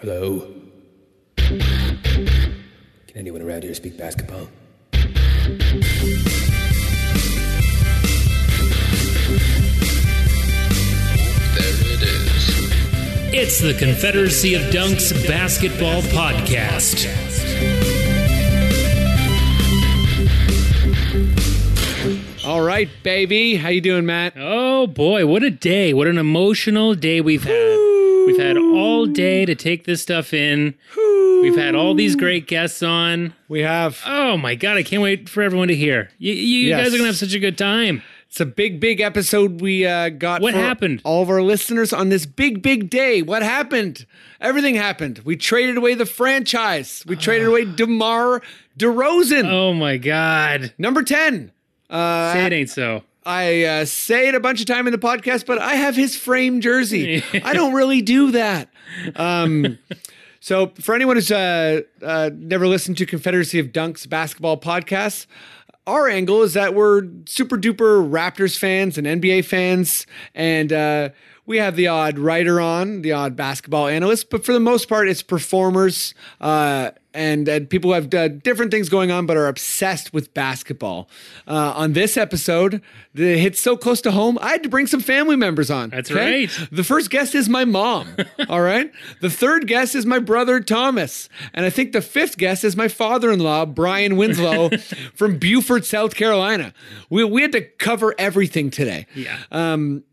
Hello? Can anyone around here speak basketball? There it is. It's the Confederacy of Dunks Basketball Podcast. All right, baby. How you doing, Matt? Oh boy, what a day. What an emotional day we've had. We've had all day to take this stuff in. We've had all these great guests on. We have Oh my god, I can't wait for everyone to hear. You, you Yes. guys are going to have such a good time. it's a big, big episode we uh, got. What for happened? All of our listeners on this big, big day. What happened? Everything happened. We traded away the franchise. We traded away Demar Derozan, Oh my god. number ten. Uh, Say it ain't so. I uh, say it a bunch of time in the podcast, but I have his frame jersey. I don't really do that. Um, so, for anyone who's uh, uh, never listened to Confederacy of Dunks basketball podcasts, our angle is that we're super duper Raptors fans and NBA fans, and uh, we have the odd writer on, the odd basketball analyst, but for the most part, it's performers uh, and, and people who have uh, different things going on but are obsessed with basketball. Uh, on this episode, the hits so close to home, I had to bring some family members on. That's right. The first guest is my mom. all right. The third guest is my brother Thomas, and I think the fifth guest is my father-in-law Brian Winslow from Beaufort, South Carolina. We we had to cover everything today. Yeah. Um,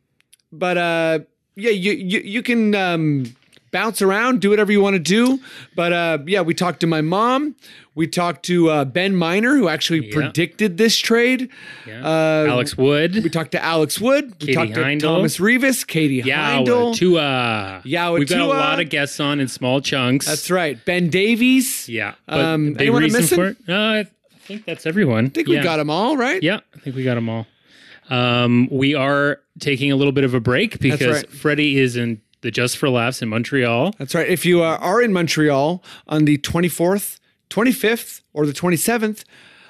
but uh, yeah, you you you can um, bounce around, do whatever you want to do. But uh, yeah, we talked to my mom. We talked to uh, Ben Miner, who actually Yeah. predicted this trade. Yeah. Uh, Alex Wood. We talked to Alex Wood. We Katie talked to Thomas Rivas, Katie Yawa Heindl. Tua. Yawa We've got a lot of guests on in small chunks. That's right. Ben Davies. Yeah. Um, big anyone missing? for it? Uh, I think that's everyone. I think we got them all, right? Yeah, I think we got them all. Um, we are taking a little bit of a break because right. Freddie is in the Just for Laughs in Montreal. That's right. If you uh, are in Montreal on the 24th, 25th, or the 27th,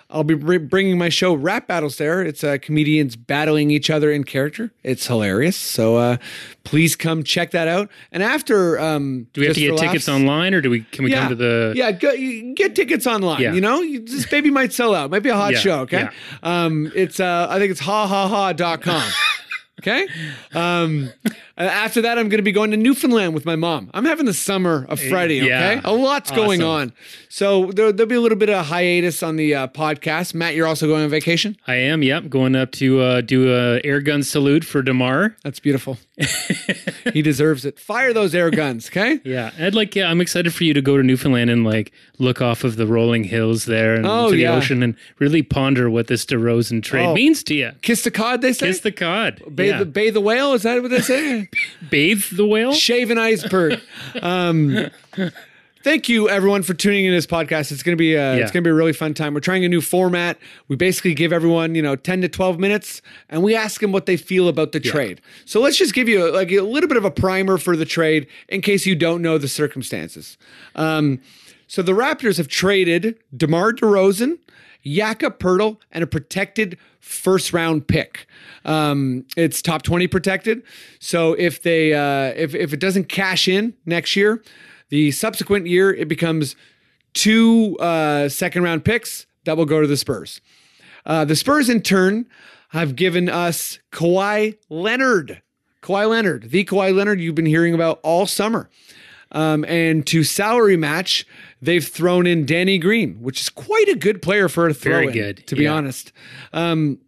I'll be bringing my show Rap Battles there. It's uh, comedians battling each other in character. It's hilarious. So uh, please come check that out. And after, um, Do we have to get tickets online, or do we? Can we yeah, come to the? yeah, go, get tickets online. Yeah. You know, you, this baby might sell out. Might be a hot Yeah, show. Okay, um, it's uh, I think it's ha ha ha.com. okay, um, after that, I'm going to be going to Newfoundland with my mom. I'm having the summer of Freddie. Okay, yeah. a lot's going on, so there, there'll be a little bit of a hiatus on the uh, podcast. Matt, you're also going on vacation. I am. Yep, going up to uh, do a air gun salute for Demar. That's beautiful. he deserves it. Fire those air guns. Okay. Yeah, I'd like. Yeah, I'm excited for you to go to Newfoundland and like look off of the rolling hills there and Oh, to the yeah. ocean and really ponder what this DeRozan trade Oh. means to you. Kiss the cod, they say. Kiss the cod. bathe, yeah. the, bathe the whale. Is that what they say? Bathe the whale. shave an iceberg. Um, thank you everyone for tuning in to this podcast. It's gonna be uh, Yeah. it's gonna be a really fun time. We're trying a new format. We basically give everyone you know ten to twelve minutes, and we ask them what they feel about the trade. So let's just give you like a little bit of a primer for the trade in case you don't know the circumstances. Um, so the Raptors have traded DeMar DeRozan, Jakob Poeltl, and a protected first round pick. Um, it's top 20 protected. So if they uh, if, if it doesn't cash in next year, the subsequent year it becomes two uh, second round picks that will go to the Spurs. Uh, the Spurs, in turn, have given us Kawhi Leonard. Kawhi Leonard, the Kawhi Leonard you've been hearing about all summer. Um, and to salary match, they've thrown in Danny Green, which is quite a good player for a throw Very good, to be yeah. honest. Um,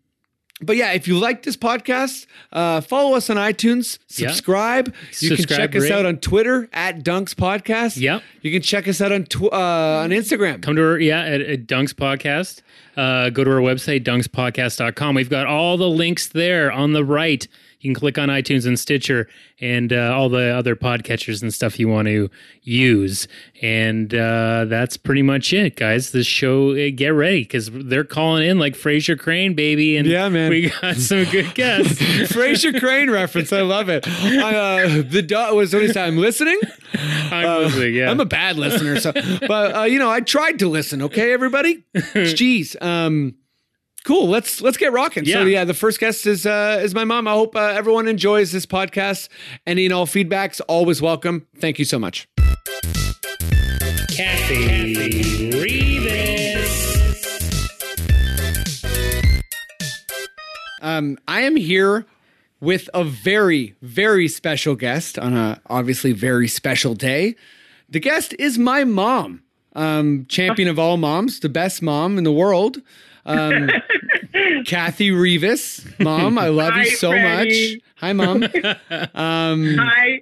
but yeah, if you like this podcast, uh, follow us on iTunes, Yeah. subscribe. You can Subscribe, check us out on Twitter at Dunks Podcast. Yep. You can check us out on tw- uh, on Instagram. come to our yeah at, at dunks podcast uh, go to our website dunkspodcast.com we've got all the links there on the right you can click on itunes and stitcher and uh, all the other podcatchers and stuff you want to use and uh, that's pretty much it guys this show uh, get ready because they're calling in like frasier crane baby and Yeah, man. we got some good guests Frasier Crane reference. I love it. I, uh, the dog was what he said. I'm listening. I'm listening, yeah I'm a bad listener, so but uh, you know I tried to listen. Okay, everybody. Jeez. Um, cool. Let's let's get rocking. So Yeah. yeah, the first guest is uh, is my mom. I hope uh, everyone enjoys this podcast. Any and all feedbacks always welcome. Thank you so much. Kathy Revis. Um, I am here with a very, very special guest on a obviously very special day. The guest is my mom, um, champion of all moms, the best mom in the world. Um, Kathy Revis, mom, I love Hi, you so Freddie. much. Hi, mom. Um, Hi.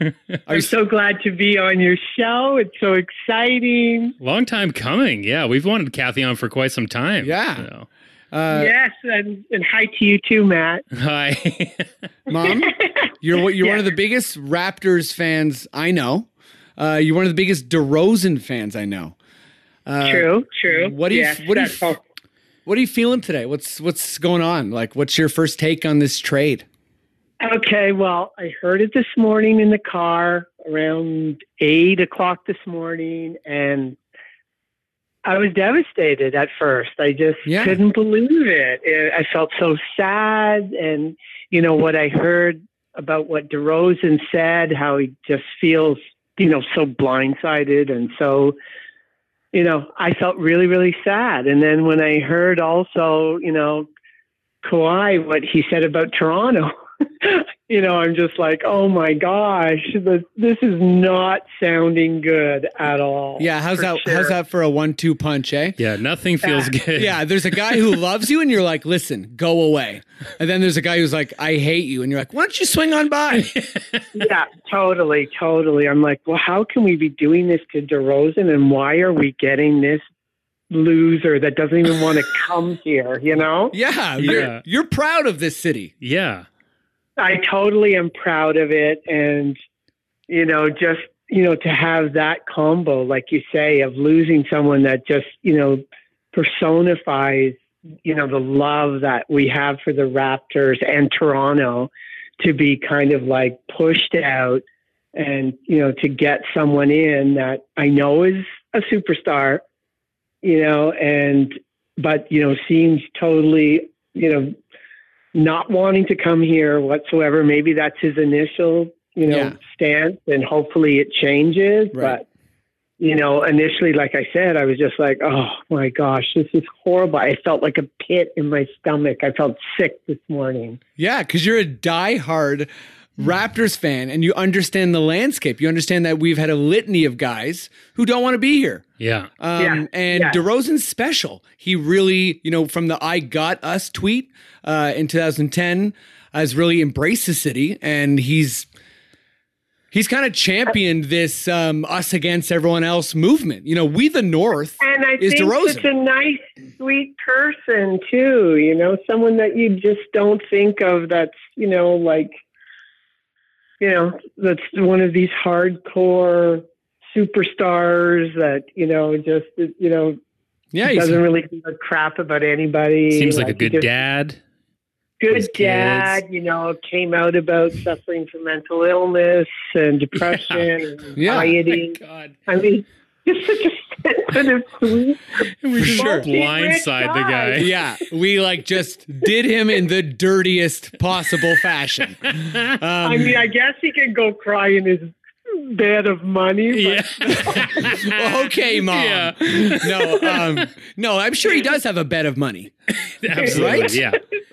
are I'm you- so glad to be on your show. It's so exciting. Long time coming. Yeah, we've wanted Kathy on for quite some time. Yeah. So. uh, yes, and, and hi to you too, Matt. Hi. mom, you're you're one of the biggest Raptors fans I know. Uh, you're one of the biggest DeRozan fans I know. Uh, true, true. what do you- Yes, what do you that's all. What are you feeling today? What's what's going on? Like, what's your first take on this trade? Okay, well, I heard it this morning in the car around eight o'clock this morning, and I was devastated at first. I just Yeah. couldn't believe it. Eh, I felt so sad, and you know what I heard about what DeRozan said, how he just feels, you know, so blindsided and so. You know, I felt really, really sad. And then when I heard also, you know, Kawhi, what he said about Toronto, you know, I'm just like, oh my gosh, the, this is not sounding good at all. Yeah, how's that? sure. How's that for a one-two punch, eh? yeah, nothing feels good. Yeah, there's a guy who loves you, and you're like, "Listen, go away." And then there's a guy who's like, "I hate you," and you're like, "Why don't you swing on by?" yeah, totally, totally. I'm like, well, how can we be doing this to DeRozan, and why are we getting this loser that doesn't even want to come here? You know, Yeah, Yeah. You're, you're proud of this city. Yeah. I totally am proud of it, and you know, just you know, to have that combo, like you say, of losing someone that just you know personifies you know the love that we have for the Raptors and Toronto to be kind of like pushed out and you know to get someone in that I know is a superstar you know and but you know seems totally you know not wanting to come here whatsoever maybe that's his initial you know Yeah. stance and hopefully it changes Right. but you know, initially, like I said, I was just like, oh my gosh, this is horrible. I felt like a pit in my stomach. I felt sick this morning. Yeah, because you're a diehard Raptors fan, and you understand the landscape. You understand that we've had a litany of guys who don't want to be here. Yeah. Um, Yeah, and yeah. DeRozan's special. He really, you know, from the "I got us" tweet uh, in 2010, has really embraced the city, and he's he's kind of championed this um, us against everyone else movement. You know, we the North. And I Is think DeRozan. such a nice, sweet person too. You know, someone that you just don't think of. That's you know, like, you know, that's one of these hardcore superstars that you know just you know Yeah, doesn't really give a crap about anybody. Seems like a good just- dad. good dad, you know, came out about suffering from mental illness and depression and Yeah. anxiety. God. I mean, just such a sensitive, sweet. We just sure. blindside the guy. yeah, we like just did him in the dirtiest possible fashion. Um, I mean, I guess he can go cry in his bed of money. But Yeah. okay, mom. Yeah. No, um, no, I'm sure he does have a bed of money. Absolutely. Right? Yeah.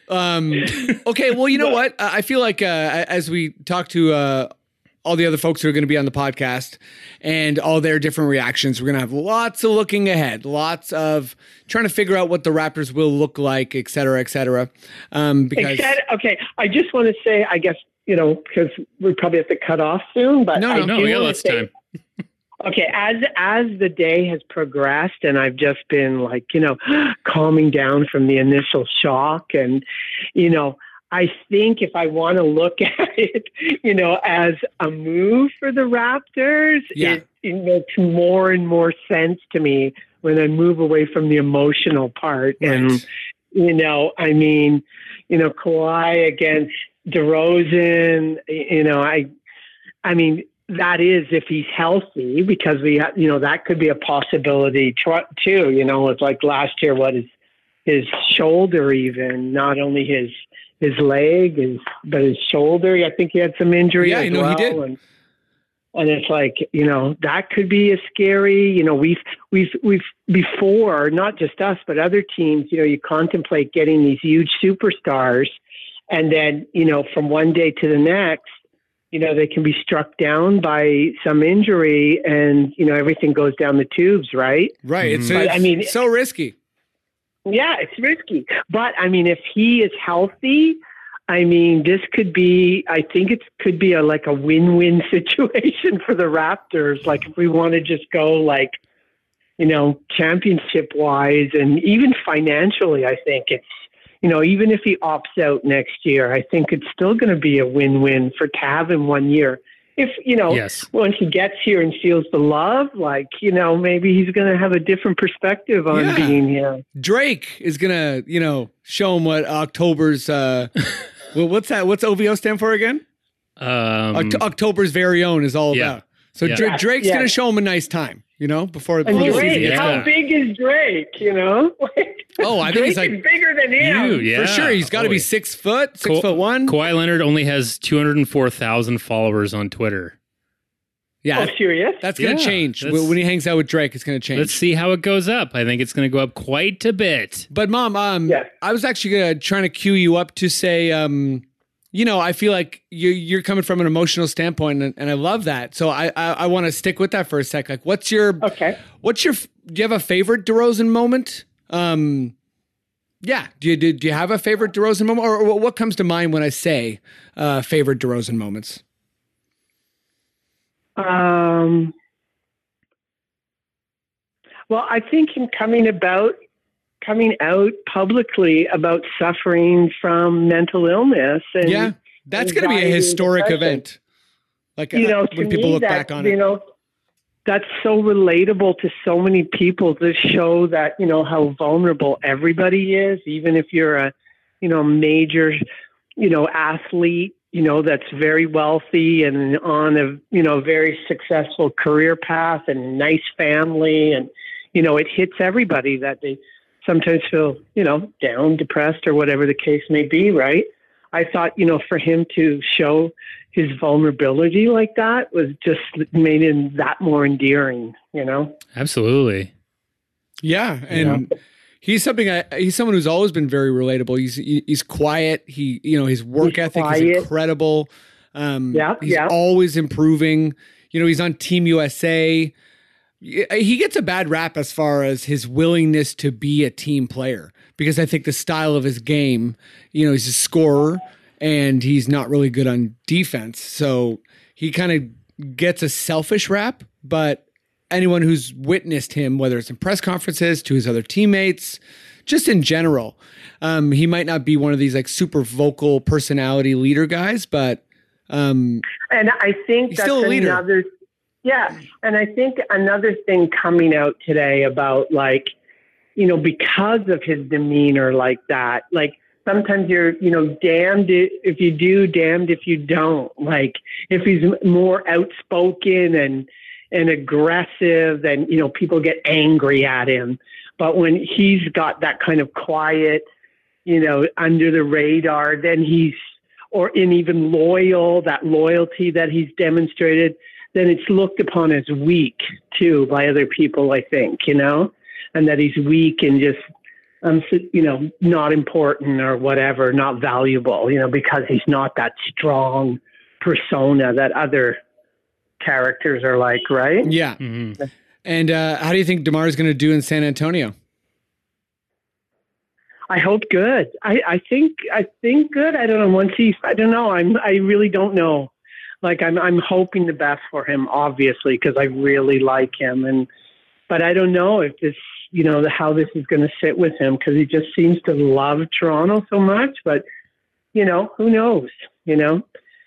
Um, okay, well, you know what? I I feel like uh, as we talk to uh, all the other folks who are going to be on the podcast and all their different reactions, we're going to have lots of looking ahead, lots of trying to figure out what the Raptors will look like, et cetera, et cetera. Um, because Except, okay, I just want to say, I guess, you know, because we probably have to cut off soon, but No, I no, No, do we got wanna lots of say- time. Okay, as as the day has progressed, and I've just been like, you know, calming down from the initial shock, and you know, I think if I want to look at it, you know, as a move for the Raptors, Yeah. it, it makes more and more sense to me when I move away from the emotional part. And you know, I mean, you know, Kawhi against DeRozan, you know, I, I mean, that is if he's healthy because we, you know, that could be a possibility too. You know, it's like last year, what is his shoulder even, not only his his leg, his but his shoulder. I think he had some injury. Yeah, as I know he did. And, And it's like, you know, that could be a scary, you know, we've, we've, we've before, not just us, but other teams, you know, you contemplate getting these huge superstars and then, you know, from one day to the next, you know, they can be struck down by some injury and, you know, everything goes down the tubes, right? Right. It's, mm-hmm. But, it's I mean- so risky. Yeah, it's risky. But I mean, if he is healthy, I mean, this could be, I think it could be a like a win win situation for the Raptors. Like, if we want to just go like, you know, championship wise and even financially, I think it's, you know, even if he opts out next year, I think it's still going to be a win win for to have him one year. If, you know, Yes. once he gets here and feels the love, like, you know, maybe he's going to have a different perspective on Yeah. being here. Drake is gonna, you know, show him what October's. uh well, what's that? What's OVO stand for again? Um, Oct- October's very own is all Yeah. about. So Yeah. Dra- Drake's Yeah. gonna show him a nice time, you know, before, And before the Drake, season gets yeah. how big is Drake? You know, Oh, I think Drake he's like bigger than him. you, yeah, for sure. He's got to be six foot, six Ka- foot one. Kawhi Leonard only has 204,000 followers on Twitter. Yeah, Oh, serious? that's gonna Yeah, change that's- when he hangs out with Drake. It's gonna change. Let's see how it goes up. I think it's going to go up quite a bit. But mom, um, Yeah. I was actually gonna trying to cue you up to say, um, you know, I feel like you you're coming from an emotional standpoint, and, and I love that. So I I, I want to stick with that for a sec. Like, what's your Okay. what's your do you have a favorite DeRozan moment? Um, yeah, do you do, do you have a favorite DeRozan moment, or, or what comes to mind when I say uh, favorite DeRozan moments? Um, well, I think him coming about, coming out publicly about suffering from mental illness, and yeah, that's going to be a historic depression. event. Like you uh, know, when people look that, back on you it. know, that's so relatable to so many people to show that you know how vulnerable everybody is, even if you're a, you know, major, you know, athlete, you know, that's very wealthy and on a, you know, very successful career path and nice family, and you know, it hits everybody that they sometimes feel, you know, down, depressed, or whatever the case may be, right? I thought, you know, for him to show his vulnerability like that was just made him that more endearing, you know? Absolutely. Yeah, and he's something. I, he's someone who's always been very relatable. He's he's quiet. He you know his work He's ethic is incredible. Um, Yeah, he's yeah. always improving. You know, he's on Team USA. He gets a bad rap as far as his willingness to be a team player because I think the style of his game, you know, he's a scorer and he's not really good on defense. So he kind of gets a selfish rap, but anyone who's witnessed him, whether it's in press conferences, to his other teammates, just in general, um, he might not be one of these like super vocal personality leader guys, but um, And I think that's still a leader. another, yeah. And I think another thing coming out today about like, you know, because of his demeanor like that, like sometimes you're, you know, damned if you do, damned if you don't. Like if he's more outspoken and, and aggressive, then, you know, people get angry at him. But when he's got that kind of quiet, you know, under the radar, then he's, or in even loyal, that loyalty that he's demonstrated, then it's looked upon as weak too by other people, I think, you know, and that he's weak and just, um, you know, not important or whatever, not valuable, you know, because he's not that strong persona that other characters are like, right? yeah. hmm And uh, how do you think Demar is going to do in San Antonio? I hope good. I, I think I think good. I don't know. Once he, I don't know. I'm. I really don't know. Like I'm. I'm hoping the best for him, obviously, because I really like him. And but I don't know if this, you know, how this is going to sit with him because he just seems to love Toronto so much. But you know, who knows? You know,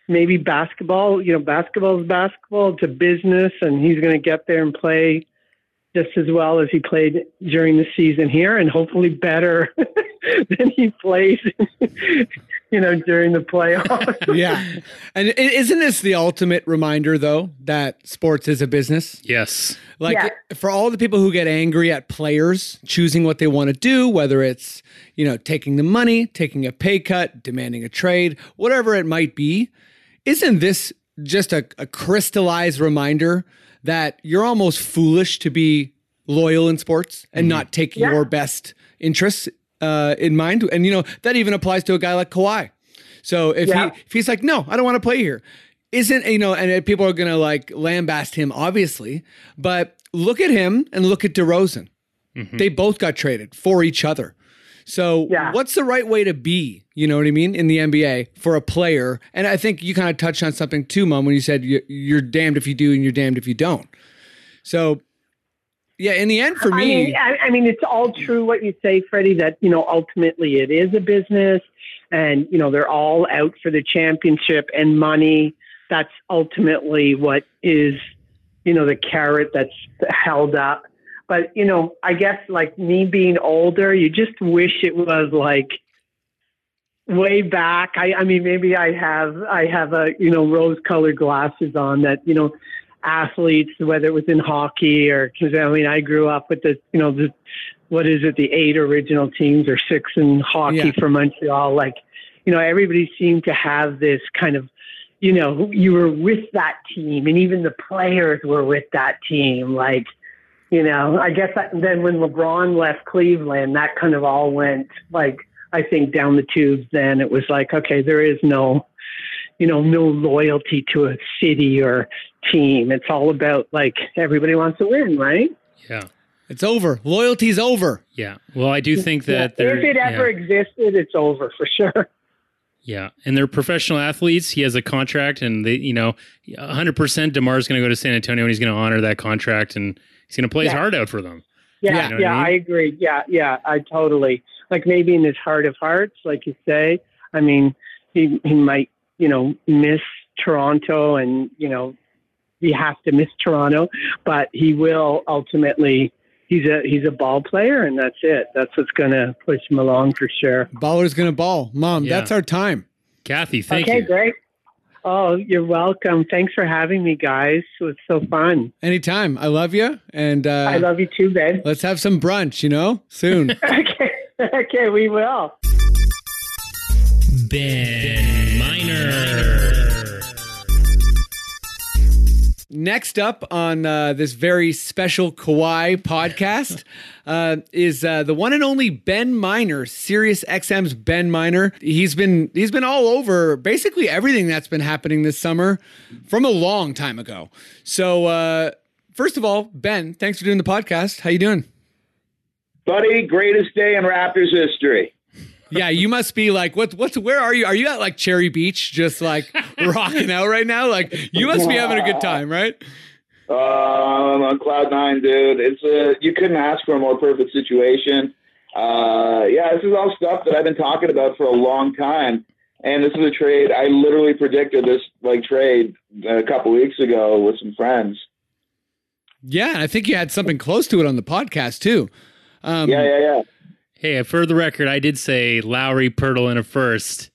maybe basketball. You know, basketball is basketball. It's a business, and he's going to get there and play just as well as he played during the season here, and hopefully better than he plays, you know, during the playoffs. yeah. And isn't this the ultimate reminder, though, that sports is a business? Yes. Like Yeah. for all the people who get angry at players choosing what they want to do, whether it's, you know, taking the money, taking a pay cut, demanding a trade, whatever it might be, isn't this just a, a crystallized reminder that you're almost foolish to be loyal in sports and mm-hmm. not take Yeah. your best interests uh, in mind. And you know that even applies to a guy like Kawhi. So if Yeah. he if he's like, no, I don't want to play here, isn't you know, and uh, people are gonna like lambast him, obviously. But look at him and look at DeRozan. Mm-hmm. They both got traded for each other. So Yeah. what's the right way to be? You know what I mean in the NBA for a player? And I think you kind of touched on something too, Mom, when you said you- you're damned if you do and you're damned if you don't. So yeah, in the end, for I me, mean, I, I mean, it's all true what you say, Freddie. That you know, ultimately, it is a business, and you know, they're all out for the championship and money. That's ultimately what is, you know, the carrot that's held up. But you know, I guess like me being older, you just wish it was like way back. I, I mean, maybe I have I have a you know rose-colored glasses on that you know athletes, whether it was in hockey or because I mean I grew up with the you know the what is it the eight original teams or six in hockey Yeah. for Montreal. Like you know everybody seemed to have this kind of you know you were with that team and even the players were with that team. Like you know I guess that, then when LeBron left Cleveland, that kind of all went like. I think down the tubes then it was like, okay, there is no, you know, no loyalty to a city or team. It's all about like everybody wants to win, right? Yeah. it's over. Loyalty's over. Yeah. Well, I do think that Yeah. there, if it ever yeah. existed, it's over for sure. Yeah, and they're professional athletes. He has a contract, and they, you know, 100 percent Demar's going to go to San Antonio, and he's going to honor that contract, and he's going to play his heart out for them. Yeah, You yeah, know what I mean? I agree. Yeah, yeah, I totally like maybe in his heart of hearts, like you say. I mean, he he might you know miss Toronto, and you know he has to miss Toronto, but he will ultimately. He's a he's a ball player, and that's it. That's what's going to push him along for sure. Baller's gonna ball. Mom, Yeah. that's our time. Kathy, thank okay, you. great. Oh, you're welcome. Thanks for having me, guys. It was so fun. Anytime. I love you. And uh, I love you too, Ben. let's have some brunch, you know, soon. okay, okay, we will. Ben Miner. Next up on uh, this very special Kawhi podcast uh, is uh, the one and only Ben Miner, Sirius XM's Ben Miner. He's been he's been all over basically everything that's been happening this summer from a long time ago. So uh, first of all, Ben, thanks for doing the podcast. How you doing? Buddy, greatest day in Raptors history. Yeah, you must be like what what's where are you? Are you at like Cherry Beach just like rocking out right now? Like you must be having a good time, right? Um, on cloud nine, dude. It's a you couldn't ask for a more perfect situation. Uh, yeah, this is all stuff that I've been talking about for a long time, and this is a trade. I literally predicted this like trade a couple weeks ago with some friends. Yeah, I think you had something close to it on the podcast too. Um, Yeah, yeah, yeah. Hey, for the record, I did say Lowry, Poeltl, and a first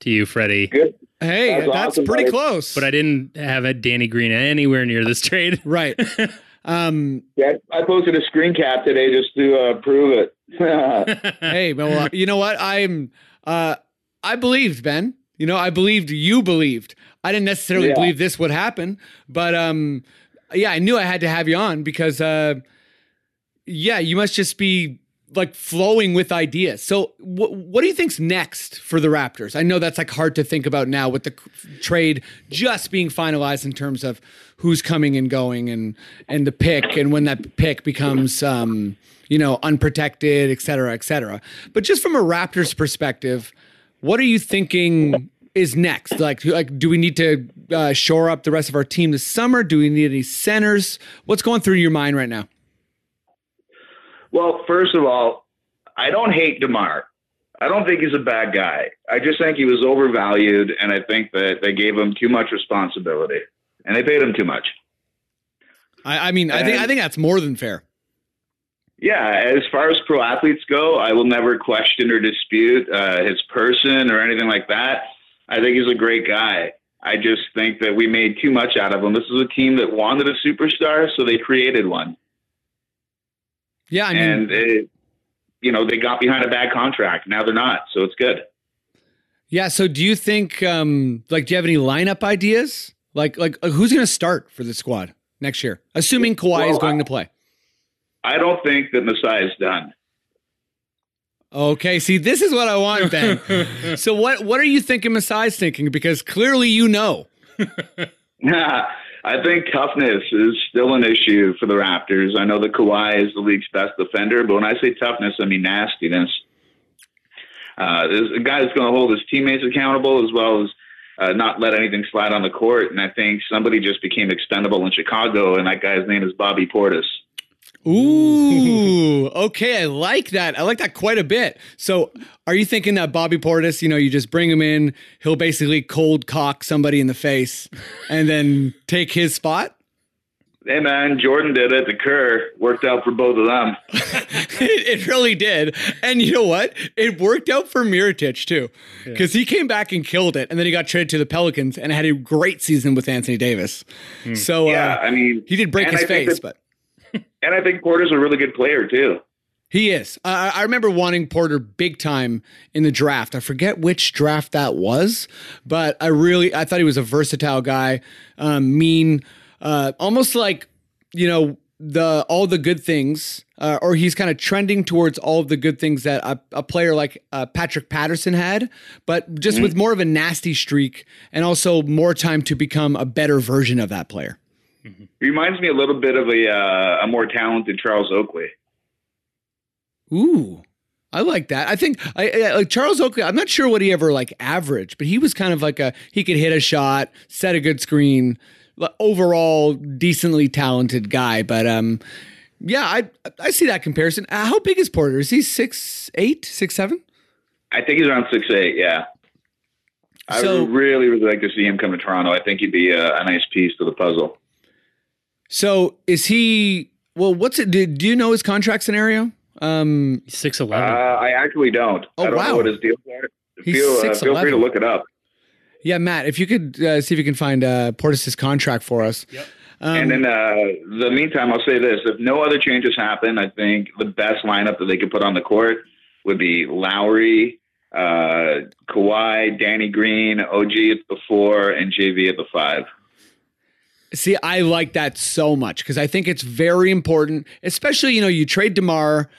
to you, Freddie, Good. Hey, That's that's, awesome, pretty buddy. close. but I didn't have a Danny Green anywhere near this trade. right. Um, Yeah, I posted a screen cap today just to uh, prove it. hey, well, uh, you know what? I'm. Uh, I believed Ben. You know, I believed you believed. I didn't necessarily Yeah. believe this would happen, but um, yeah, I knew I had to have you on because, uh, yeah, you must just be like flowing with ideas. So, wh- what do you think's next for the Raptors? I know that's like hard to think about now with the trade just being finalized in terms of who's coming and going and and the pick and when that pick becomes um, you know unprotected, et cetera, et cetera. But just from a Raptors perspective, what are you thinking? Is next like like do we need to uh, shore up the rest of our team this summer? Do we need any centers? What's going through your mind right now? Well, first of all, I don't hate DeMar. I don't think he's a bad guy. I just think he was overvalued, and I think that they gave him too much responsibility, and they paid him too much. I, I mean, I think I think that's more than fair. Yeah, as far as pro athletes go, I will never question or dispute uh, his person or anything like that. I think he's a great guy. I just think that we made too much out of him. This is a team that wanted a superstar, so they created one. Yeah, I mean, and it, you know they got behind a bad contract. Now they're not, so it's good. yeah. So, do you think, um, like, do you have any lineup ideas Like, like uh, who's going to start for the squad next year, assuming Kawhi is going to play? I don't think that Masai is done. Okay, see, this is what I want, Ben. so, what what are you thinking Masai's thinking? Because clearly, you know. I think toughness is still an issue for the Raptors. I know that Kawhi is the league's best defender, but when I say toughness, I mean nastiness. Uh, there's a guy that's going to hold his teammates accountable as well as uh, not let anything slide on the court. And I think somebody just became expendable in Chicago, and that guy's name is Bobby Portis. Ooh, okay, I like that. I like that quite a bit. So, are you thinking that Bobby Portis, you know, you just bring him in, he'll basically cold cock somebody in the face, and then take his spot? Hey man, Jordan did it. The Kerr worked out for both of them. it, it really did. And you know what? It worked out for Mirotic too, because he came back and killed it, and then he got traded to the Pelicans and had a great season with Anthony Davis. So Yeah, uh, I mean, he did break his I face, that- but and I think Porter's a really good player too. he is. I I remember wanting Porter big time in the draft. I forget which draft that was, but I really I thought he was a versatile guy, um, mean, uh, almost like you know the all the good things, uh, or he's kind of trending towards all of the good things that a, a player like uh, Patrick Patterson had, but just with more of a nasty streak and also more time to become a better version of that player. He reminds me a little bit of a uh, a more talented Charles Oakley. Ooh, I like that. I think I, I like Charles Oakley. I'm not sure what he ever like averaged, but he was kind of like a he could hit a shot, set a good screen, overall decently talented guy. But um, yeah, I I see that comparison. Uh, how big is Porter? Is he six eight, six seven? I think he's around six eight. Yeah. I So- would really, really like to see him come to Toronto. I think he'd be a, a nice piece to the puzzle. So is he? Well, what's it? Do, do you know his contract scenario? Um, Six Uh, eleven. I actually don't. Oh, I don't wow. know what his deals are. He's Feel, uh, feel free to look it up. yeah, Matt, if you could uh, see if you can find uh, Portis's contract for us. Yep. Um, and in uh, the meantime, I'll say this: if no other changes happen, I think the best lineup that they could put on the court would be Lowry, uh, Kawhi, Danny Green, OG at the four, and JV at the five. See, I like that so much because I think it's very important, especially, you know, you trade DeMar,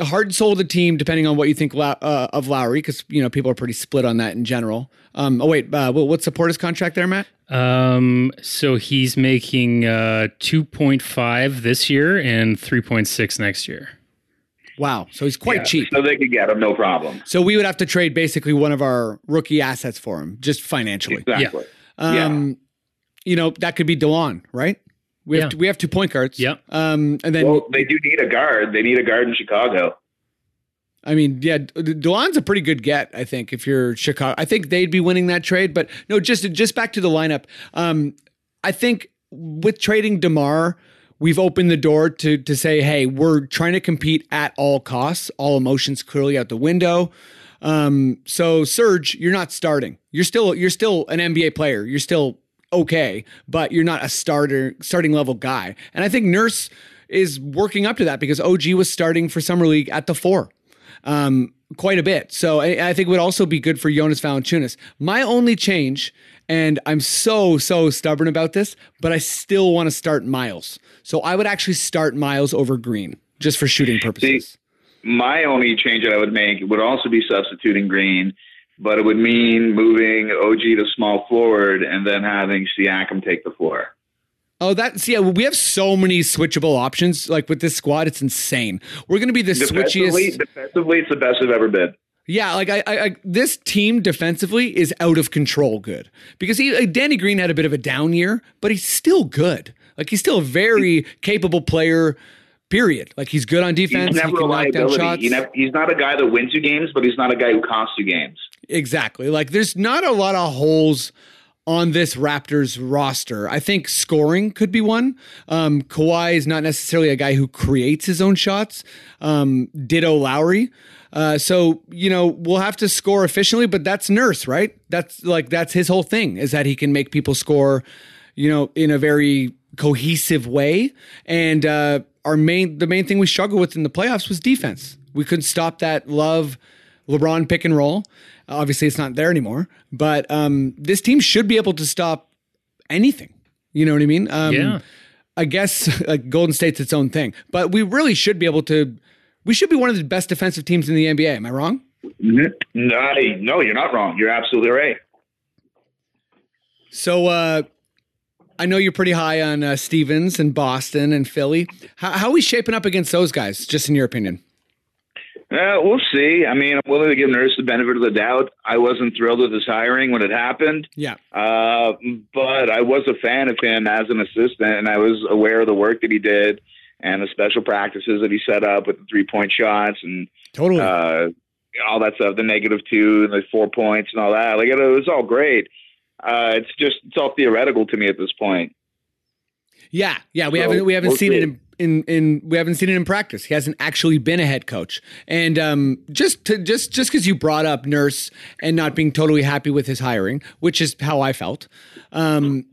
hard and soul of the team, depending on what you think uh, of Lowry, because, you know, people are pretty split on that in general. Um, oh, wait, uh, what- what's the Portis contract there, Matt? Um, so he's making uh two point five this year and three point six next year. Wow. So he's quite Yeah, cheap. so they could get him, no problem. So we would have to trade basically one of our rookie assets for him, just financially. Exactly. Um, You know, that could be DeLon, right? We have, Yeah. t- we have two point guards. Yep. Um, and then Well, they do need a guard. They need a guard in Chicago. I mean, yeah, De- DeLon's a pretty good get, I think, if you're Chicago. I think they'd be winning that trade, but no, just just back to the lineup. Um, I think with trading DeMar, we've opened the door to to say, hey, we're trying to compete at all costs, all emotions clearly out the window. Um, so Serge, you're not starting. You're still you're still an NBA player. You're still okay, but you're not a starter starting level guy. And I think Nurse is working up to that because OG was starting for summer league at the four um, quite a bit. So I, I think it would also be good for Jonas Valanciunas. My only change, and I'm so so stubborn about this, but I still want to start Miles. So I would actually start Miles over Green just for shooting purposes. My only change that I would make would also be substituting Green, but it would mean moving OG to small forward and then having Siakam take the floor. Oh, that's yeah. We have so many switchable options. Like with this squad, it's insane. We're going to be the Defensively, switchiest. defensively, it's the best I've ever been. Yeah, like I, I, I, this team defensively is out of control. Good because he, like, Danny Green had a bit of a down year, but he's still good. Like he's still a very capable player. Period. Like he's good on defense. He's He never a knock down liability. shots. He nev- he's not a guy that wins you games, but he's not a guy who costs you games. Exactly. Like there's not a lot of holes on this Raptors roster. I think scoring could be one. Um, Kawhi is not necessarily a guy who creates his own shots. Um, ditto Lowry. Uh, so you know we'll have to score efficiently, but that's Nurse, right? That's like that's his whole thing is that he can make people score, you know, in a very cohesive way. And uh, our main the main thing we struggled with in the playoffs was defense. We couldn't stop that love LeBron pick and roll. Obviously, it's not there anymore. But um, this team should be able to stop anything. You know what I mean? Um, Yeah. I guess like Golden State's its own thing, but we really should be able to. We should be one of the best defensive teams in the NBA. Am I wrong? No, no, you're not wrong. You're absolutely right. So uh, I know you're pretty high on uh, Stevens and Boston and Philly. How, how are we shaping up against those guys? Just in your opinion? Uh, we'll see. I mean, I'm willing to give Nurse the benefit of the doubt. I wasn't thrilled with his hiring when it happened, Yeah. uh, but I was a fan of him as an assistant, and I was aware of the work that he did and the special practices that he set up with the three point shots and Totally. uh, all that stuff, the negative two and the four points and all that. Like it was all great. Uh, it's just it's all theoretical to me at this point. Yeah, yeah, we So, haven't we haven't we'll seen it in, in in we haven't seen it in practice. He hasn't actually been a head coach. And um, just to just just because you brought up Nurse and not being totally happy with his hiring, which is how I felt. Um,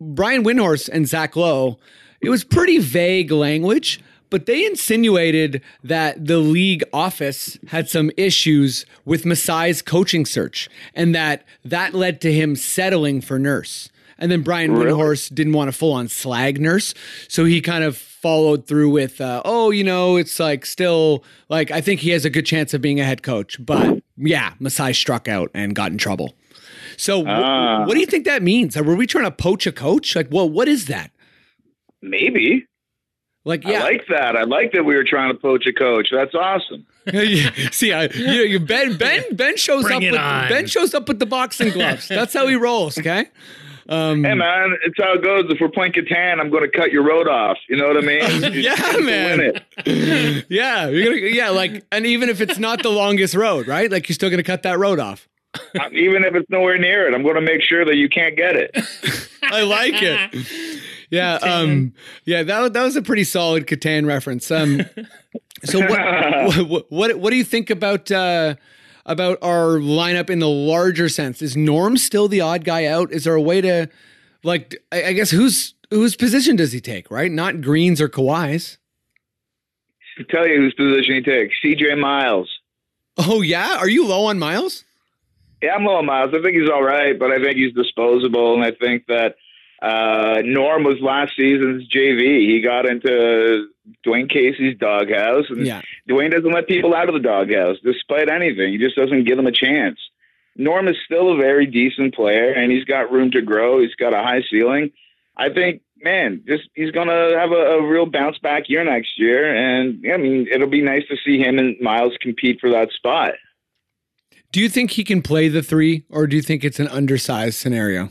Brian Windhorst and Zach Lowe, it was pretty vague language, but they insinuated that the league office had some issues with Masai's coaching search, and that that led to him settling for Nurse. And then Brian Really? Windhorst didn't want to full on slag Nurse, so he kind of followed through with, uh, "Oh, you know, it's like still like I think he has a good chance of being a head coach, but yeah, Masai struck out and got in trouble." So, wh- Ah. what do you think that means? Were we trying to poach a coach? Like, well, what is that? Maybe Like, yeah, I like that. I like that we were trying to poach a coach. That's awesome. see, I, you know, you Ben Ben Ben shows Bring up with on. Ben shows up with the boxing gloves. That's how he rolls. Okay. Um, Hey man, it's how it goes. If we're playing Catan, I'm going to cut your road off. You know what I mean? Yeah, man. yeah, you're gonna yeah, like, and even if it's not the longest road, right? Like, you're still gonna cut that road off. Uh, Even if it's nowhere near it, I'm going to make sure that you can't get it. I like it. Yeah, um, yeah, that that was a pretty solid Catan reference. Um, so what, what what what do you think about uh, about our lineup in the larger sense? Is Norm still the odd guy out? Is there a way to like? I, guess whose whose position does he take? Right, not Greens or Kawhi's. to tell you whose position he takes, CJ Miles. Oh yeah, are you low on Miles? Yeah, I'm low on Miles. I think he's all right, but I think he's disposable, and I think that uh, Norm was last season's JV. He got into Dwane Casey's doghouse, and Yeah. Dwayne doesn't let people out of the doghouse despite anything. He just doesn't give them a chance. Norm is still a very decent player, and he's got room to grow. He's got a high ceiling. I think, man, just he's gonna have a, a real bounce back year next year, and yeah, I mean, it'll be nice to see him and Miles compete for that spot. Do you think he can play the three, or do you think it's an undersized scenario?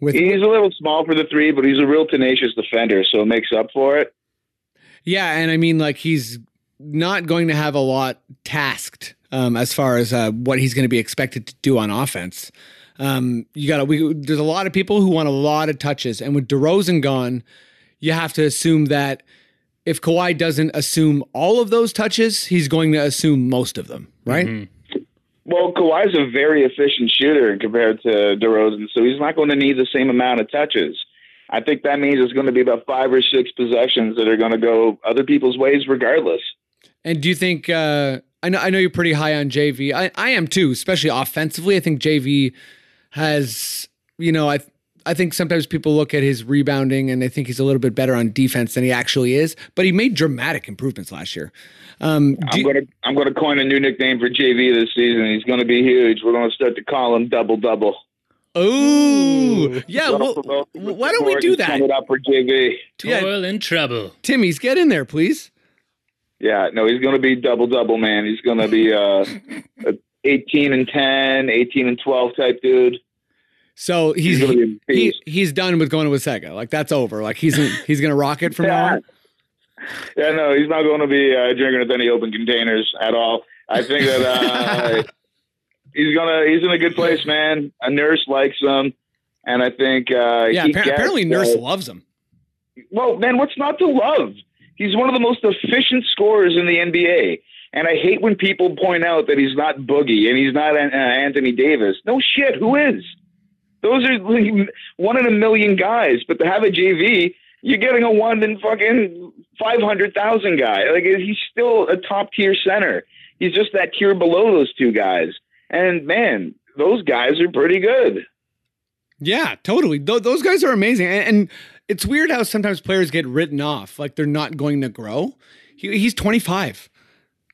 With He's a little small for the three, but he's a real tenacious defender, so it makes up for it. Yeah, and I mean, like he's not going to have a lot tasked um, as far as uh, what he's going to be expected to do on offense. Um, you got to. There's a lot of people who want a lot of touches, and with DeRozan gone, you have to assume that if Kawhi doesn't assume all of those touches, he's going to assume most of them, right? Well, Kawhi's a very efficient shooter compared to DeRozan, so he's not going to need the same amount of touches. I think that means it's going to be about five or six possessions that are going to go other people's ways, regardless. And do you think? Uh, I know I know you're pretty high on JV. I, I am too, especially offensively. I think JV has, you know, I I think sometimes people look at his rebounding and they think he's a little bit better on defense than he actually is. But he made dramatic improvements last year. Um, I'm going to I'm going to coin a new nickname for JV this season. He's going to be huge. We're going to start to call him Double Double. Oh, yeah. Well, why don't we do that, Turn it up for JV. Yeah. Toil and trouble. Timmy's? Get in there, please. Yeah, no, he's going to be double double, man. He's going to be uh, a 18 and 10, 18 and 12 type dude. So he's He's gonna be he, he's done with going to Wasaga. Like that's over. Like he's he's gonna rock it from now Yeah. on. Yeah, no, he's not going to be uh, drinking with any open containers at all. I think that uh, he's gonna he's in a good place, man. A nurse likes him, and I think uh, Yeah, he appar- gets, apparently Nurse uh, loves him. well, man, what's not to love? He's one of the most efficient scorers in the NBA. And I hate when people point out that he's not Boogie and he's not uh, Anthony Davis. No shit, who is? Those are like one in a million guys. But to have a JV, you're getting a one in fucking 500,000 guy. Like, he's still a top tier center. He's just that tier below those two guys. And man, those guys are pretty good. Yeah, totally. Th- those guys are amazing, and, and it's weird how sometimes players get written off, like they're not going to grow. He, he's 25.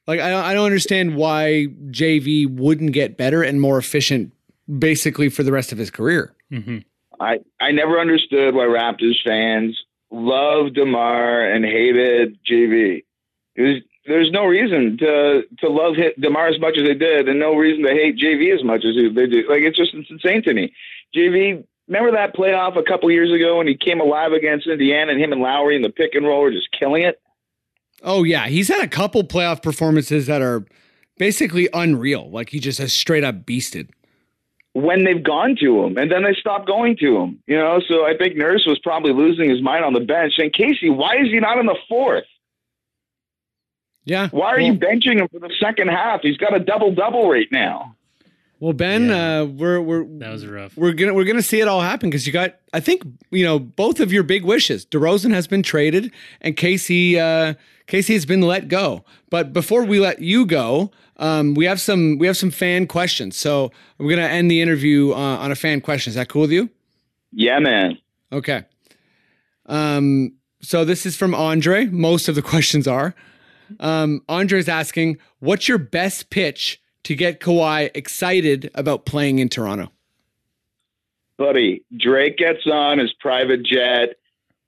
Like I don't, I don't understand why JV wouldn't get better and more efficient, basically for the rest of his career. Mm-hmm. I, I never understood why Raptors fans loved DeMar and hated JV. It was, there's no reason to to love hit DeMar as much as they did, and no reason to hate JV as much as they do. Like it's just it's insane to me. JV, remember that playoff a couple years ago when he came alive against Indiana, and him and Lowry in the pick and roll were just killing it. Oh yeah, he's had a couple playoff performances that are basically unreal. Like he just has straight up beasted. when they've gone to him and then they stop going to him. You know, so I think Nurse was probably losing his mind on the bench. And Casey, why is he not in the fourth? Yeah. Why are well, you benching him for the second half? He's got a double double right now. Well, Ben, Yeah. uh, we're we're That was rough. we're gonna we're gonna see it all happen because you got I think you know both of your big wishes. DeRozan has been traded and Casey uh, Casey has been let go. But before we let you go, um, we have some we have some fan questions. So we're gonna end the interview uh, on a fan question. Is that cool with you? Yeah, man. Okay. Um, so this is from Andre. Most of the questions are. Um, Andre's asking, "What's your best pitch to get Kawhi excited about playing in Toronto?" Buddy, Drake gets on his private jet.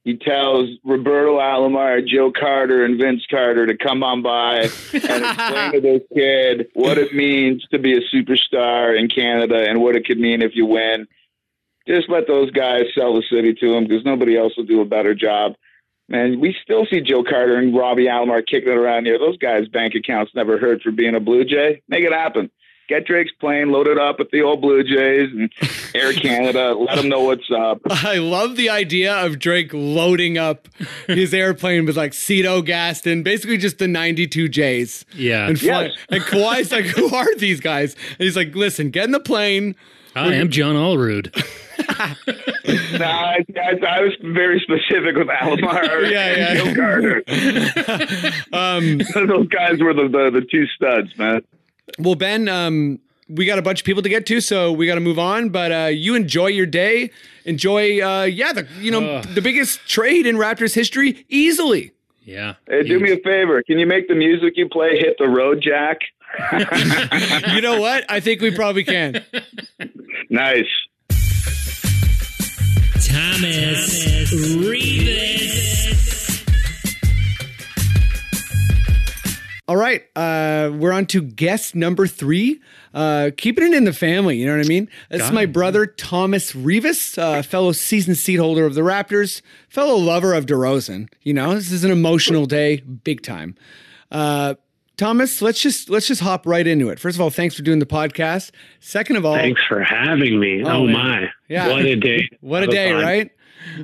He tells Roberto Alomar, Joe Carter, and Vince Carter to come on by and explain to this kid what it means to be a superstar in Canada and what it could mean if you win. Just let those guys sell the city to him because nobody else will do a better job. Man, we still see Joe Carter and Robbie Alomar kicking it around here. Those guys' bank accounts never hurt for being a Blue Jay. Make it happen. Get Drake's plane loaded up with the old Blue Jays and Air Canada. Let them know what's up. I love the idea of Drake loading up his airplane with like Cito Gaston, basically just the 92 J's. Yeah. And, fly, Yes. and Kawhi's like, who are these guys? And he's like, listen, get in the plane. I am John Olerud. No, I, I, I was very specific with Alomar Yeah, yeah. and Joe Carter. Um, Those guys were the, the, the two studs, man. well, Ben, um, we got a bunch of people to get to, so we got to move on. But uh, you enjoy your day. Enjoy, uh, yeah, the you know Ugh. the biggest trade in Raptors history easily. Yeah. Hey, do me a favor. Can you make the music you play hit the road, Jack? You know what? I think we probably can. Nice. Thomas Revis. All right, uh, we're on to guest number three. Uh, keeping it in the family, you know what I mean? This is my brother Thomas Rivas, uh, fellow season seat holder of the Raptors, fellow lover of DeRozan. You know, this is an emotional day, big time. Uh, Thomas, let's just let's just hop right into it. First of all, thanks for doing the podcast. Second of all, Thanks for having me. Oh, Oh, my. Yeah. What a day. what a day, fun. right?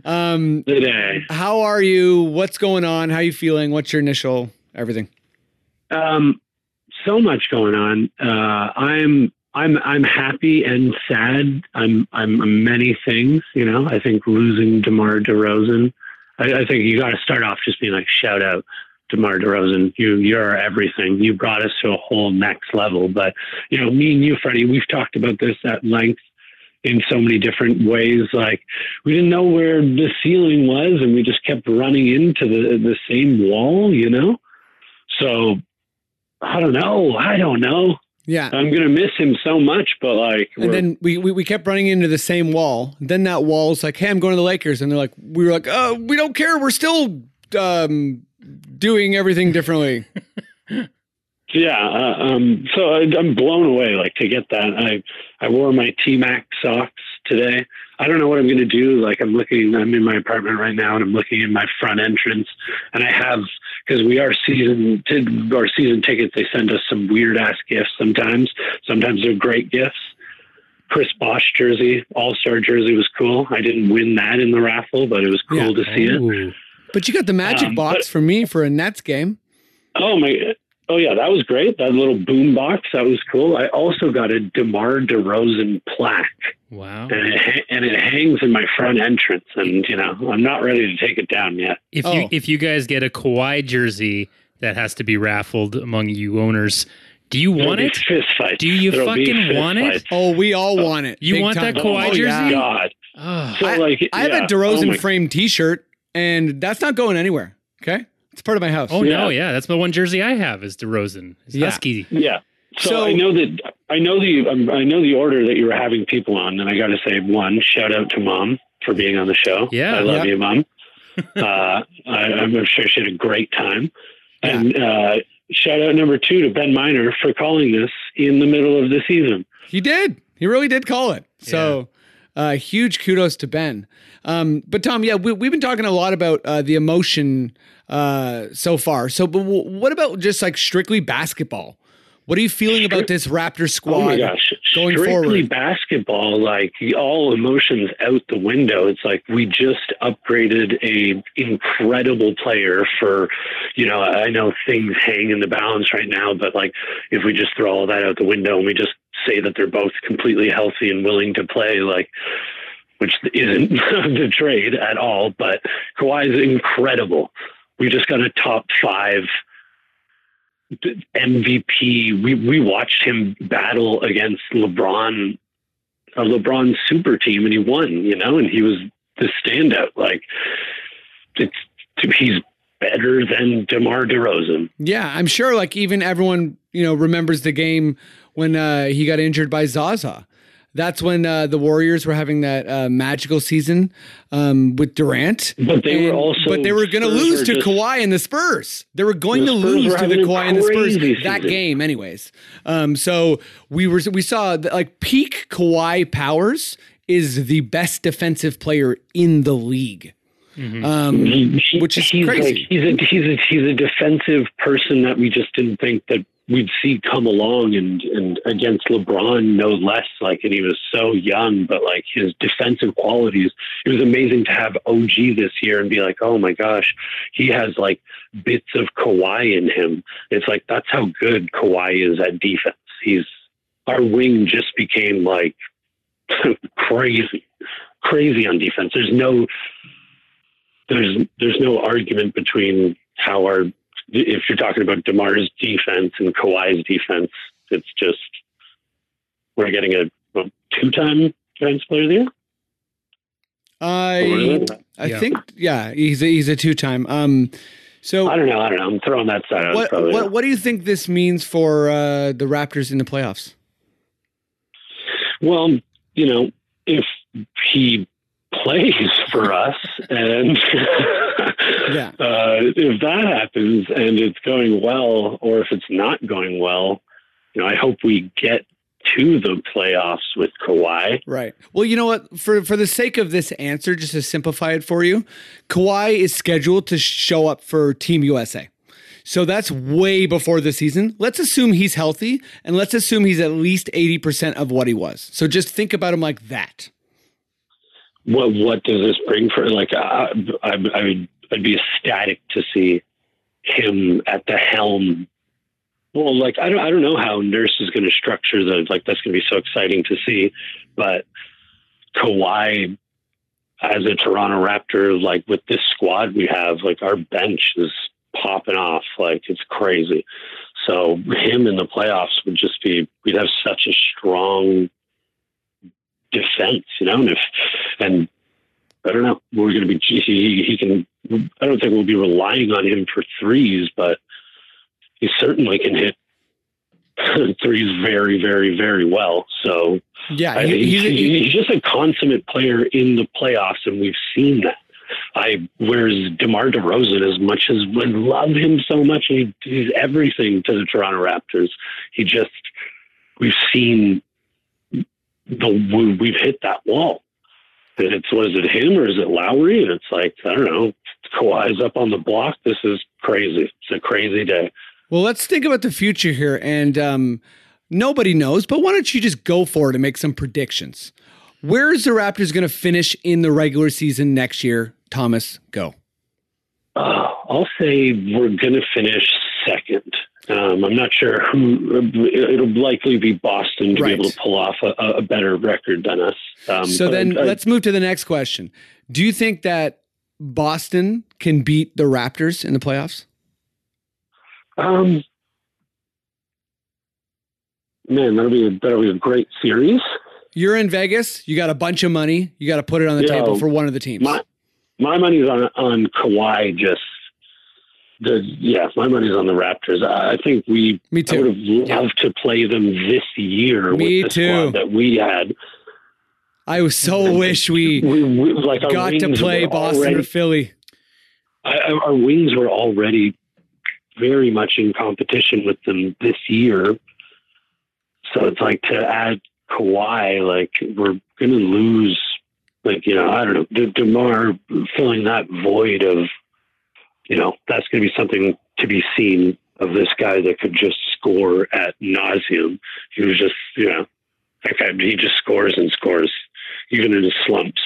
Um, The day. how are you? What's going on? How you feeling? What's your initial everything? Um, so much going on. Uh, I'm I'm I'm happy and sad. I'm I'm many things. You know, I think losing Demar Derozan. I, I think you got to start off just being like shout out Demar Derozan. You you're everything. You brought us to a whole next level. But you know, me and you, Freddie, we've talked about this at length in so many different ways. Like we didn't know where the ceiling was, and we just kept running into the the same wall. You know, so I don't know. I don't know. Yeah. I'm gonna miss him so much, but like, And then we, we we kept running into the same wall. Then that wall's like, "Hey, I'm going to the Lakers," and they're like, "We were like, oh, we don't care. We're still um, doing everything differently." yeah. Uh, um, so I, I'm blown away. Like to get that, I I wore my T Mac socks today. I don't know what I'm gonna do. Like I'm looking. I'm in my apartment right now, and I'm looking in my front entrance, and I have because we are season t- our season tickets. They send us some weird ass gifts sometimes. Sometimes they're great gifts. Chris Bosh jersey, All Star jersey was cool. I didn't win that in the raffle, but it was cool Yeah. to see it. Ooh. But you got the magic Um, box but- for me for a Nets game. Oh my! Oh yeah, that was great. That little boom box, that was cool. I also got a Demar Derozan plaque, Wow. and it, and it hangs in my front entrance. And you know, I'm not ready to take it down yet. If Oh. you if you guys get a Kawhi jersey that has to be raffled among you owners, do you want it? be Fist fights. Do you There'll fucking fist want it? Oh, we all want it. You Big want that time. Kawhi oh, jersey? God. Oh, So I, like, I have a DeRozan Oh my- framed T-shirt, and that's not going anywhere. Okay, it's part of my house. oh no, Yeah. yeah, that's the one jersey I have is DeRozan. It's Yeah. Husky. Yeah. So, So- I know that I know the um, I know the order that you were having people on, and I got to say, one shout out to mom for being on the show. Yeah. I love Yep. you, mom. uh, I, I'm sure she had a great time. And uh, shout out number two to Ben Miner for calling this in the middle of the season. He did. He really did call it. So, uh, huge kudos to Ben. Um, but Tom, yeah, we, we've been talking a lot about uh, the emotion uh, so far. So, but w- what about just like strictly basketball? What are you feeling about this Raptor squad? Oh my gosh. going Strictly forward. basketball, like all emotions out the window. It's like we just upgraded a incredible player for, you know, I know things hang in the balance right now, but like if we just throw all that out the window and we just say that they're both completely healthy and willing to play, like which isn't the trade at all, but Kawhi is incredible. We just got a top five MVP. We we watched him battle against LeBron, a LeBron super team, and he won. You know, and he was the standout. Like it's he's better than DeMar DeRozan. Yeah, I'm sure. Like even everyone, you know, remembers the game when uh, he got injured by Zaza. That's when uh, the Warriors were having that uh, magical season um, with Durant. But they were also but they were going to lose to just- Kawhi and the Spurs. They were going The to lose to the Kawhi and the Spurs crazy that game, anyways. Um, so we were we saw that like peak Kawhi powers is the best defensive player in the league. Um, He- he- which is he's crazy. Like, he's a he's a he's a defensive person that we just didn't think that we'd see come along and and against LeBron no less. Like, and he was so young, but like his defensive qualities, it was amazing to have OG this year and be like, oh my gosh, he has like bits of Kawhi in him. It's like that's how good Kawhi is at defense. He's our wing just became like crazy, crazy on defense. There's no there's there's no argument between how our if you're talking about Demar's defense and Kawhi's defense, it's just we're getting a, a two-time defense player of the year. I I Yeah. think yeah, he's a, he's a two time. Um, so I don't know. I don't know. I'm throwing that side out. what probably. what what do you think this means for uh, the Raptors in the playoffs? Well, you know, if he plays for us and Yeah. uh, if that happens and it's going well, or if it's not going well, you know, I hope we get to the playoffs with Kawhi. Right. Well, you know what? For for the sake of this answer, just to simplify it for you, Kawhi is scheduled to show up for Team USA. So that's way before the season. Let's assume he's healthy, and let's assume he's at least eighty percent of what he was. So just think about him like that. What what does this bring for? Like, I, I, I would I'd be ecstatic to see him at the helm. Well, like I don't I don't know how Nurse is going to structure the like that's going to be so exciting to see, but Kawhi as a Toronto Raptor, like with this squad we have, like our bench is popping off, like it's crazy. So him in the playoffs would just be we'd have such a strong defense, you know, and if and I don't know, we're going to be he, he can. I don't think we'll be relying on him for threes, but he certainly can hit threes very, very, very well. So Yeah, he- he's, he's, he- he's just a consummate player in the playoffs, and we've seen that. I whereas DeMar DeRozan, as much as we love him so much, he, he's everything to the Toronto Raptors. He just we've seen the we- we've hit that wall. And it's was it him or is it Lowry? And it's like I don't know. Kawhi's up on the block. This is crazy. It's a crazy day. Well, let's think about the future here. And um, nobody knows, but why don't you just go for it and make some predictions? Where is the Raptors going to finish in the regular season next year? Thomas, go. Uh, I'll say we're going to finish second. Um, I'm not sure who. It'll likely be Boston to Right. be able to pull off a, a better record than us. Um, so then I- I- let's move to the next question. Do you think that Boston can beat the Raptors in the playoffs? Um, man, that'll be a, that'll be a great series. You're in Vegas. You got a bunch of money. You got to put it on the Yo, table for one of the teams. My my money's on on Kawhi. Just the yeah, my money's on the Raptors. I I think we. Me I too. would have loved to play them this year Me with the too. squad that we had. I was so wish we We, we like got to play Boston already- or Philly. I, I- our wings were already very much in competition with them this year. So it's like to add Kawhi, like we're going to lose, like, you know, I don't know, De- DeMar filling that void of, you know, that's going to be something to be seen of this guy that could just score at nauseum. He was just, you know, that guy, he just scores and scores, even in his slumps.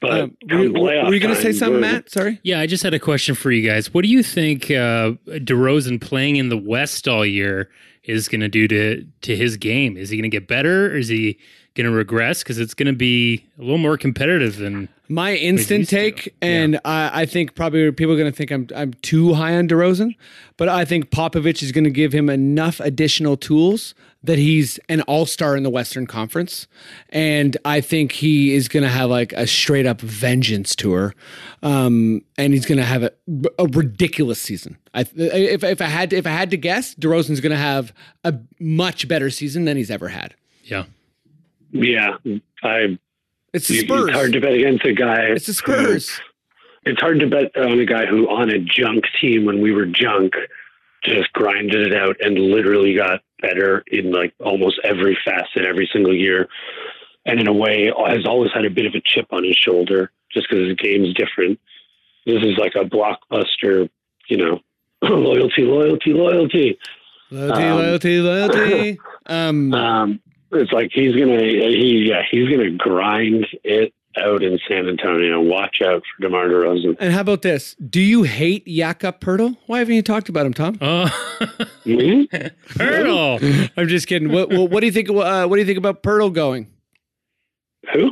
But Um, were, you- were you going to say something, we're- Matt? Sorry. Yeah, I just had a question for you guys. What do you think uh, DeRozan playing in the West all year is going to do to to his game? Is he going to get better, or is he going to regress? Because it's going to be a little more competitive than My instant used to. take, and I, I think probably people are going to think I'm I'm too high on DeRozan, but I think Popovich is going to give him enough additional tools that he's an all star in the Western Conference, and I think he is going to have like a straight up vengeance tour, um, and he's going to have a, a ridiculous season. I, if if I had to, if I had to guess, DeRozan's going to have a much better season than he's ever had. yeah. Yeah, I. It's the Spurs. It's hard to bet against a guy. It's the Spurs. It's hard to bet on a guy who, on a junk team when we were junk, just grinded it out and literally got better in like almost every facet every single year, and in a way has always had a bit of a chip on his shoulder just because his game's different. This is like a blockbuster, you know, loyalty, loyalty, loyalty. Loyalty, Um, loyalty, loyalty. Um, Um, it's like he's gonna he yeah he's gonna grind it out in San Antonio. Watch out for DeMar DeRozan. and how about this? Do you hate Jakob Poeltl? Why haven't you talked about him, Tom? Mhm. Hurdle. I'm just kidding. What, what, what do you think? Uh, what do you think about Poeltl going? Who?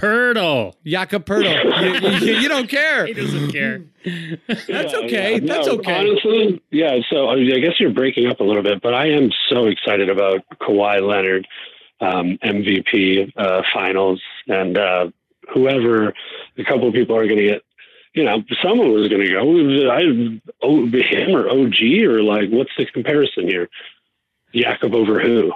Poeltl. Jakob Poeltl. you, you- you don't care. He doesn't care. That's Yeah, okay. yeah. That's No, okay. Honestly, yeah. So I mean, I guess you're breaking up a little bit, but I am so excited about Kawhi Leonard, um, MVP uh, finals, and uh, whoever a couple of people are going to get. You know, someone was going to go. I, oh, him or OG or like, what's the comparison here? Jakob over who?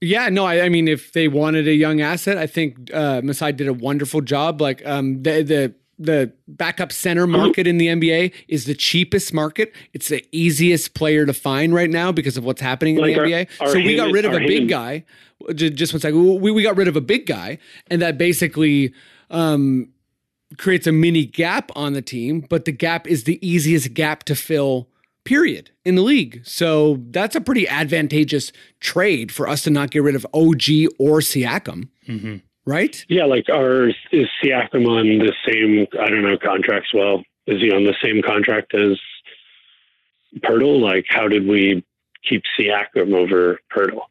Yeah, no, I, I mean, if they wanted a young asset, I think uh, Masai did a wonderful job. Like um, the the the backup center market in the NBA is the cheapest market. It's the easiest player to find right now because of what's happening in Like the our- NBA. our so we got rid of a big guy. Ju- Just one second. We we got rid of a big guy, and that basically. Um, creates a mini gap on the team, but the gap is the easiest gap to fill, period, in the league. So that's a pretty advantageous trade for us to not get rid of OG or Siakam, mm-hmm. right? Yeah, like, are is Siakam on the same? I don't know contracts. Well, is he on the same contract as Poeltl? Like, how did we keep Siakam over Poeltl?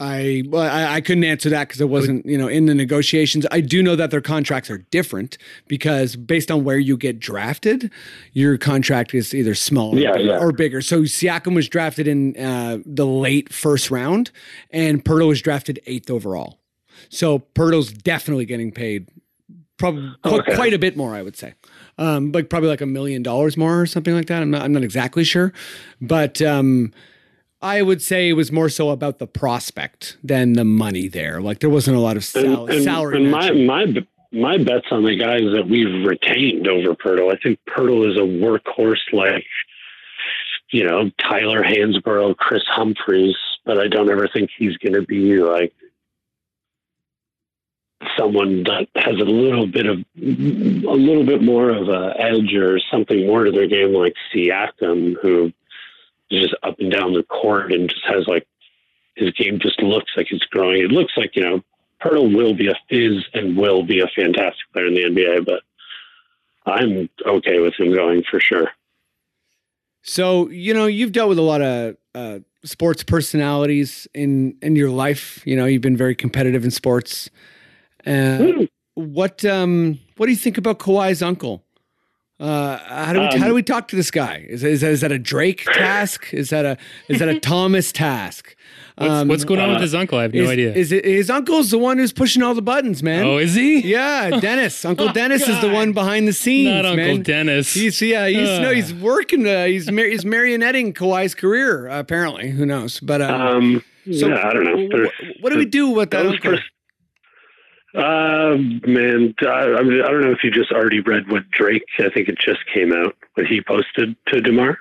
I well, I, I couldn't answer that because it wasn't you know in the negotiations. I do know that their contracts are different because based on where you get drafted, your contract is either smaller Yeah, yeah. or bigger. So Siakam was drafted in uh, the late first round, and Poeltl was drafted eighth overall. So Poeltl's definitely getting paid probably Okay. quite a bit more, I would say. Um, like probably like a million dollars more or something like that. I'm not I'm not exactly sure, but um, I would say it was more so about the prospect than the money there. Like there wasn't a lot of sal- and, and, salary. and my my my bets on the guys that we've retained over Poeltl. I think Poeltl is a workhorse like you know Tyler Hansbrough, Kris Humphries, but I don't ever think he's going to be like someone that has a little bit of a little bit more of a edge or something more to their game like Siakam who is just up and down the court and just has like his game just looks like it's growing. It looks like, you know, Poeltl will be a is and will be a fantastic player in the NBA, but I'm okay with him going for sure. So you know you've dealt with a lot of uh, sports personalities in in your life. You know you've been very competitive in sports. Uh, what um what do you think about Kawhi's uncle? Uh, how do we Um, how do we talk to this guy? Is is, is that a Drake task? Is that a is that a Thomas task? What's, what's going on uh, with his uncle? I have no is, idea. Is it his uncle's the one who's pushing all the buttons, man? oh, is he? yeah, Dennis. Uncle Dennis is the one behind the scenes, Not Uncle man. Dennis. He's yeah, he's no, he's working. Uh, he's mar- he's marionetting Kawhi's career. Uh, apparently, who knows? But um, Um, so yeah, I don't know. There's- what do we do with that uncle? pers- Uh, man, I, I mean, I don't know if you just already read what Drake. I think it just came out what he posted to Demar.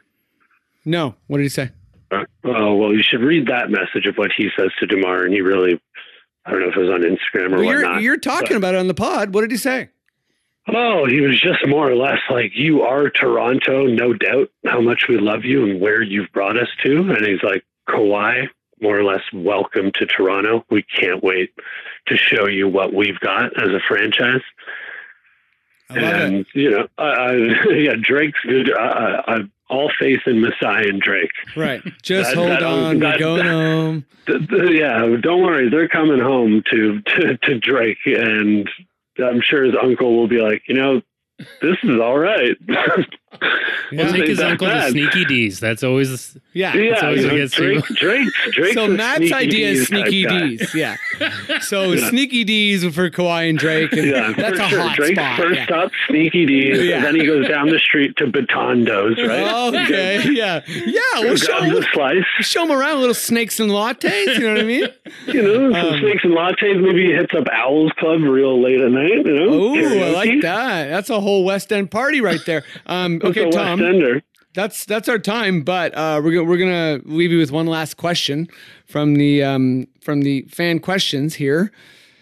no, what did he say? Uh, oh well, you should read that message of what he says to Demar, and he really. I don't know if it was on Instagram or Well, you're whatnot. you're talking about it on the pod. What did he say? Oh, he was just more or less like, You are Toronto, no doubt how much we love you and where you've brought us to. And he's like, Kawhi, more or less, welcome to Toronto. We can't wait to show you what we've got as a franchise. It. and, you know, I, I, yeah, Drake's good. I, I, all faith in Masai and Drake. Right. Just That- hold that- on. We're that- going home. Yeah, don't worry. They're coming home to, to, to Drake. And I'm sure his uncle will be like, You know, this is all right. We'll Wasn't take his uncle to. Sneaky Dee's. That's always Yeah. Yeah, always you what know, gets Drake, people. Drake's, Drake's So a Matt's idea is sneaky guy. D's. Yeah. So Yeah. sneaky Dee's for Kawhi and Drake. And Yeah, that's a sure. hot Drake's spot. first yeah. stop, Sneaky Dee's. Yeah. Then he goes down the street to Bitondo's, right? Okay. Yeah. Yeah. We'll show, Grabs a slice, show him around little snakes and lattes. You know what I mean? you know, some Um, snakes and lattes. Maybe he hits up Owls Club real late at night, you know? Oh, I like that. That's a whole West End party right there. Um, That's okay, Tom. Ender. that's that's our time but uh we're gonna we're gonna leave you with one last question from the um from the fan questions here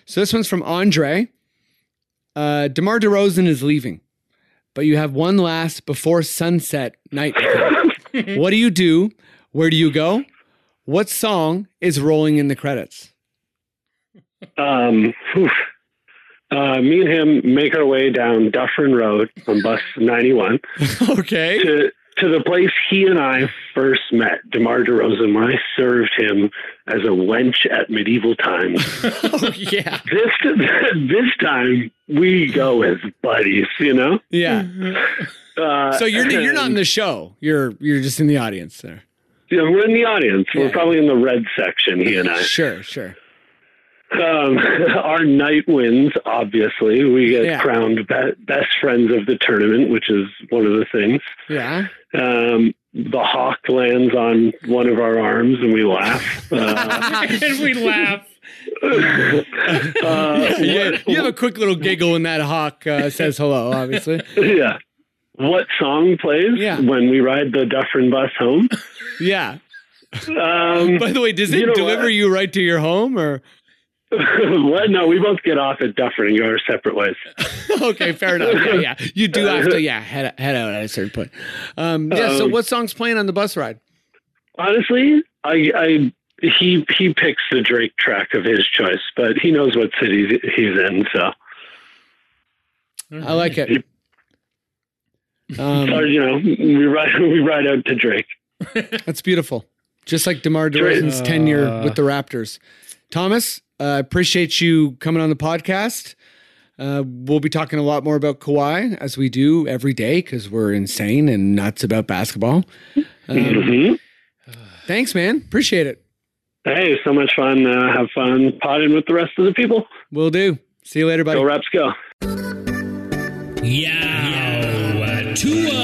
so this one's from andre uh demar DeRozan is leaving but you have one last before sunset night what do you do where do you go what song is rolling in the credits Um. Uh, me and him make our way down Dufferin Road on bus 91 okay to to the place he and I first met, DeMar DeRozan, when I served him as a wench at medieval times. oh yeah this this time we go as buddies, you know. yeah Uh, so you're you're not in the show you're you're just in the audience there know, we're in the audience. Yeah. We're probably in the red section. He and I. sure sure Um, our night wins. Obviously, we get Yeah. crowned be- best friends of the tournament, which is one of the things. yeah Um, the hawk lands on one of our arms, and we laugh. Uh, and we laugh. uh, yeah, what- you have a quick little giggle when that hawk uh, says hello, obviously. yeah. What song plays Yeah. when we ride the Dufferin bus home? Yeah. Um, By the way, does it You know deliver what? you right to your home or? what? No, we both get off at Dufferin and go our separate ways. okay, fair enough. Yeah, yeah. You do have to, yeah, head, head out at a certain point. Um, yeah, so Um, what song's playing on the bus ride? Honestly, I, I he he picks the Drake track of his choice, but he knows what city he's in, so I like it. Um, or, you know we ride we ride out to Drake. that's beautiful. Just like DeMar Drake- DeRozan's tenure Uh. with the Raptors. Thomas, I appreciate you coming on the podcast. Uh, we'll be talking a lot more about Kawhi as we do every day because we're insane and nuts about basketball. Um, hmm Thanks, man. Appreciate it. Hey, so much fun! Uh, have fun potting with the rest of the people. We'll do. See you later, buddy. Go Raps, go! Yow, Tua.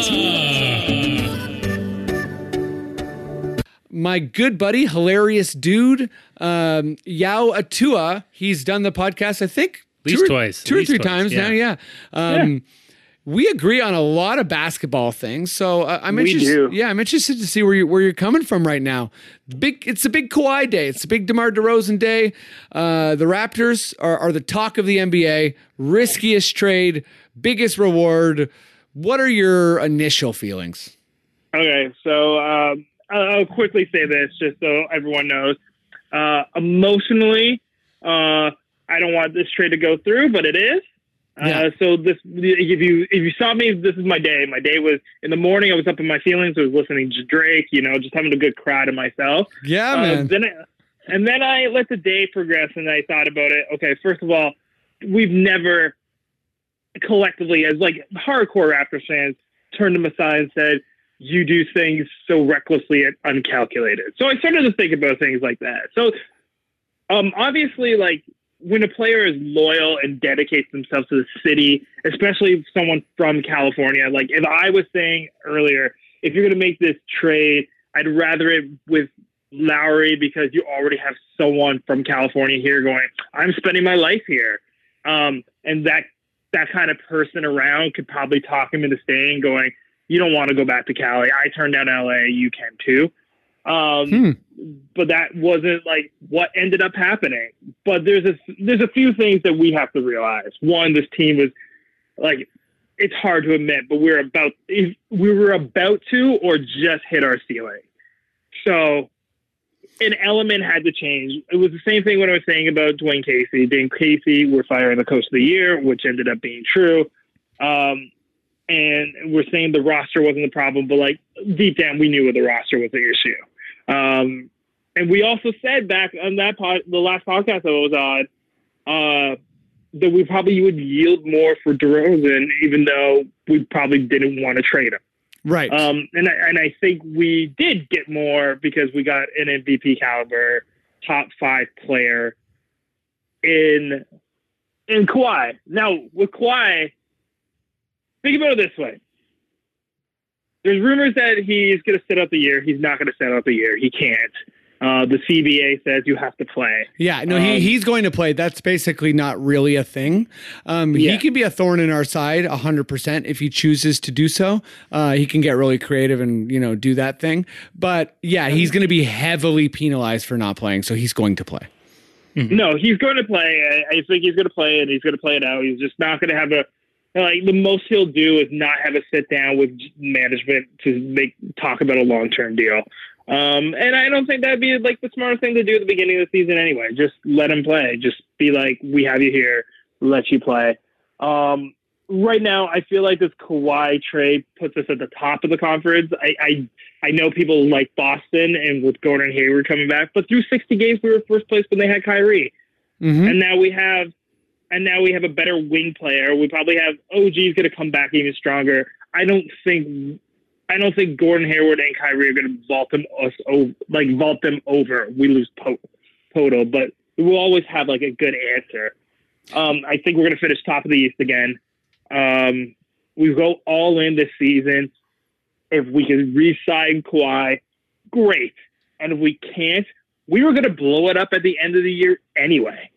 My good buddy, hilarious dude, um, Yao Atua. He's done the podcast, I think, At least two or, twice. two At or three twice, times now. yeah. Yeah. Um, We agree on a lot of basketball things, so uh, I'm We interested. do. Yeah, I'm interested to see where you where you're coming from right now. Big, it's a big Kawhi day. It's a big DeMar DeRozan day. Uh, the Raptors are, are the talk of the NBA. Riskiest trade, biggest reward. What are your initial feelings? Okay, so um, I'll I'll quickly say this just so everyone knows. Uh, emotionally, uh, I don't want this trade to go through, but it is. Uh, Yeah. so this, if you if you saw me, this is my day. My day was in the morning. I was up in my feelings. I was listening to Drake. You know, just having a good cry to myself. Yeah, Uh, man. then, I, and then I let the day progress, and I thought about it. Okay, first of all, we've never, collectively, as like hardcore Raptors fans, turned him aside and said, "You do things so recklessly and uncalculated." So I started to think about things like that. So, um, obviously, like when a player is loyal and dedicates themselves to the city, especially someone from California, like if I was saying earlier, if you're going to make this trade, I'd rather it with Lowry because you already have someone from California here going, I'm spending my life here. Um, and that that kind of person around could probably talk him into staying, going, You don't want to go back to Cali. I turned down LA, you can too. Um, Hmm. but that wasn't like what ended up happening. But there's a there's a few things that we have to realize. One, this team was like it's hard to admit, but we're about we were about to or just hit our ceiling. So an element had to change. It was the same thing when I was saying about Dwane Casey. Dwane Casey, we're firing the coach of the year, which ended up being true. Um, and we're saying the roster wasn't the problem, but like deep down, we knew where the roster was the issue. Um, and we also said back on that pod, the last podcast that I was on, uh, that we probably would yield more for DeRozan, even though we probably didn't want to trade him. Right. Um, and I, and I think we did get more because we got an MVP caliber, top five player in in Kawhi. Now with Kawhi, think about it this way: there's rumors that he's going to sit out the year. He's not going to sit out the year. He can't. Uh, the CBA says you have to play. Yeah, no, Um, he, he's going to play. That's basically not really a thing. Um, Yeah. He could be a thorn in our side 100% if he chooses to do so. Uh, he can get really creative and, you know, do that thing. But yeah, he's going to be heavily penalized for not playing. So he's going to play. No, he's going to play. I, I think he's going to play, and he's going to play it out. He's just not going to have a like the most he'll do is not have a sit down with management to make talk about a long term deal. Um, and I don't think that'd be like the smartest thing to do at the beginning of the season anyway. Just let him play. Just be like, we have you here, let you play. Um, right now, I feel like this Kawhi trade puts us at the top of the conference. I, I I know people like Boston and with Gordon Hayward coming back, but through 60 games, we were first place when they had Kyrie, Mhm. and now we have, and now we have a better wing player. We probably have OG's going to come back even stronger. I don't think, I don't think Gordon Hayward and Kyrie are going to vault them us over, like vault them over. We lose total, but we'll always have like a good answer. Um, I think we're going to finish top of the East again. Um, we go all in this season. If we can re-sign Kawhi, great. And if we can't, we were going to blow it up at the end of the year anyway.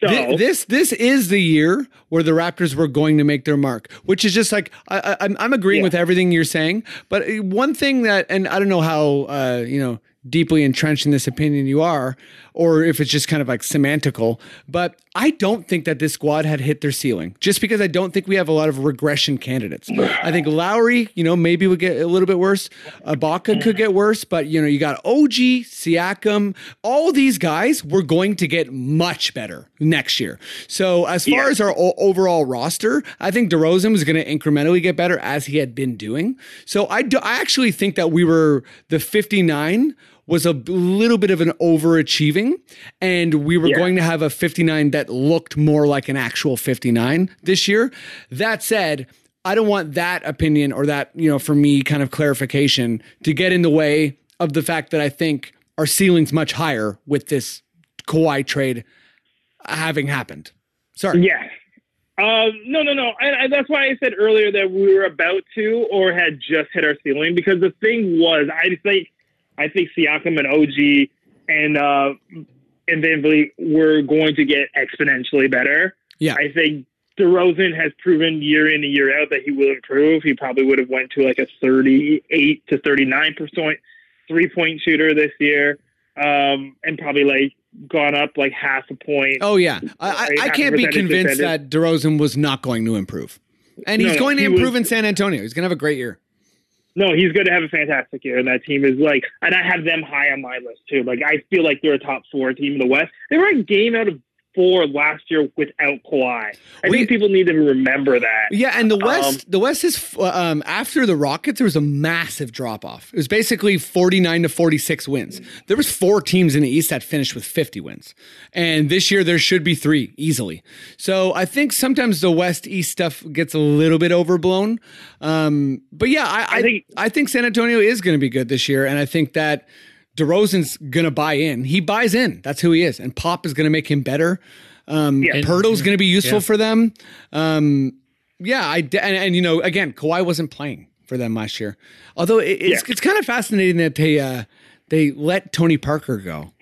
So Thi- this this is the year where the Raptors were going to make their mark, which is just like I, I, I'm I'm agreeing Yeah. with everything you're saying. But uh, one thing that, and I don't know how uh, you know deeply entrenched in this opinion you are, or if it's just kind of like semantical. But I don't think that this squad had hit their ceiling, just because I don't think we have a lot of regression candidates. I think Lowry, you know, maybe would get a little bit worse. Ibaka could get worse, but you know, you got OG, Siakam, all these guys were going to get much better next year. So as far Yeah. as our o- overall roster, I think DeRozan was going to incrementally get better as he had been doing. So I do, I actually think that we were the 59 was a little bit of an overachieving and we were Yeah. going to have a 59 that looked more like an actual 59 this year. That said, I don't want that opinion or that, you know, for me kind of clarification to get in the way of the fact that I think our ceiling's much higher with this Kawhi trade having happened. Sorry. Yes. Um, no, no, no. And, and that's why I said earlier that we were about to or had just hit our ceiling because the thing was, I think, I think Siakam and OG and uh, and VanVleet were going to get exponentially better. Yeah. I think DeRozan has proven year in and year out that he will improve. He probably would have went to like a 38 to 39 percent three point shooter this year, um, and probably like gone up like half a point. Oh yeah, I, I, can't be convinced that DeRozan was not going to improve, and he's no, going to he improve was- in San Antonio. He's going to have a great year. No, he's going to have a fantastic year, and that team is like, and I have them high on my list too. Like, I feel like they're a top four team in the West. They were a game out of four last year without Kawhi. I We- think people need to remember that. Yeah, and the West, Um, the West is um, after the Rockets. There was a massive drop off. It was basically forty nine to forty six wins. There was four teams in the East that finished with fifty wins, and this year there should be three easily. So I think sometimes the West East stuff gets a little bit overblown. Um, but yeah, I, I, I think think- I think San Antonio is going to be good this year, and I think that. DeRozan's gonna buy in. He buys in. That's who he is. And Pop is gonna make him better. Um, Yeah. Poeltl's gonna be useful Yeah. for them. Um, yeah, I and, and you know again, Kawhi wasn't playing for them last year. Although it, it's Yeah. it's kind of fascinating that they uh, they let Tony Parker go.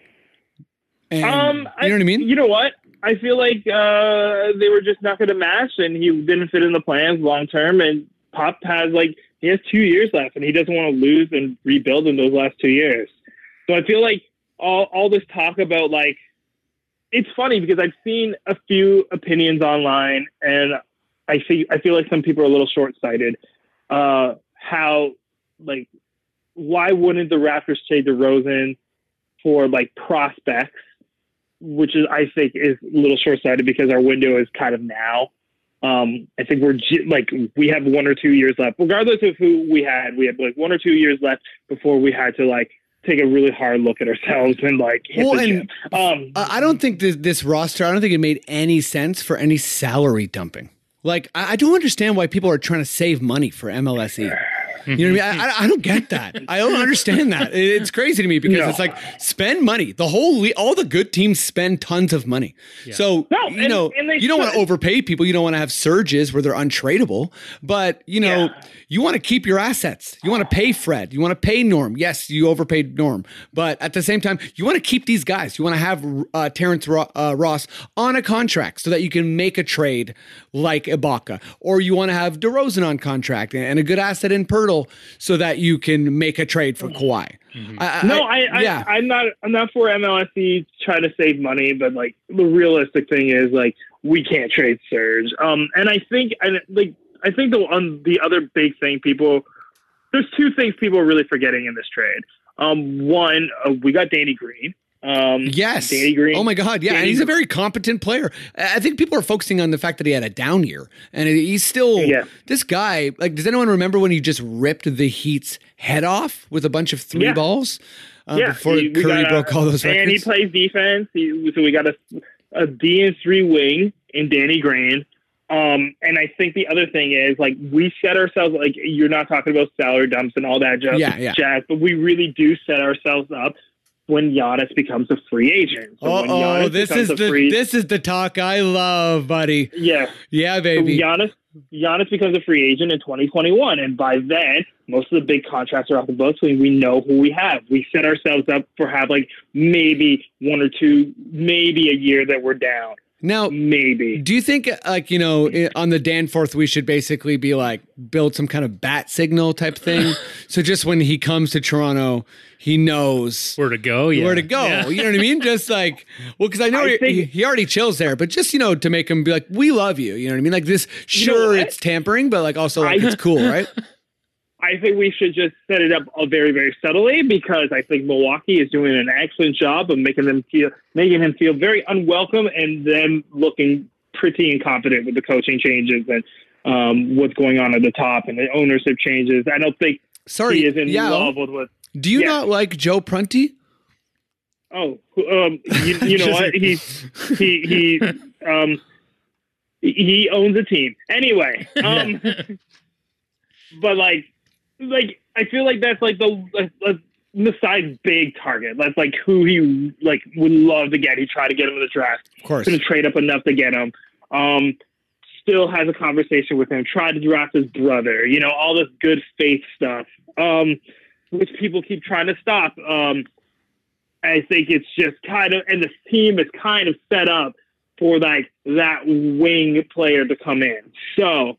And, Um, you know what I mean? You know what? I feel like uh, they were just not going to match, and he didn't fit in the plans long term. And Pop has like he has two years left, and he doesn't want to lose and rebuild in those last two years. So I feel like all all this talk about like it's funny because I've seen a few opinions online, and I see I feel like some people are a little short sighted. Uh, how like why wouldn't the Raptors trade DeRozan for like prospects? which is I think is a little short sighted because our window is kind of now. Um, I think we're like we have one or two years left, regardless of who we had. We have like one or two years left before we had to like take a really hard look at ourselves and like hit Well, the and- gym. Um, I don't think this, this roster. I don't think it made any sense for any salary dumping. Like I, I don't understand why people are trying to save money for MLSE. You know what I mean? I, I, I don't get that. I don't understand that. It's crazy to me because No. it's like spend money. The whole all the good teams spend tons of money. So No, you and- know and they you don't want to overpay people. You don't want to have surges where they're untradeable. But you know Yeah. you want to keep your assets. You want to pay Fred. You want to pay Norm. Yes, you overpaid Norm, but at the same time, you want to keep these guys. You want to have uh, Terrence Ro- uh, Ross on a contract so that you can make a trade like Ibaka, or you want to have DeRozan on contract and, and a good asset in Poeltl so that you can make a trade for Kawhi. I, no, I, I, yeah. I'm not. I'm not for MLSE trying to save money, but like the realistic thing is like we can't trade Serge. Um, and I think, and like I think the on the other big thing people, there's two things people are really forgetting in this trade. Um, one, uh, we got Danny Green. Um, Yes. Danny Green. Oh my God. Yeah. and he's a very competent player. I think people are focusing on the fact that he had a down year and he's still, Yeah. this guy, like, does anyone remember when he just ripped the Heat's head off with a bunch of three Yeah. balls uh, yeah, before we Curry got broke all those records? And he plays defense. He, so we got a, a D and three wing in Danny Green. Um, and I think the other thing is like we set ourselves like you're not talking about salary dumps and all that jazz, Yeah, yeah. jazz, but we really do set ourselves up when Giannis becomes a free agent. So oh, this is the free, this is the talk I love, buddy. yeah. Yeah, So baby. Giannis Giannis becomes a free agent in 2021, and by then, most of the big contracts are off the books, and we know who we have. We set ourselves up for have like maybe one or two, maybe a year that we're down, Now, maybe. do you think, like, you know, on the Danforth, we should basically be like build some kind of bat signal type thing? so just when he comes to Toronto, he knows Where to go? Yeah. where to go. Yeah. You know what I mean? Just like, well, because I know I he, think- he already chills there, but just you know to make him be like, we love you. You know what I mean? Like this, know sure, what? it's tampering, but like also like I- it's cool, right? I think we should just set it up very, very subtly because I think Milwaukee is doing an excellent job of making them feel, making him feel very unwelcome, and them looking pretty incompetent with the coaching changes and um, what's going on at the top and the ownership changes. I don't think Sorry, he is in yeah. love with what. Do you yeah. not like Joe Prunty? Oh, um, you, you know what? He he he um he owns a team anyway. Um, but like like I feel like that's like the like, Masai's big target. That's like who he like would love to get. He tried to get him in the draft. Of course. Couldn't trade up enough to get him. Um, still has a conversation with him. Tried to draft his brother. You know all this good faith stuff. Um, which people keep trying to stop. Um, I think it's just kind of, and the team is kind of set up for like that wing player to come in. So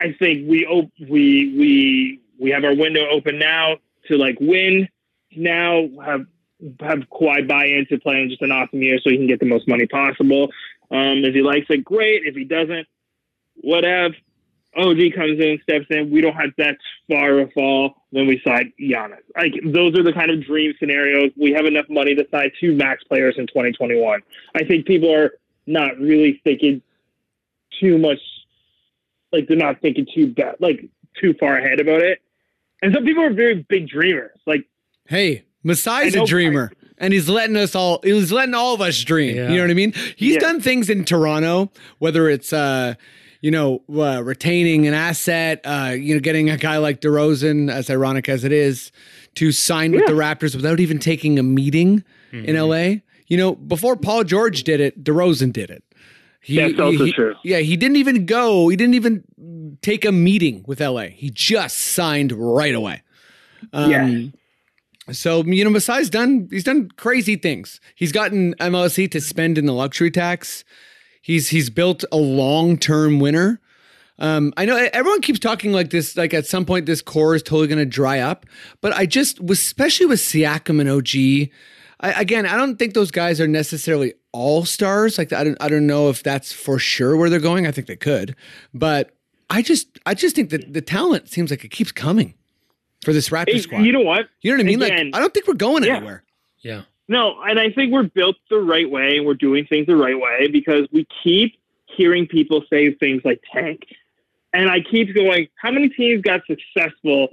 I think we op- we we we have our window open now to like win. Now have have Kawhi buy into playing just an awesome year so he can get the most money possible. Um, if he likes it, great. If he doesn't, whatever. OG comes in, steps in. We don't have that far a fall. Then we sign Giannis. Like those are the kind of dream scenarios. We have enough money to sign two max players in 2021. I think people are not really thinking too much. Like they're not thinking too bad, like too far ahead about it. And some people are very big dreamers. Like Hey, Masai's I a know- dreamer. And he's letting us all he's letting all of us dream. Yeah. You know what I mean? He's Yeah. done things in Toronto, whether it's uh you know, uh, retaining an asset, uh, you know, getting a guy like DeRozan, as ironic as it is, to sign with the Raptors without even taking a meeting Mm-hmm. in LA. You know, before Paul George did it, DeRozan did it. He, That's also he- true. Yeah, he didn't even go. He didn't even take a meeting with LA. He just signed right away. Um, Yeah. So you know, Masai's done. He's done crazy things. He's gotten MLSE to spend in the luxury tax. He's he's built a long term winner. Um, I know everyone keeps talking like this. Like at some point, this core is totally going to dry up. But I just, especially with Siakam and OG, I, again, I don't think those guys are necessarily all stars. Like I don't, I don't know if that's for sure where they're going. I think they could, but I just, I just think that the talent seems like it keeps coming for this Raptors Hey, squad. you know what? You know what I mean? Again- like I don't think we're going Yeah. anywhere. Yeah. No, and I think we're built the right way and we're doing things the right way because we keep hearing people say things like tank. And I keep going, how many teams got successful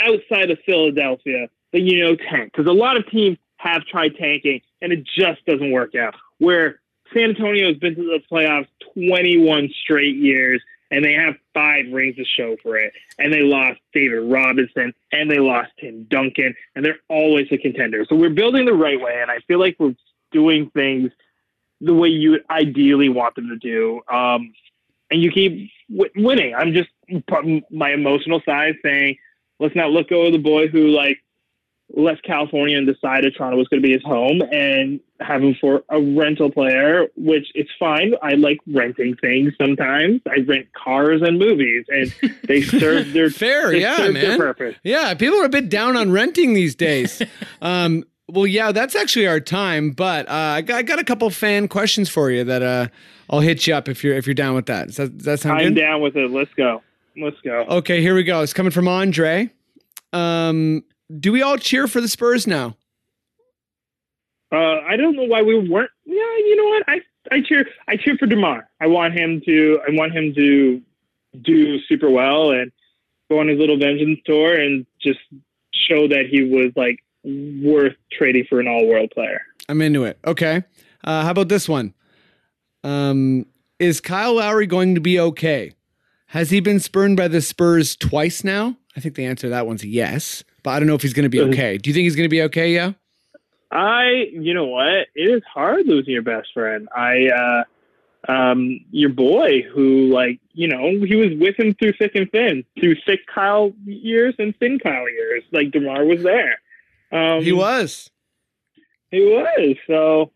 outside of Philadelphia that you know tank? Because a lot of teams have tried tanking and it just doesn't work out. Where San Antonio has been to the playoffs 21 straight years and they have five rings to show for it. And they lost David Robinson and they lost Tim Duncan and they're always a contender. So we're building the right way. And I feel like we're doing things the way you ideally want them to do. Um, and you keep w- winning. I'm just my emotional side saying, let's not go of the boy who like left California and decided Toronto was going to be his home and have him for a rental player, which it's fine. I like renting things sometimes. I rent cars and movies, and they serve their Fair, yeah, serve their man. purpose. Yeah, people are a bit down on renting these days. um, well, yeah, that's actually our time. But uh, I, got, I got a couple fan questions for you that uh, I'll hit you up if you're if you're down with that. Does that, does that sound I'm good? down with it. Let's go. Let's go. Okay, here we go. It's coming from Andre. Um, do we all cheer for the Spurs now? Uh, I don't know why we weren't. Yeah, you know what? I I cheer I cheer for Demar. I want him to I want him to do super well and go on his little vengeance tour and just show that he was like worth trading for an all world player. I'm into it. Okay. Uh, how about this one? Um, is Kyle Lowry going to be okay? Has he been spurned by the Spurs twice now? I think the answer to that one's yes, but I don't know if he's going to be okay. Do you think he's going to be okay? Yeah. I, you know what? It is hard losing your best friend. I, uh, um, your boy who, like, you know, he was with him through thick and thin, through thick Kyle years and thin Kyle years. Like Demar was there. Um, He was. He was. So,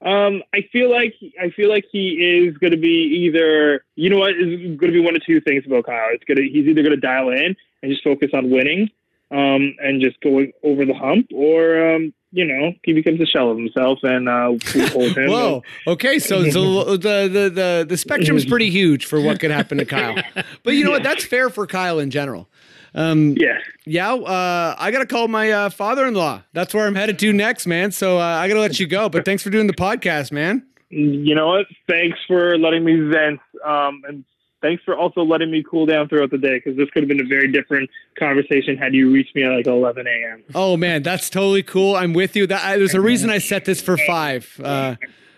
um, I feel like I feel like he is going to be either. You know what is going to be one of two things about Kyle. It's gonna he's either going to dial in and just focus on winning, um, and just going over the hump, or um, you know, he becomes a shell of himself and uh, we hold him. Whoa. Okay. So, the, the the the spectrum's pretty huge for what could happen to Kyle. But you know what? That's fair for Kyle in general. Um, yeah. Yeah. Uh, I got to call my uh, father-in-law. That's where I'm headed to next, man. So uh, I got to let you go. But thanks for doing the podcast, man. You know what? Thanks for letting me vent, um, and thanks for also letting me cool down throughout the day because this could have been a very different conversation had you reached me at like 11 a.m. Oh man, that's totally cool. I'm with you. That I, there's a reason I set this for five, uh,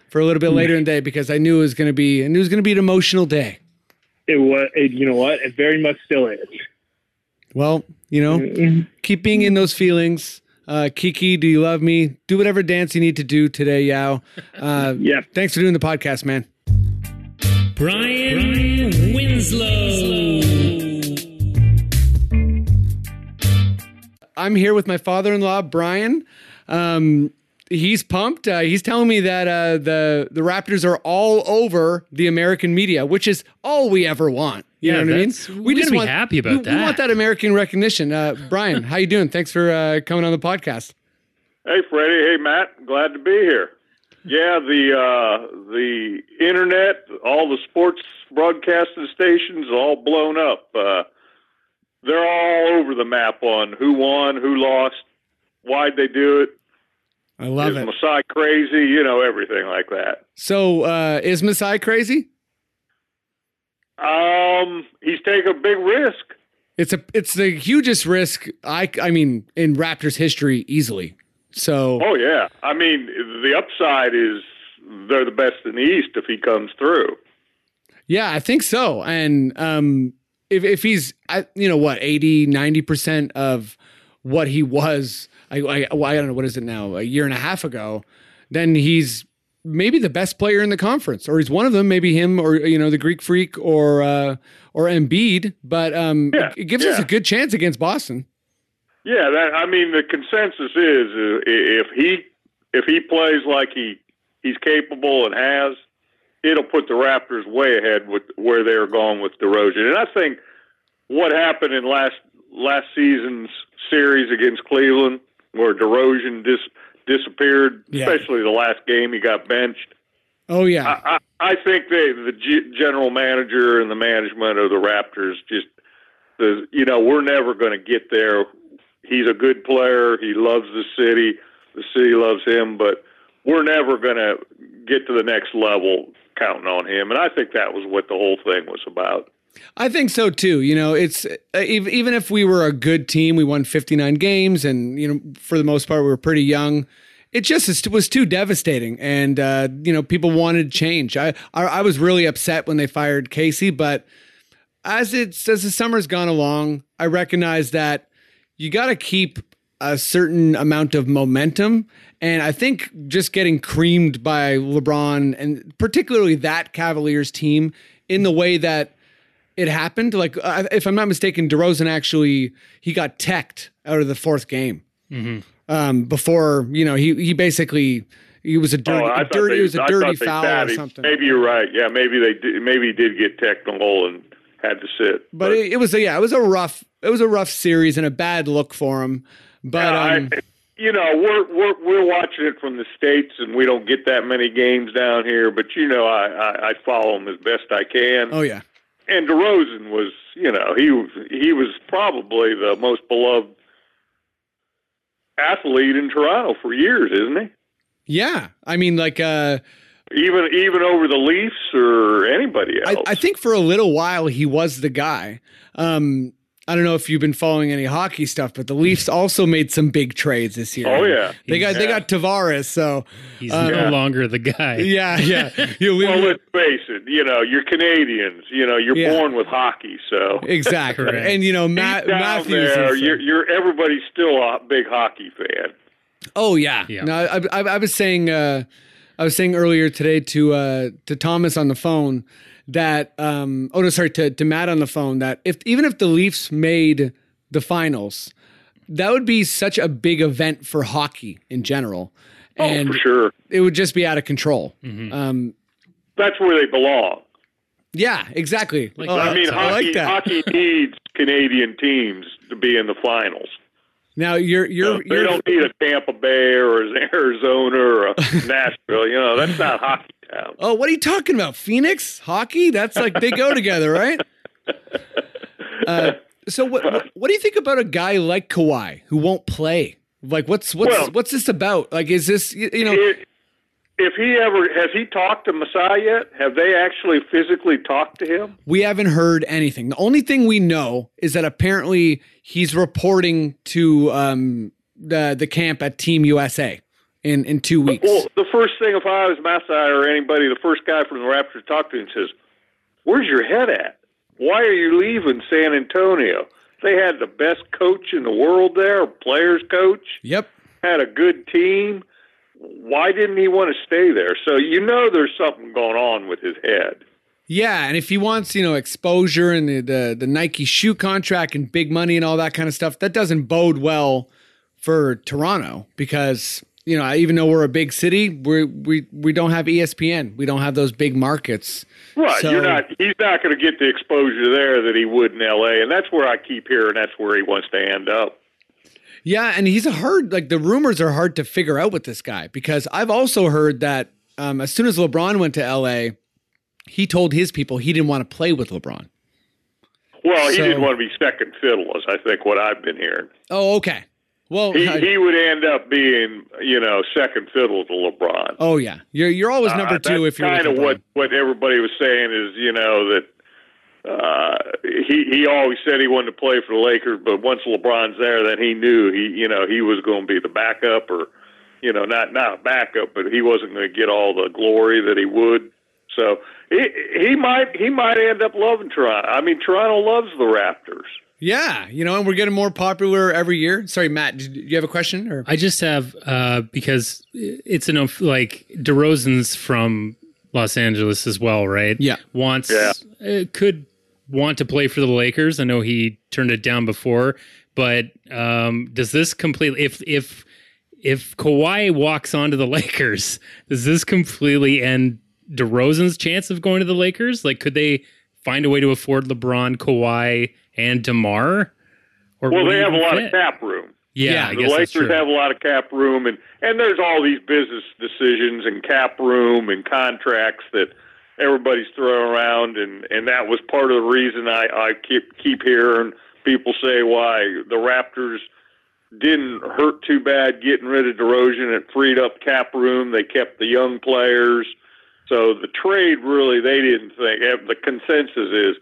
for a little bit later in the day because I knew it was going to be, I knew it was going to be an emotional day. It was, it, you know what? It very much still is. Well, you know, keep being in those feelings. Uh, Kiki, do you love me? Do whatever dance you need to do today, Yao. Uh, yeah. Thanks for doing the podcast, man. Brian Winslow. I'm here with my father-in-law, Brian. Um, he's pumped. Uh, he's telling me that uh, the the Raptors are all over the American media, which is all we ever want. You Yeah, know what I mean? that's- we gotta be happy about we, We that. want that American recognition. Uh, Brian, how you doing? Thanks for uh, coming on the podcast. Hey, Freddie. Hey, Matt. Glad to be here. Yeah, the uh, the internet, all the sports broadcasting stations, all blown up. Uh, they're all over the map on who won, who lost, why'd they do it. I love Is it. Masai crazy? You know everything like that. So uh, is Masai crazy? Um, he's taking a big risk. It's a it's the hugest risk I I mean in Raptors history easily. So Oh yeah, I mean the upside is they're the best in the East if he comes through. Yeah, I think so. And um if if he's you know what 80 90% of what he was I, I well, I don't know what is it now a year and a half ago then he's maybe the best player in the conference or he's one of them maybe him or you know the Greek freak or uh or Embiid but um Yeah, it gives us a good chance against Boston. Yeah, that I mean the consensus is uh, if he if he plays like he he's capable and has, it'll put the Raptors way ahead with where they're going with DeRozan. And I think what happened in last last season's series against Cleveland, where DeRozan dis, disappeared, Yeah. especially the last game he got benched. Oh yeah. I, I, I think they, the G, general manager and the management of the Raptors just, the, you know, we're never going to get there. He's a good player. He loves the city. The city loves him, but we're never going to get to the next level counting on him. And I think that was what the whole thing was about. I think so too. You know, it's uh, even if we were a good team, we won 59 games, and you know, for the most part, we were pretty young. It just was too devastating, and uh, you know, people wanted change. I, I I was really upset when they fired Casey, but as it's as the summer's gone along, I recognize that you got to keep a certain amount of momentum. And I think just getting creamed by LeBron and particularly that Cavaliers team in the way that it happened, like uh, if I'm not mistaken, DeRozan actually he got teched out of the fourth game um, before you know he he basically he was a dirty, oh, I a thought dirty they- it was a I dirty foul sat or something. Maybe you're right. Yeah, maybe they did, maybe he did get technical and had to sit. But it, it was a, yeah, it was a rough it was a rough series and a bad look for him. But Yeah, um, I, you know, we're we're we're watching it from the states, and we don't get that many games down here. But you know, I I, I follow them as best I can. oh yeah, And DeRozan was, you know, he was he was probably the most beloved athlete in Toronto for years, isn't he? yeah. I mean, like uh, Even even over the Leafs or anybody I, else. I think for a little while he was the guy. Um, I don't know if you've been following any hockey stuff, but the Leafs also made some big trades this year. Oh, yeah. they got they got Tavares. So He's Uh, no longer the guy. yeah, yeah. You well, let's face it. You know, you're Canadians. You know, you're Yeah. born with hockey, so exactly. Correct. And you know, Ma- Deep down Matthews. there, is- you're, you're everybody's still a big hockey fan. Oh yeah. Yeah. No, I, I, I was saying, uh, I was saying earlier today to uh, to Thomas on the phone that, um, oh no, sorry, to to Matt on the phone that if even if the Leafs made the finals, that would be such a big event for hockey in general, and oh, for sure. it would just be out of control. Um, That's where they belong. yeah, exactly. Like Oh, I mean, I hockey, like that. hockey needs Canadian teams to be in the finals. Now you're you're they you're don't need a Tampa Bay or an Arizona or a Nashville. You know, that's not hockey town. Oh, what are you talking about? Phoenix hockey? That's like they go together, right? Uh, so what, what what do you think about a guy like Kawhi who won't play? Like what's what's Well- what's this about? Like is this you, you know If, if he ever has he talked to Masai yet? Have they actually physically talked to him? we haven't heard anything. The only thing we know is that apparently he's reporting to um the the camp at Team USA in in 2 weeks. Well, the first thing if I was Masai or anybody, the first guy from the Raptors talked to him says, "Where's your head at? Why are you leaving San Antonio? They had the best coach in the world there, players coach, Yep. had a good team. Why didn't he want to stay there? So you know there's something going on with his head. Yeah, and if he wants, you know, exposure and the, the the Nike shoe contract and big money and all that kind of stuff, that doesn't bode well for Toronto because you know, even though we're a big city, we we we don't have ESPN, we don't have those big markets. Right. So- You're not he's not going to get the exposure there that he would in LA and that's where I keep hearing that's where he wants to end up. Yeah, and he's a hard like the rumors are hard to figure out with this guy because I've also heard that um, as soon as LeBron went to LA, he told his people he didn't want to play with LeBron. Well, he So- didn't want to be second fiddle, is I think what I've been hearing. Oh, okay. Well, He I- he would end up being, you know, second fiddle to LeBron. oh yeah, you're you're always number Uh, two if you're kind of what what everybody was saying is, you know, that uh, he he always said he wanted to play for the Lakers, but once LeBron's there, then he knew he you know he was going to be the backup, or you know, not not a backup, but he wasn't going to get all the glory that he would. So he he might he might end up loving Toronto. I mean, Toronto loves the Raptors. Yeah, you know, and we're getting more popular every year. Sorry, Matt, did you have a question? Or I just have uh, because it's enough like DeRozan's from Los Angeles as well, right? Yeah. wants Yeah. uh, could want to play for the Lakers. I know he turned it down before, but um, does this completely if if if Kawhi walks onto the Lakers, does this completely end DeRozan's chance of going to the Lakers? Like, could they find a way to afford LeBron, Kawhi, and Demar? Or Well, they have a lot fit? of cap room. Yeah, Yeah, I the guess that's Lakers true. have a lot of cap room, and and there's all these business decisions and cap room and contracts that everybody's throwing around, and and that was part of the reason I I keep keep hearing people say why the Raptors didn't hurt too bad getting rid of DeRozan. It freed up cap room. They kept the young players. So the trade really, they didn't think. eh, The consensus is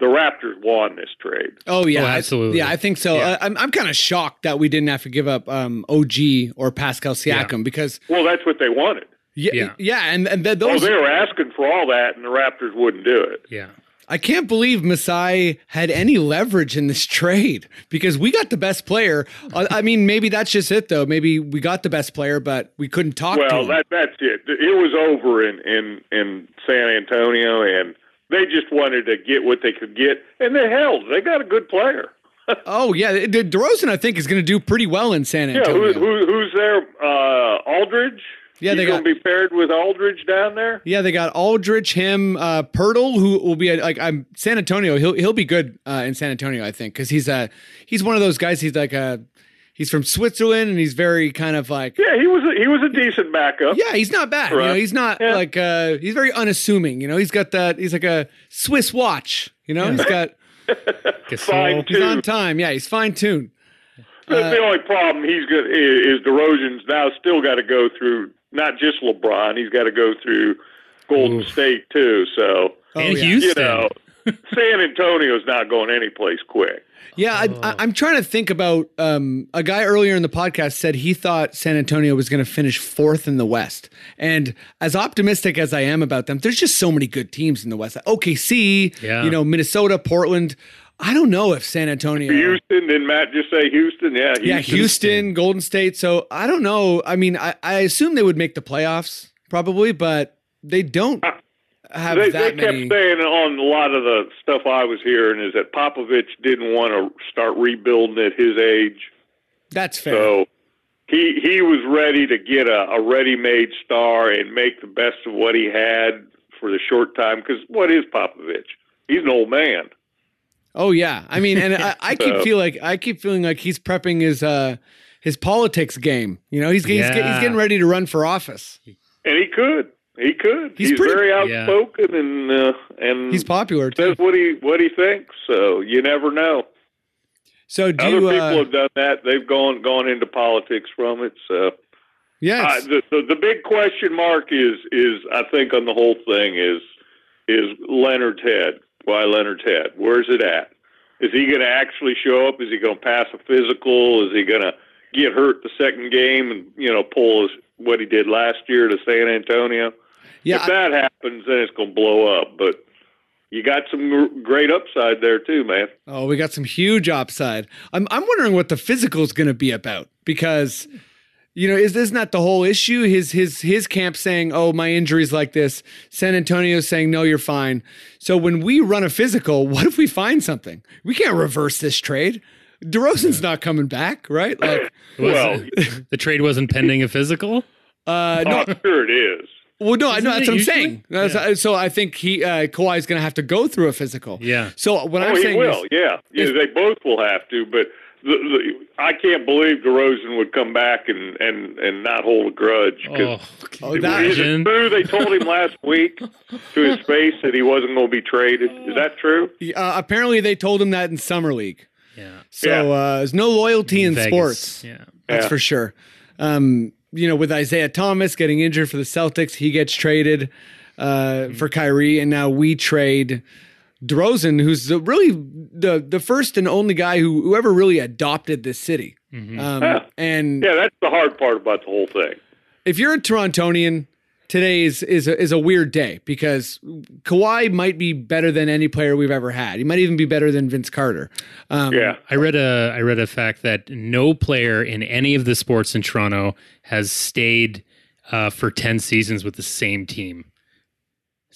the Raptors won this trade. oh yeah, Oh, I- absolutely. yeah, I think so. Yeah. Uh, I'm I'm kind of shocked that we didn't have to give up um, OG or Pascal Siakam because Well, that's what they wanted. Yeah, Yeah. yeah, and and th- Oh, those they were asking for all that, and the Raptors wouldn't do it. Yeah. I can't believe Masai had any leverage in this trade because we got the best player. Uh, I mean, maybe that's just it though. Maybe we got the best player, but we couldn't talk to Well, him. that that's it. It was over in in in San Antonio, and they just wanted to get what they could get, and they held. They got a good player. oh yeah, De- DeRozan I think is going to do pretty well in San Yeah, Antonio. who, who who's there? Uh, Aldridge. Yeah, He's they going got- to be paired with Aldridge down there. Yeah, they got Aldridge, him, uh, Poeltl, who will be a, like I'm San Antonio. He'll he'll be good uh, in San Antonio, I think, because he's a he's one of those guys. He's like a he's from Switzerland and he's very kind of like Yeah, he was a, he was a decent backup. yeah, he's not bad. You know, he's not Yeah. like uh, he's very unassuming. You know, he's got that. He's like a Swiss watch. You know, he's got Fine he's on time. Yeah, he's fine tuned. That's the only problem he's got is, is DeRozan's now still got to go through not just LeBron. He's got to go through Golden Oof. State too. So and yeah. Houston. you know, San Antonio's not going anyplace quick. Yeah, I, I, I'm trying to think about um, a guy earlier in the podcast said he thought San Antonio was going to finish fourth in the West. And as optimistic as I am about them, there's just so many good teams in the West. OKC, Yeah. you know, Minnesota, Portland. I don't know if San Antonio. Houston, didn't Matt just say Houston? Yeah, yeah, Houston, Golden State. So I don't know. I mean, I, I assume they would make the playoffs probably, but they don't ah, have They, they kept many. saying on a lot of the stuff I was hearing is that Popovich didn't want to start rebuilding at his age. That's fair. So he he was ready to get a, a ready-made star and make the best of what he had for the short time. Because what is Popovich? He's an old man. Oh yeah, I mean, and I, I keep So- feel like I keep feeling like he's prepping his uh his politics game. You know, he's he's, get- he's getting ready to run for office. And he could. He could. He's He's, pretty- very Yeah. outspoken and uh, and He's popular too. says what he what he thinks. So you never know. So do Other you, people uh, have done that. They've gone gone into politics from it. So yeah, uh, the, the the big question mark is is I think on the whole thing is is Leonard's head. Why Leonard's head? Where's it at? Is he going to actually show up? Is he going to pass a physical? Is he going to get hurt the second game and you know pull his, what he did last year to San Antonio? yeah. if I- that happens, then it's going to blow up. But you got some great upside there too, man. oh, we got some huge upside. I'm I'm wondering what the physical is going to be about because. You know, is this not the whole issue? His his his camp saying, "Oh, my injury's like this." San Antonio saying, "No, you're fine." So when we run a physical, what if we find something? We can't reverse this trade. DeRozan's not coming back, right? Like, Was- Well, the trade wasn't pending a physical. uh, no, I'm sure it is. Well, no, I Isn't know that's what I'm usually? saying. That's- So I think he uh, is going to have to go through a physical. Yeah. So what oh, I'm he saying will. is, yeah, yeah, is- they both will have to. But the, the, I can't believe DeRozan would come back and and and not hold a grudge. 'cause Oh, Oh, that- is it true they told him last week to his face that he wasn't going to be traded? Is that true? Uh, apparently, they told him that in summer league. yeah. So Yeah. uh, there's no loyalty in Vegas. sports. Yeah. That's Yeah. for sure. Um, you know, with Isaiah Thomas getting injured for the Celtics, he gets traded uh, for Kyrie, and now we trade DeRozan, who's the, really the the first and only guy who whoever really adopted this city. Um, Yeah. And Yeah, that's the hard part about the whole thing. if you're a Torontonian, today is is a, is a weird day because Kawhi might be better than any player we've ever had. He might even be better than Vince Carter. Um, Yeah. I read a I read a fact that no player in any of the sports in Toronto has stayed uh, for ten seasons with the same team.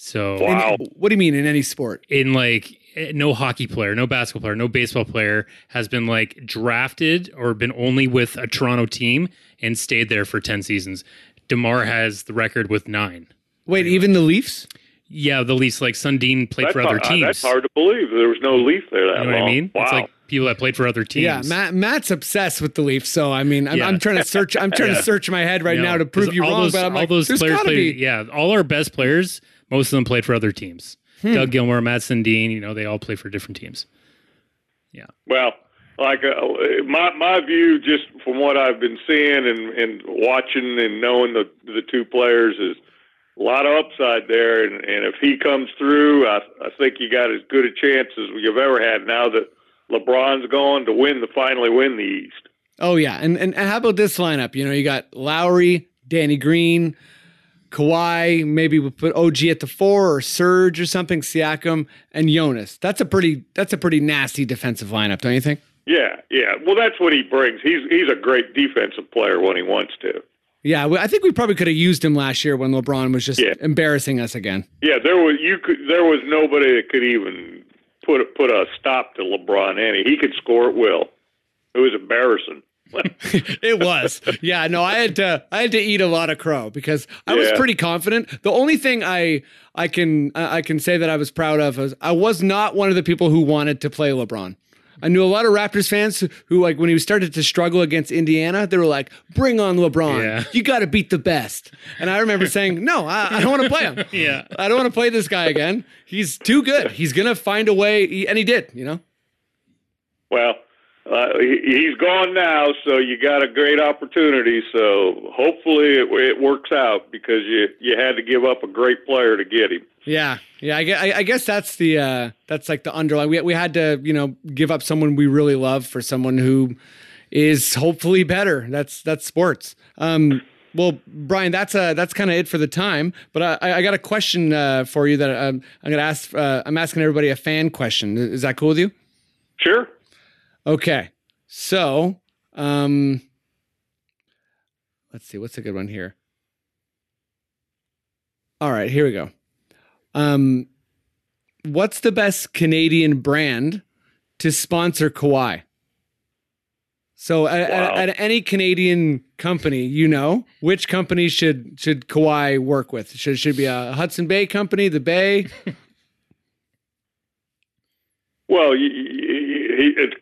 So in- what do you mean in any sport? in like eh, no hockey player, no basketball player, no baseball player has been like drafted or been only with a Toronto team and stayed there for 10 seasons. DeMar has the record with 9. Wait, even the Leafs? Yeah, the Leafs like Sundin played That's for other hard, teams. that's hard to believe. There was no leaf there that You know what. I mean? Wow. It's like people that played for other teams. Yeah, Matt, Matt's obsessed with the Leafs. So I mean, I'm, Yeah. I'm trying to search. I'm trying Yeah. to search my head right No, now to prove you all wrong. Those, but I'm all like, those players played. be. Yeah, all our best players, most of them played for other teams. Hmm. Doug Gilmour, Mats Sundin, you know, they all play for different teams. Yeah. Well, like uh, my my view, just from what I've been seeing and, and watching and knowing the the two players, is a lot of upside there. And, and if he comes through, I I think you got as good a chance as you've ever had now that LeBron's gone to win the finally win the East. Oh yeah, and, and and how about this lineup? You know, you got Lowry, Danny Green, Kawhi. Maybe we put OG at the four or Serge or something, Siakam and Jonas. That's a pretty that's a pretty nasty defensive lineup, don't you think? Yeah, yeah. Well, that's what he brings. He's he's a great defensive player when he wants to. Yeah, I think we probably could have used him last year when LeBron was just Yeah. embarrassing us again. Yeah, there was you could there was nobody that could even put a, put a stop to LeBron. Any he could score at will. It was embarrassing. it was. Yeah, no, I had to I had to eat a lot of crow because I was pretty confident. The only thing I I can I can say that I was proud of is I was not one of the people who wanted to play LeBron. I knew a lot of Raptors fans who, who like when he started to struggle against Indiana, they were like, "Bring on LeBron! Yeah. You got to beat the best." And I remember saying, "No, I, I don't want to play him. Yeah. I don't want to play this guy again. He's too good. He's gonna find a way." And he did. You know. Well, uh, he, he's gone now, so you got a great opportunity. So hopefully it, it works out because you you had to give up a great player to get him. Yeah, yeah. I guess, I, guess that's the uh, that's like the underlying. We we had to you know give up someone we really love for someone who is hopefully better. That's that's sports. Um, well, Brian, that's uh that's kind of it for the time. But I, I got a question uh, for you that um, I'm gonna ask. Uh, I'm asking everybody a fan question. Is that cool with you? Sure. Okay. So, um, let's see. What's a good one here? All right, here we go. Um, what's the best Canadian brand to sponsor Kawhi? So, at, at, Wow. at any Canadian company, you know, which company should should Kawhi work with? Should should it be a Hudson Bay company, the Bay? Well, you you, he- it,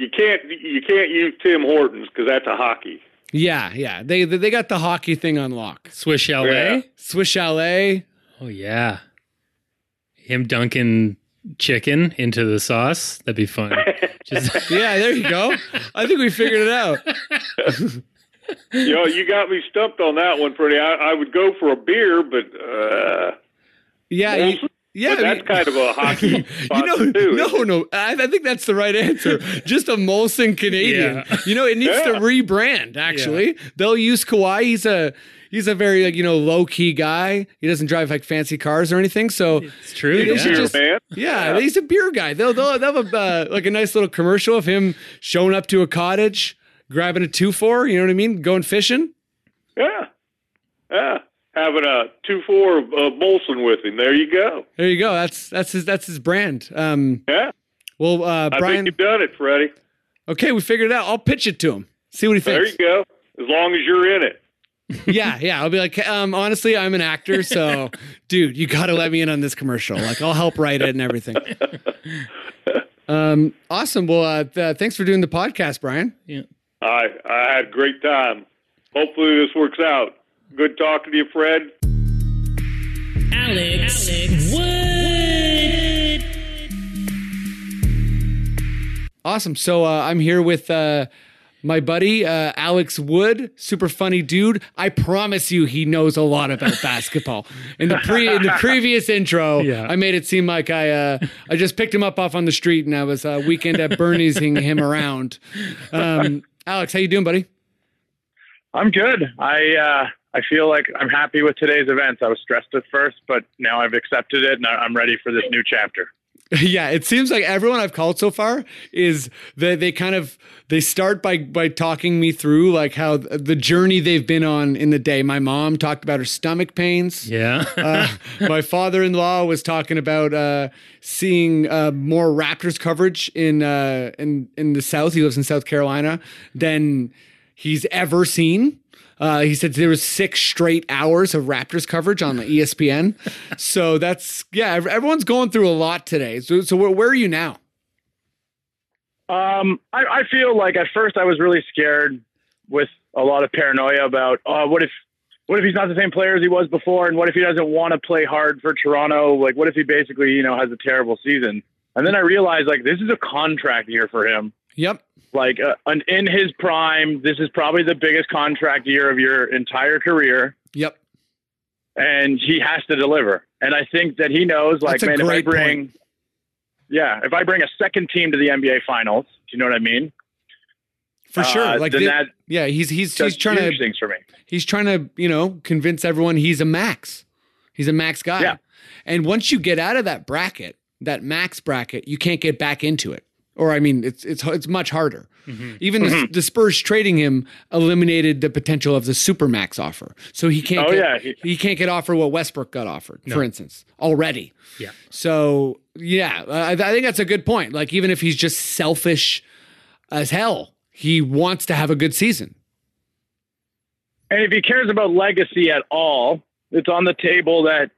you can't you can't use Tim Hortons because that's a hockey. Yeah, yeah. They they got the hockey thing on lock. Swiss Chalet. Yeah. Swiss Chalet. Oh yeah. Him dunking chicken into the sauce. That'd be fun. Just Yeah, there you go. I think we figured it out. you know, you got me stumped on that one, pretty. I, I would go for a beer, but uh, Yeah, you-? Yeah. but that's you- kind of a hockey. you know, too, no, no. I, I think that's the right answer. Just a Molson Canadian. Yeah. You know, it needs to rebrand. Actually, they'll use Kawhi. He's a he's a very like you know low key guy. He doesn't drive like fancy cars or anything. So it's true. They yeah. just- man. yeah, he's a beer guy. They'll they'll, they'll have a, uh, like a nice little commercial of him showing up to a cottage, grabbing a two four. You know what I mean? Going fishing. Yeah, yeah. Having a two four uh, Molson with him. There you go. There you go. That's that's his that's his brand. Um, Yeah, well, uh, I Brian. think you've done it, Freddie. Okay, we figured it out. I'll pitch it to him. See what he thinks. There you go. As long as you're in it. yeah, yeah. I'll be like, um, honestly, I'm an actor, so dude, you got to let me in on this commercial. Like, I'll help write it and everything. Um, awesome. Well, uh, th- thanks for doing the podcast, Brian. Yeah. I I had a great time. Hopefully this works out. Good talking to you, Fred. Alex, Wood. Awesome. So uh, I'm here with uh, my buddy uh, Alex Wood, super funny dude. I promise you, he knows a lot about basketball. In the pre in the previous intro, Yeah. I made it seem like I uh, I just picked him up off on the street and I was uh, weekend at Bernie'sing him around. Um, Alex, how you doing, buddy? I'm good. I uh, I feel like I'm happy with today's events. I was stressed at first, but now I've accepted it and I- I'm ready for this new chapter. yeah, it seems like everyone I've called so far is that they kind of they start by by talking me through like how the journey they've been on in the day. My mom talked about her stomach pains. Yeah. uh, my father-in-law was talking about uh, seeing uh, more Raptors coverage in uh, in in the South. He lives in South Carolina than he's ever seen. Uh, he said there was six straight hours of Raptors coverage on the ESPN. so that's yeah. Everyone's going through a lot today. So so where, where are you now? Um, I, I feel like at first I was really scared with a lot of paranoia about, oh, what if, what if he's not the same player as he was before, and what if he doesn't want to play hard for Toronto? Like, what if he basically, you know, has a terrible season? And then I realized, like, this is a contract year for him. Yep. Like, uh, an, in his prime, this is probably the biggest contract year of your entire career. Yep. and he has to deliver. And I think that he knows, like, man, if I bring, point. yeah, if I bring a second team to the NBA Finals, do you know what I mean? For sure. Uh, Like that yeah, he's he's he's trying to things for me. he's trying to you know convince everyone he's a max. He's a max guy. Yeah. And once you get out of that bracket, that max bracket, you can't get back into it. Or I mean, it's it's it's much harder. Mm-hmm. Even the, mm-hmm. the Spurs trading him eliminated the potential of the supermax offer. So he can't. Oh, get, yeah. He- he can't get offered what Westbrook got offered, for instance, already. Yeah. So yeah, I, I think that's a good point. Like even if he's just selfish as hell, he wants to have a good season. And if he cares about legacy at all, it's on the table that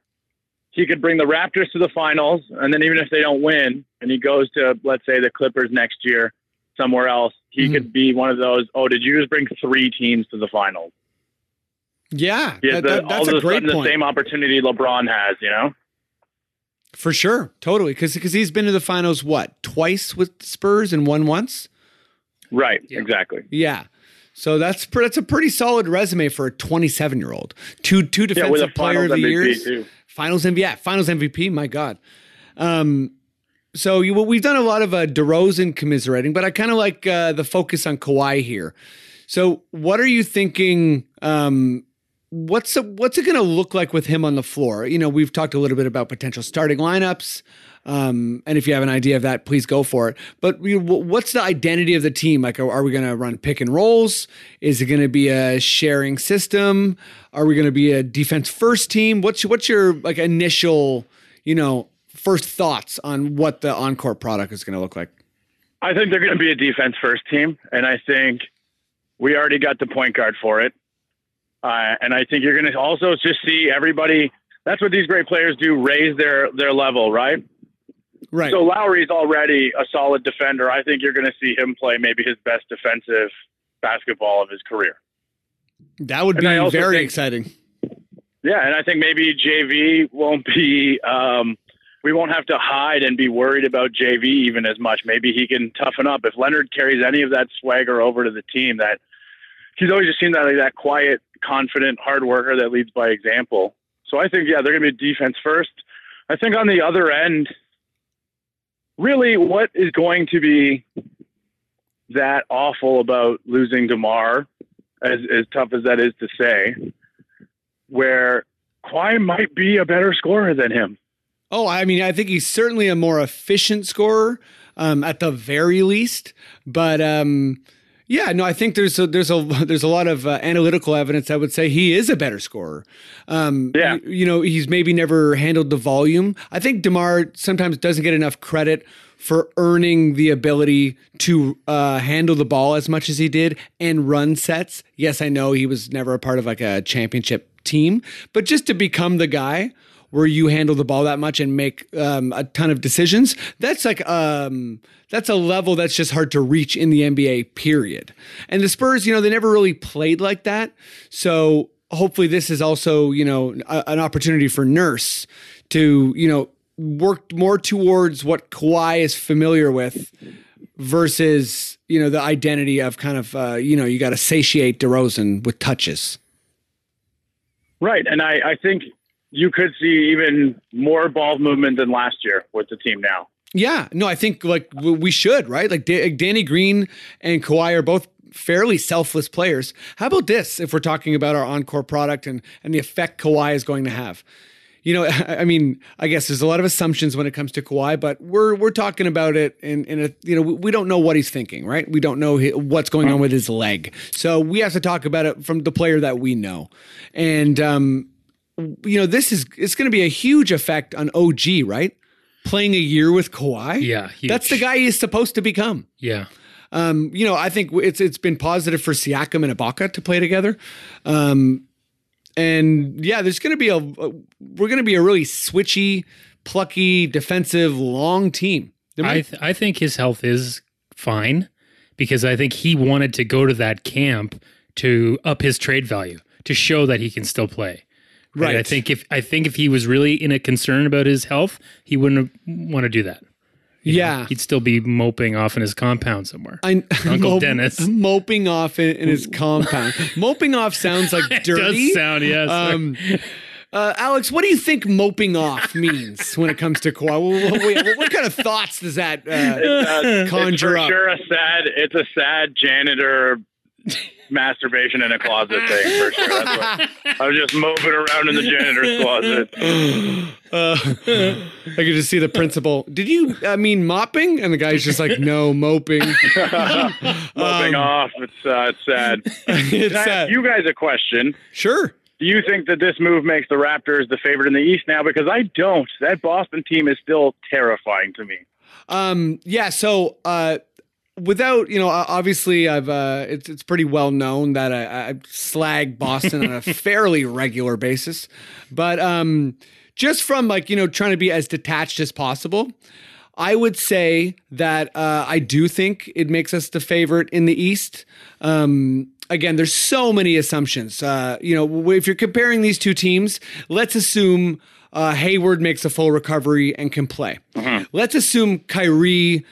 he could bring the Raptors to the finals, and then even if they don't win, and he goes to let's say the Clippers next year, somewhere else, he Mhm. could be one of those. Oh, did you just bring three teams to the finals? Yeah, He has that- the, that- all that's of a a great sudden point. the same opportunity LeBron has. You know. For sure, totally. Because because he's been to the finals what twice with Spurs and won once. Right. Exactly. Yeah. So that's that's a pretty solid resume for a 27 year old. Two two Yeah, defensive with a player of the MVP years, too. Finals MVP, yeah, finals MVP. My God. Um, so you, we've done a lot of uh, DeRozan commiserating, but I kind of like uh, the focus on Kawhi here. So what are you thinking? Um, what's it, what's it going to look like with him on the floor? You know, we've talked a little bit about potential starting lineups. Um, and if you have an idea of that, please go for it. But wh- what's the identity of the team? Like, are, are we going to run pick and rolls? Is it going to be a sharing system? Are we going to be a defense first team? What's what's your like initial, you know, first thoughts on what the encore product is going to look like? I think they're going to be a defense first team, and I think we already got the point guard for it. Uh, and I think you're going to also just see everybody. That's what these great players do: raise their their level, right? Right. So Lowry's already a solid defender. I think you're going to see him play maybe his best defensive basketball of his career. That would And be very think- exciting. Yeah, and I think maybe JV won't be. Um, we won't have to hide and be worried about JV even as much. Maybe he can toughen up if Leonard carries any of that swagger over to the team. That he's always just seemed that like that quiet, confident, hard worker that leads by example. So I think yeah, they're going to be defense first. I think on the other end, really, what is going to be that awful about losing Demar, as as tough as that is to say, where Kawhi might be a better scorer than him. Oh, I mean, I think he's certainly a more efficient scorer, um, at the very least. But um, yeah, no, I think there's a, there's a there's a lot of uh, analytical evidence that would say he is a better scorer. Um, Yeah. you, you know, he's maybe never handled the volume. I think Demar sometimes doesn't get enough credit for earning the ability to uh, handle the ball as much as he did and run sets. Yes, I know he was never a part of like a championship team, but just to become the guy where you handle the ball that much and make um, a ton of decisions. That's like um, that's a level that's just hard to reach in the NBA. Period. And the Spurs, you know, they never really played like that. So hopefully, this is also you know a, an opportunity for Nurse to you know work more towards what Kawhi is familiar with versus you know the identity of kind of uh, you know you got to satiate DeRozan with touches. Right, and I, I think you could see even more ball movement than last year with the team now. Yeah, no, I think like we should right. Like Da- Danny Green and Kawhi are both fairly selfless players. How about this? If we're talking about our encore product and and the effect Kawhi is going to have. You know, I mean, I guess there's a lot of assumptions when it comes to Kawhi, but we're we're talking about it in in a you know we don't know what he's thinking, right? We don't know what's going on with his leg, so we have to talk about it from the player that we know, and um, you know, this is it's going to be a huge effect on OG, right? Playing a year with Kawhi, Yeah, huge. that's the guy he's supposed to become. Yeah. Um, you know, I think it's it's been positive for Siakam and Ibaka to play together. Um, and yeah, there's going to be a, a we're going to be a really switchy, plucky, defensive, long team. I th- I think his health is fine because I think he wanted to go to that camp to up his trade value to show that he can still play. Right. I think if I think if he was really in a concern about his health, he wouldn't want to do that. You know, Yeah. he'd still be moping off in his compound somewhere. I, Uncle mop- Dennis. moping off in, in his compound. moping off sounds like It dirty. does sound yes. Um, uh, Alex, what do you think moping off means when it comes to Kawhi? What, what- what kind of thoughts does that uh, Uh, conjure it's for up? sure a sad. It's a sad janitor masturbation in a closet thing for sure. That's what, I was just moping around in the janitor's closet. Uh, I could just see the principal. Did you uh, mean mopping? And the guy's just like, no, moping. Moping off. It's uh, it's sad. It's Can I ask sad. you guys a question? Sure. Do you think that this move makes the Raptors the favorite in the East now? Because I don't. That Boston team is still terrifying to me. Um, yeah. So, uh, without you know, obviously, I've uh, it's it's pretty well known that I, I slag Boston on a fairly regular basis, but um, just from like you know trying to be as detached as possible. I would say that uh, I do think it makes us the favorite in the East. Um, again, there's so many assumptions. Uh, you know, if you're comparing these two teams, let's assume uh, Hayward makes a full recovery and can play. Let's assume Kyrie,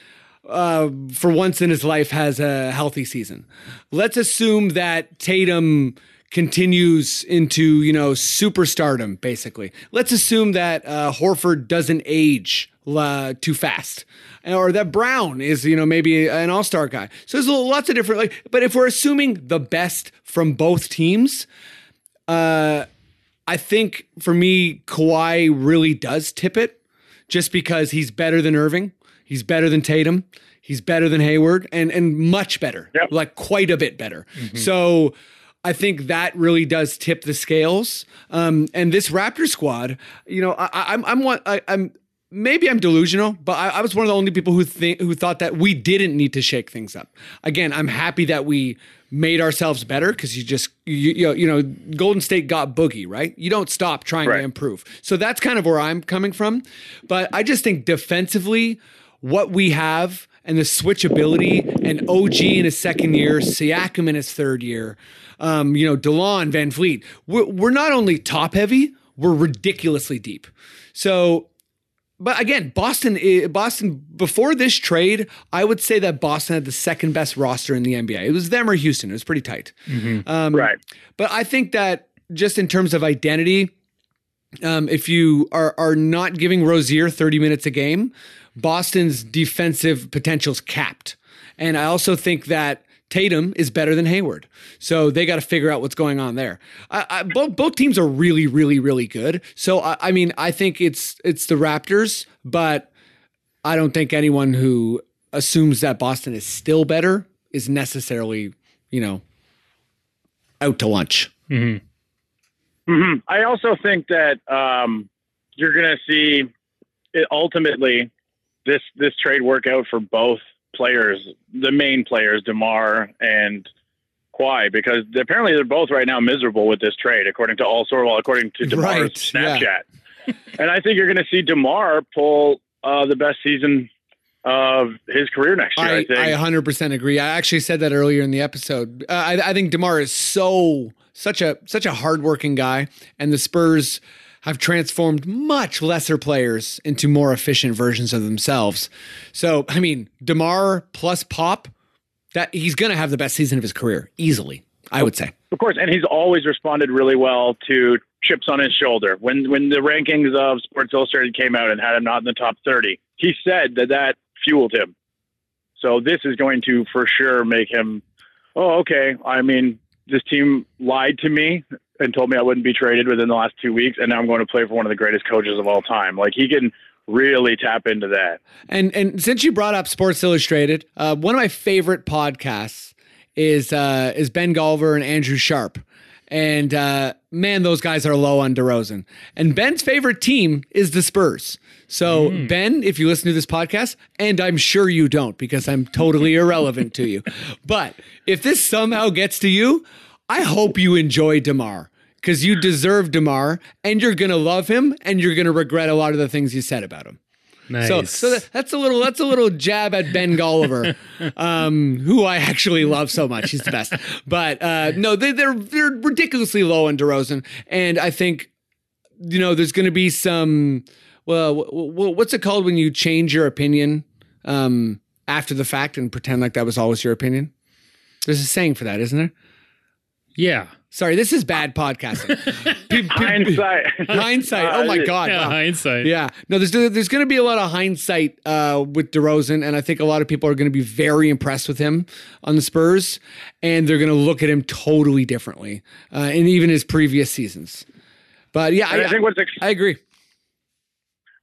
uh, for once in his life, has a healthy season. Let's assume that Tatum continues into you know superstardom. Basically, let's assume that uh, Horford doesn't age uh, too fast, or that Brown is you know maybe an All Star guy. So there's lots of different like. But if we're assuming the best from both teams, uh, I think for me, Kawhi really does tip it just because he's better than Irving. He's better than Tatum. He's better than Hayward and, and much better, like quite a bit better. So I think that really does tip the scales. Um, and this Raptor squad, you know, I, I, I'm, I'm one, I, I'm, maybe I'm delusional, but I, I was one of the only people who think who thought that we didn't need to shake things up. Again, I'm happy that we made ourselves better because you just you, you know you know Golden State got boogie right. You don't stop trying to improve. So that's kind of where I'm coming from. But I just think defensively, what we have and the switchability and OG in his second year, Siakam in his third year, um, you know Delon, VanVleet. We're, we're not only top heavy, we're ridiculously deep. So but again, Boston, Boston before this trade, I would say that Boston had the second best roster in the NBA. It was them or Houston. It was pretty tight. Um, right. But I think that just in terms of identity, um, if you are are not giving Rozier 30 minutes a game, Boston's defensive potential's capped. And I also think that Tatum is better than Hayward. So they got to figure out what's going on there. I, I, both both teams are really, really, really good. So I, I mean, I think it's it's the Raptors, but I don't think anyone who assumes that Boston is still better is necessarily, you know, out to lunch. Mm-hmm. hmm I also think that um, you're going to see it ultimately this this trade work out for both players, the main players, Demar and Kawhi, because apparently they're both right now miserable with this trade, according to all sort well, according to Demar's Right, yeah. Snapchat. and I think you're going to see Demar pull uh, the best season of his career next year. I, I, think. I 100% agree. I actually said that earlier in the episode. Uh, I, I think Demar is so such a such a hardworking guy, and the Spurs have transformed much lesser players into more efficient versions of themselves. So, I mean, Demar plus Pop, that he's going to have the best season of his career easily. I would say. Of course, and he's always responded really well to chips on his shoulder. When when the rankings of Sports Illustrated came out and had him not in the top 30, he said that that fueled him. So this is going to for sure make him, oh, okay. I mean, this team lied to me and told me I wouldn't be traded within the last two weeks, and now I'm going to play for one of the greatest coaches of all time. Like he can really tap into that. And and since you brought up Sports Illustrated, uh, one of my favorite podcasts is uh, is Ben Golliver and Andrew Sharp. And uh, man, those guys are low on DeRozan. And Ben's favorite team is the Spurs. So, mm. Ben, if you listen to this podcast, and I'm sure you don't because I'm totally irrelevant to you, but if this somehow gets to you, I hope you enjoy DeMar because you deserve DeMar and you're going to love him and you're going to regret a lot of the things you said about him. Nice. So, so that, that's a little that's a little jab at Ben Golliver, um, who I actually love so much. He's the best. But uh, no, they, they're they're ridiculously low on DeRozan, and I think you know there's going to be some. Well, what's it called when you change your opinion um, after the fact and pretend like that was always your opinion? There's a saying for that, isn't there? Yeah. Sorry, this is bad podcasting. hindsight. hindsight. Oh my god. Yeah, wow. hindsight. Yeah. No, there's there's going to be a lot of hindsight uh, with DeRozan, and I think a lot of people are going to be very impressed with him on the Spurs, and they're going to look at him totally differently, uh, and even his previous seasons. But yeah, I, I, think what's ex- I agree.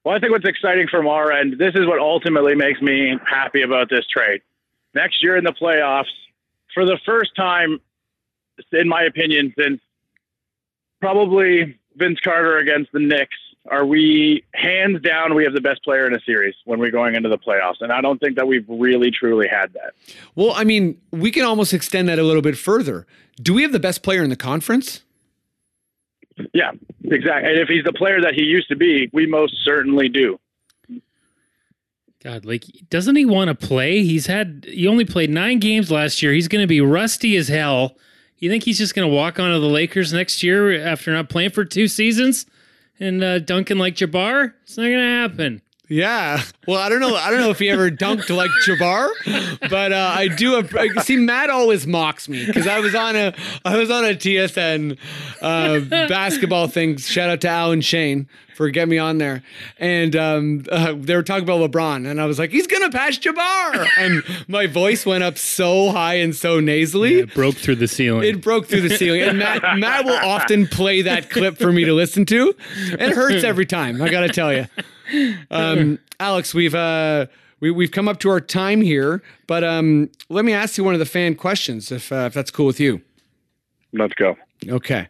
Well, I think what's exciting from our end, this is what ultimately makes me happy about this trade. Next year in the playoffs, for the first time in my opinion, since probably Vince Carter against the Knicks, are we hands down we have the best player in a series when we're going into the playoffs and i don't think that we've really truly had that well i mean we can almost extend that a little bit further do we have the best player in the conference yeah exactly and if he's the player that he used to be we most certainly do God, like, doesn't he want to play? He's had, he only played nine games last year. He's going to be rusty as hell. You think he's just going to walk onto the Lakers next year after not playing for two seasons and uh, dunking like Jabbar? It's not going to happen. Yeah. Well, I don't know. I don't know if he ever dunked like Jabbar, but uh, I do. See, Matt always mocks me because I was on a I was on a TSN uh, basketball thing. Shout out to Alan Shane for getting me on there, and um, uh, they were talking about LeBron, and I was like, he's gonna pass Jabbar, and my voice went up so high and so nasally, yeah, it broke through the ceiling. It broke through the ceiling, and Matt Matt will often play that clip for me to listen to. It hurts every time. I gotta tell you. Um, Alex, we've uh, we, we've come up to our time here, but um, let me ask you one of the fan questions, if uh, if that's cool with you. Let's go. Okay.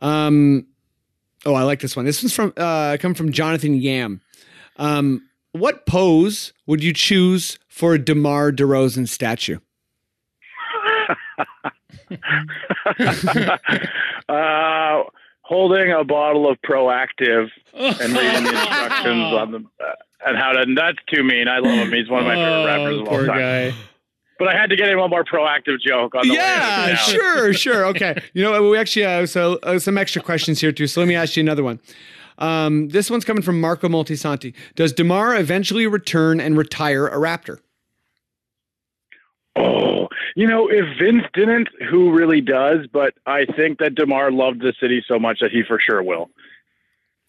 Um, oh, I like this one. This one's from uh, come from Jonathan Yam. Um, what pose would you choose for a Demar Derozan statue? uh, holding a bottle of Proactiv and reading the instructions on the uh, and how to. And That's too mean. I love him. He's one of my favorite rappers of all time. guy. But I had to get in one more proactive joke on the yeah, sure, sure. Okay. You know, we actually have so uh, some extra questions here too. So let me ask you another one. Um, this one's coming from Marco Multisanti. Does Demar eventually return and retire a Raptor? Oh, you know, if Vince didn't, who really does? But I think that Demar loved the city so much that he for sure will.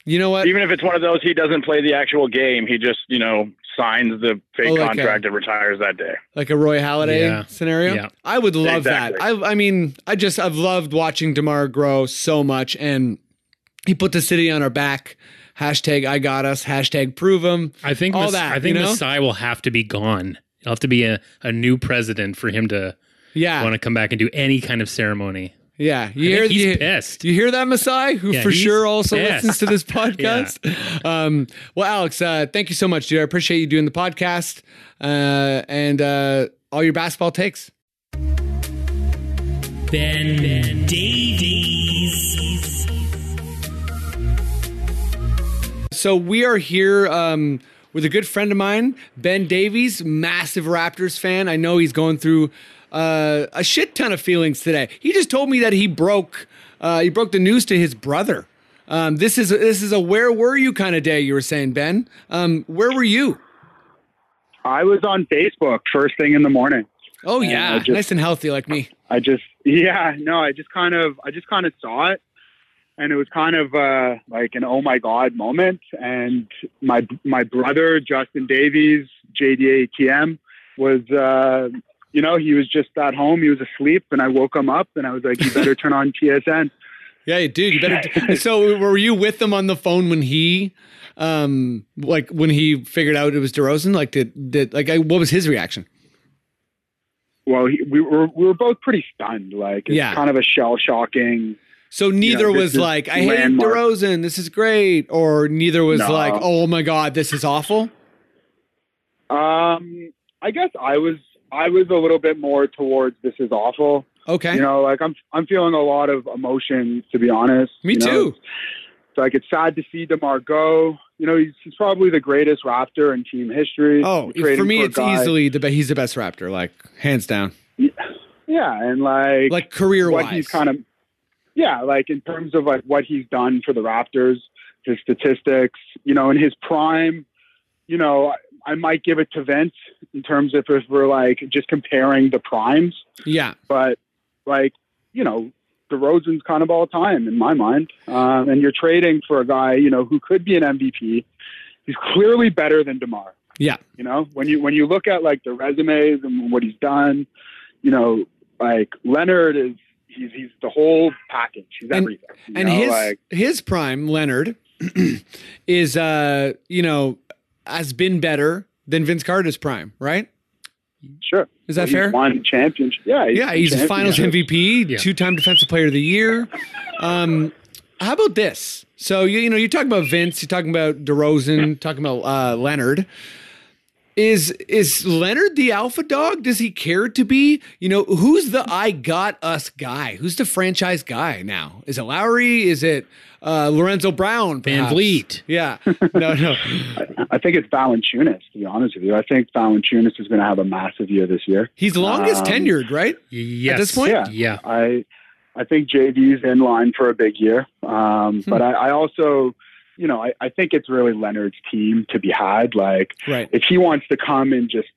You know what? Even if it's one of those he doesn't play the actual game, he just you know signs the fake Oh, like contract a- and retires that day. Like a Roy Halladay Yeah. scenario? Yeah. I would love Exactly. that. I, I mean, I just, I've loved watching DeMar grow so much. And he put the city on our back. Hashtag I got us. Hashtag prove him. I think all Mas- that. I think you know? Masai will have to be gone. It'll have to be a, a new president for him to Yeah. want to come back and do any kind of ceremony. Yeah, you I hear think he's you, pissed. You hear that, Masai, who Yeah, for sure also pissed. listens to this podcast. um, well, Alex, uh, thank you so much, dude. I appreciate you doing the podcast uh, and uh, all your basketball takes. Ben Davies. so we are here um, with a good friend of mine, Ben Davies, massive Raptors fan. I know he's going through uh, a shit ton of feelings today. He just told me that he broke uh, he broke the news to his brother. Um, this is this is a where were you kind of day. You were saying, Ben. Um, where were you? I was on Facebook first thing in the morning. Oh yeah, I just- nice and healthy like me. I just yeah, no, I just kind of I just kind of saw it and it was kind of uh like an oh my god moment and my my brother Justin Davies, JDATM was uh you know, he was just at home, he was asleep and I woke him up and I was like you better turn on TSN. Yeah, dude, you better. so, were you with him on the phone when he, um, like when he figured out it was DeRozan? Like, did did like I- what was his reaction? Well, he, we were we were both pretty stunned. Like it's Yeah. kind of a shell shocking. So neither this was like, I hate landmark. DeRozan. This is great, or neither was No. like, oh my god, this is awful. Um, I guess I was I was a little bit more towards this is awful. Okay. You know, like I'm I'm feeling a lot of emotion to be honest. Me you know? too. It's like it's sad to see Demar go. You know, he's, he's probably the greatest Raptor in team history. Oh, for me, a it's guy- easily the best. he's the best Raptor, like hands down. yeah, and like Like career wise, he's kind of yeah, like in terms of like what he's done for the Raptors, his statistics, you know, in his prime, you know, I, might give it to Vince in terms of if we're like just comparing the primes, Yeah. but like you know, DeRozan's kind of all time in my mind, um, and you're trading for a guy you know who could be an MVP. He's clearly better than Demar. Yeah. You know, when you when you look at like the resumes and what he's done, you know, like Leonard is he's he's the whole package. He's And- everything. and know, his like his prime Leonard is uh you know has been better than Vince Carter's prime, right? sure. Is that He's fair? Won championship. Yeah. yeah, a he's a champion. Finals MVP, two-time Defensive Player of the Year. Um, how about this? So you you know you're talking about Vince, you're talking about DeRozan, talking about uh, Leonard. Is is Leonard the alpha dog? Does he care to be? You know, who's the I got us guy? Who's the franchise guy now? Is it Lowry? Is it uh, Lorenzo Brown? Van perhaps? Vliet. Yeah. No, no. I think it's Valanciunas. To be honest with you, I think Valanciunas is going to have a massive year this year. He's longest Um, tenured, right? Yes. At this point? Yeah. Yeah. I I think JV's in line for a big year. Um, Hmm. But I, I also, you know, I, I think it's really Leonard's team to be had. Like, Right. if he wants to come and just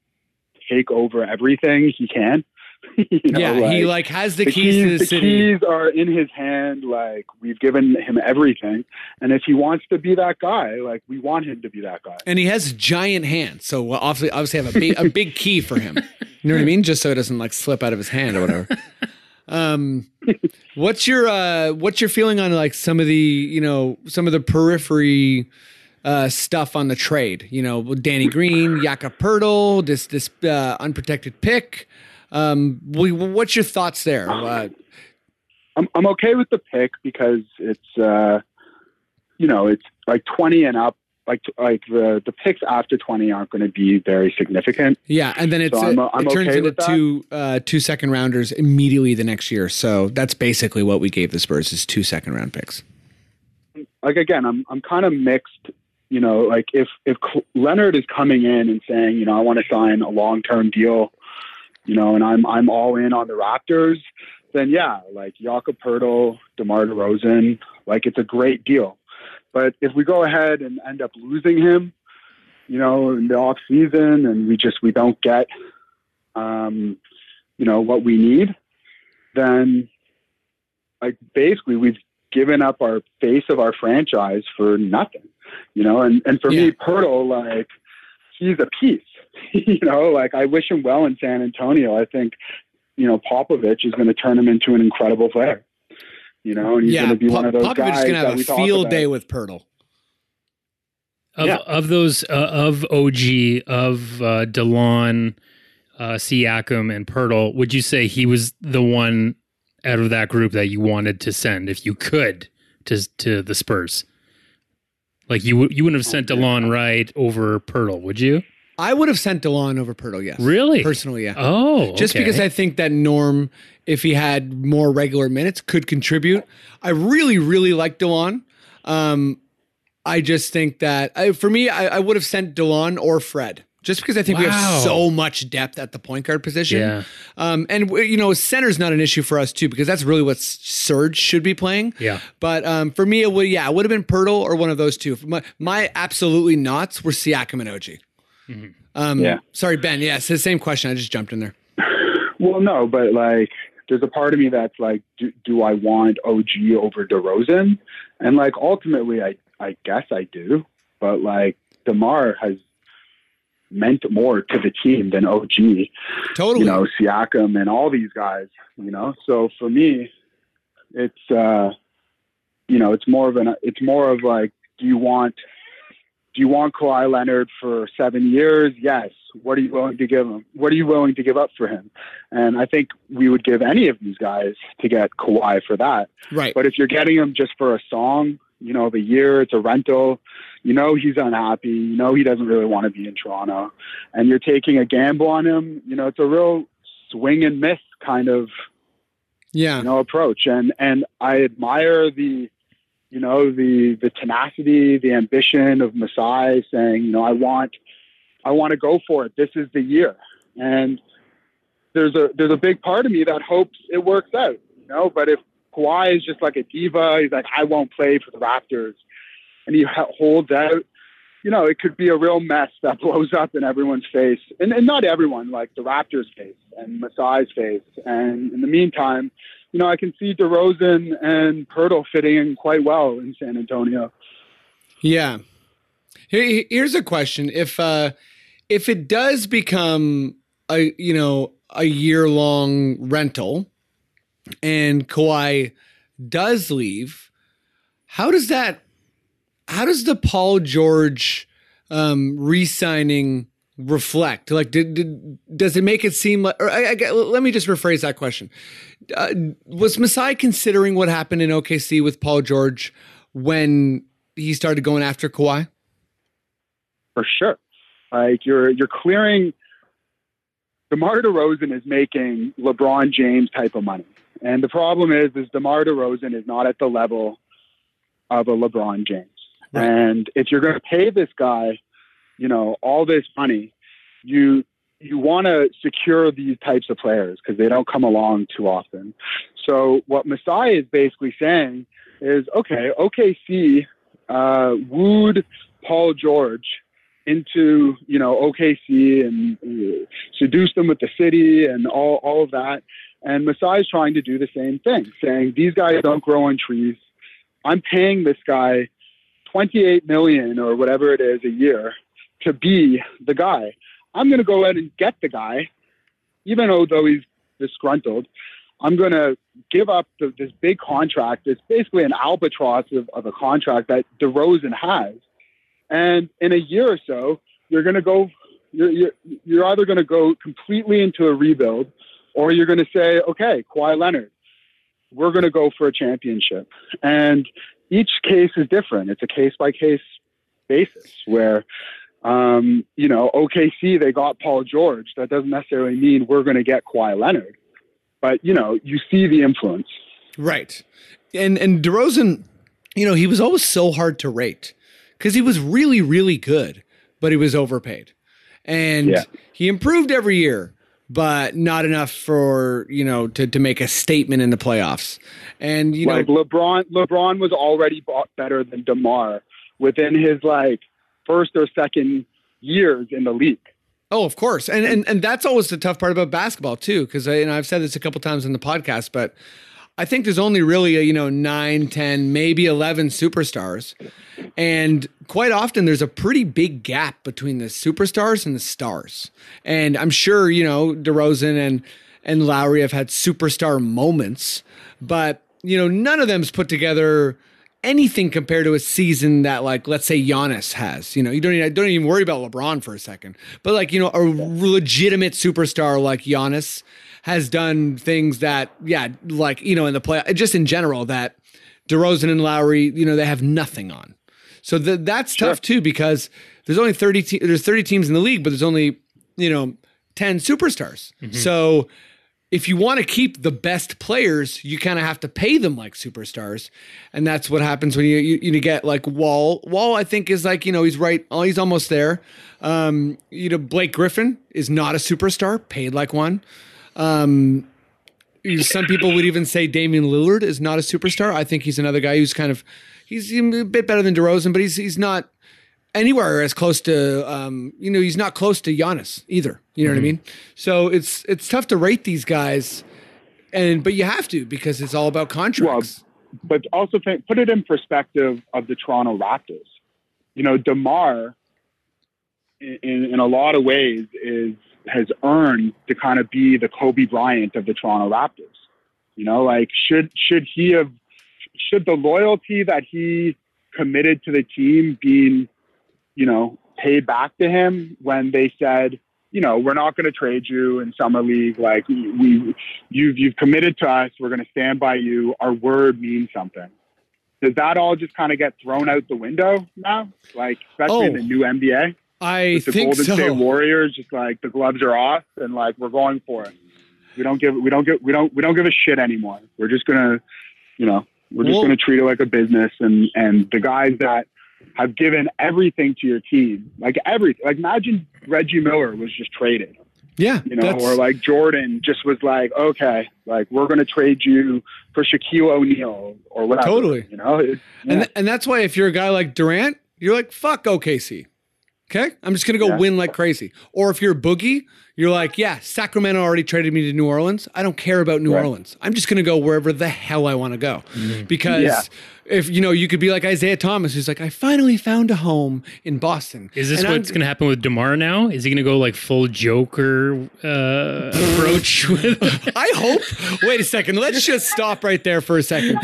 take over everything, he can. You know, yeah, he like has the, the keys, to the, the city. keys are in his hand. Like we've given him everything, and if he wants to be that guy, like we want him to be that guy. and he has giant hands, so we'll obviously, obviously have a big, a big key for him. You know what I mean? Just so it doesn't like slip out of his hand or whatever. Um, what's your uh, what's your feeling on like some of the you know some of the periphery uh, stuff on the trade? You know, Danny Green, Jakob Poeltl, this this uh, unprotected pick. Um, what's your thoughts there? Uh, I'm I'm okay with the pick because it's uh, you know it's like 20 and up. Like like the the picks after 20 aren't going to be very significant. Yeah, and then it's So I'm- uh, I'm it turns okay into two uh, two second rounders immediately the next year. So that's basically what we gave the Spurs is two second round picks. like again, I'm I'm kind of mixed. You know, like if if Leonard is coming in and saying, you know, I want to sign a long term deal, you know, and I'm I'm all in on the Raptors, then yeah, like Jakob Poeltl, DeMar DeRozan, like it's a great deal. But if we go ahead and end up losing him, you know, in the off season, and we just we don't get, um, you know, what we need, then like basically we've given up our face of our franchise for nothing, you know. And and for me, Poeltl, like he's a piece, you know. Like I wish him well in San Antonio. I think you know Popovich is going to turn him into an incredible player, you know, and he's yeah, going to be Pop- one of those Popovich guys is gonna have we a field about. day with Poeltl. Of Yeah. of those uh, of OG of uh, Delon, uh, Siakam, and Poeltl, would you say he was the one out of that group that you wanted to send if you could to to the Spurs? Like you would you wouldn't have sent Delon right over Poeltl, would you? I would have sent DeLon over Poeltl, yes. Really? Personally, yeah. Oh, Just okay. because I think that Norm, if he had more regular minutes, could contribute. I really, really like DeLon. Um, I just think that I, for me, I, I would have sent Delon or Fred. Just because I think we have so much depth at the point guard position. Yeah. Um, and you know, center's not an issue for us too, because that's really what Serge should be playing. Yeah. But um, for me, it would yeah, it would have been Poeltl or one of those two. My, my absolutely nots were Siakam and OG. Mm-hmm. Um, Yeah. Sorry, Ben. Yes, the same question. I just jumped in there. Well, no, but like, there's a part of me that's like, do, do I want OG over DeRozan? And like, ultimately, I I guess I do. But like, Demar has meant more to the team than OG. Totally. You know, Siakam and all these guys. You know, so for me, it's uh, you know, it's more of an it's more of like, do you want do you want Kawhi Leonard for seven years? Yes. What are you willing to give him? What are you willing to give up for him? And I think we would give any of these guys to get Kawhi for that. Right. But if you're getting him just for a song, you know, the year, it's a rental, you know he's unhappy, you know he doesn't really want to be in Toronto, and you're taking a gamble on him, you know, it's a real swing and miss kind of Yeah. you know approach. And and I admire the you know the the tenacity, the ambition of Masai saying, you know, I want I want to go for it. This is the year. And there's a there's a big part of me that hopes it works out, you know, but if Kawhi is just like a diva, he's like I won't play for the Raptors and he holds out you know, it could be a real mess that blows up in everyone's face, and, and not everyone, like the Raptors' face and Masai's face. And in the meantime, you know, I can see DeRozan and Poeltl fitting in quite well in San Antonio. Yeah. Here's a question: If uh, if it does become a you know a year long rental, and Kawhi does leave, how does that? How does the Paul George um, re-signing reflect? Like, did, did does it make it seem like? Or I, I, let me just rephrase that question. Uh, was Masai considering what happened in OKC with Paul George when he started going after Kawhi? for sure. Like you're you're clearing. DeMar DeRozan is making LeBron James type of money, and the problem is, is DeMar DeRozan is not at the level of a LeBron James. And if you're going to pay this guy, you know, all this money, you you want to secure these types of players because they don't come along too often. So what Masai is basically saying is, okay, OKC uh, wooed Paul George into you know OKC and uh, seduced them with the city and all all of that. And Masai is trying to do the same thing, saying these guys don't grow on trees. I'm paying this guy 28 million or whatever it is a year to be the guy. I'm going to go ahead and get the guy, even though though he's disgruntled. I'm going to give up the, this big contract. It's basically an albatross of, of a contract that DeRozan has. And in a year or so, you're going to go. You're, you're, you're either going to go completely into a rebuild, or you're going to say, okay, Kawhi Leonard, we're going to go for a championship. And each case is different. It's a case by case basis where, um, you know, OKC, they got Paul George. That doesn't necessarily mean we're going to get Kawhi Leonard. But, you know, you see the influence. Right. And and DeRozan, you know, he was always so hard to rate because he was really, really good, but he was overpaid. And Yeah. he improved every year, but not enough for, you know, to, to make a statement in the playoffs. And, you like know, LeBron, LeBron was already better than DeMar within his like first or second years in the league. Oh, of course, and and and that's always the tough part about basketball too, because you know I've said this a couple times in the podcast, but I think there's only really a, you know nine, ten, maybe eleven superstars, and quite often there's a pretty big gap between the superstars and the stars. And I'm sure you know DeRozan and and Lowry have had superstar moments, but you know none of them's put together anything compared to a season that like let's say Giannis has. You know, you don't even, don't even worry about LeBron for a second. But like, you know, a legitimate superstar like Giannis has done things that yeah, like, you know, in the play just in general that DeRozan and Lowry, you know, they have nothing on. So th- that's tough too because there's only 30 te- there's 30 teams in the league, but there's only, you know, 10 superstars. Mm-hmm. So if you want to keep the best players, you kind of have to pay them like superstars, and that's what happens when you you, you get like Wall. Wall, I think, is like you know he's right. Oh, he's almost there. Um, you know, Blake Griffin is not a superstar, paid like one. Um, some people would even say Damian Lillard is not a superstar. I think he's another guy who's kind of he's a bit better than DeRozan, but he's he's not anywhere as close to um, you know he's not close to Giannis either. You know what I mean? So it's it's tough to rate these guys, and but you have to because it's all about contracts. but also think, put it in perspective of the Toronto Raptors. You know, Demar, in, in a lot of ways, is has earned to kind of be the Kobe Bryant of the Toronto Raptors. You know, like should should he have should the loyalty that he committed to the team being, you know, paid back to him when they said, you know, we're not going to trade you in summer league. Like we, you've you've committed to us. We're going to stand by you. Our word means something. Does that all just kind of get thrown out the window now? Like especially in the Oh. new NBA. I With the think Golden so. State Warriors, just like the gloves are off and like we're going for it. We don't give we don't give we don't we don't give a shit anymore. We're just gonna, you know, we're just Well- gonna treat it like a business. And and the guys that have given everything to your team, like everything, like imagine Reggie Miller was just traded, Yeah, you know, or like Jordan just was like, okay, like we're gonna trade you for Shaquille O'Neal or whatever. Totally. you know. It- And th- and that's why if you're a guy like Durant, you're like fuck OKC. Okay, I'm just gonna go Yeah. win like crazy. Or if you're a boogie, you're like, yeah, Sacramento already traded me to New Orleans. I don't care about New Right. Orleans. I'm just gonna go wherever the hell I want to go because. Yeah. If you know, you could be like Isaiah Thomas, who's like, I finally found a home in Boston. Is this And what's going to happen with Demar now? Is he going to go like full Joker uh, approach with? I hope. Wait a second. Let's just stop right there for a second.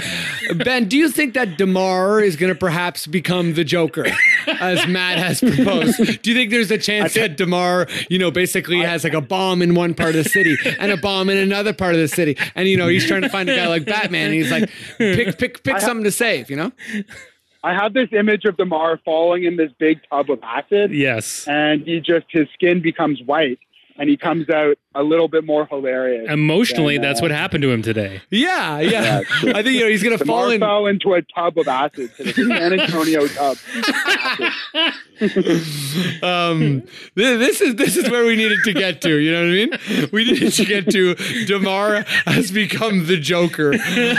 Ben, do you think that Demar is going to perhaps become the Joker, as Matt has proposed? Do you think there's a chance that Demar, you know, basically has like a bomb in one part of the city and a bomb in another part of the city, and you know he's trying to find a guy like Batman, and he's like, pick, pick, pick something to save, you know? I have this image of Demar falling in this big tub of acid. Yes. And he just his skin becomes white and he comes out a little bit more hilarious. Emotionally, than, that's uh, what happened to him today. Yeah, yeah. I think you know he's gonna Demar fall in. fell into a tub of acid to the San Antonio tub. um, th- this is this is where we needed to get to. You know what I mean? We needed to get to. Demar has become the Joker.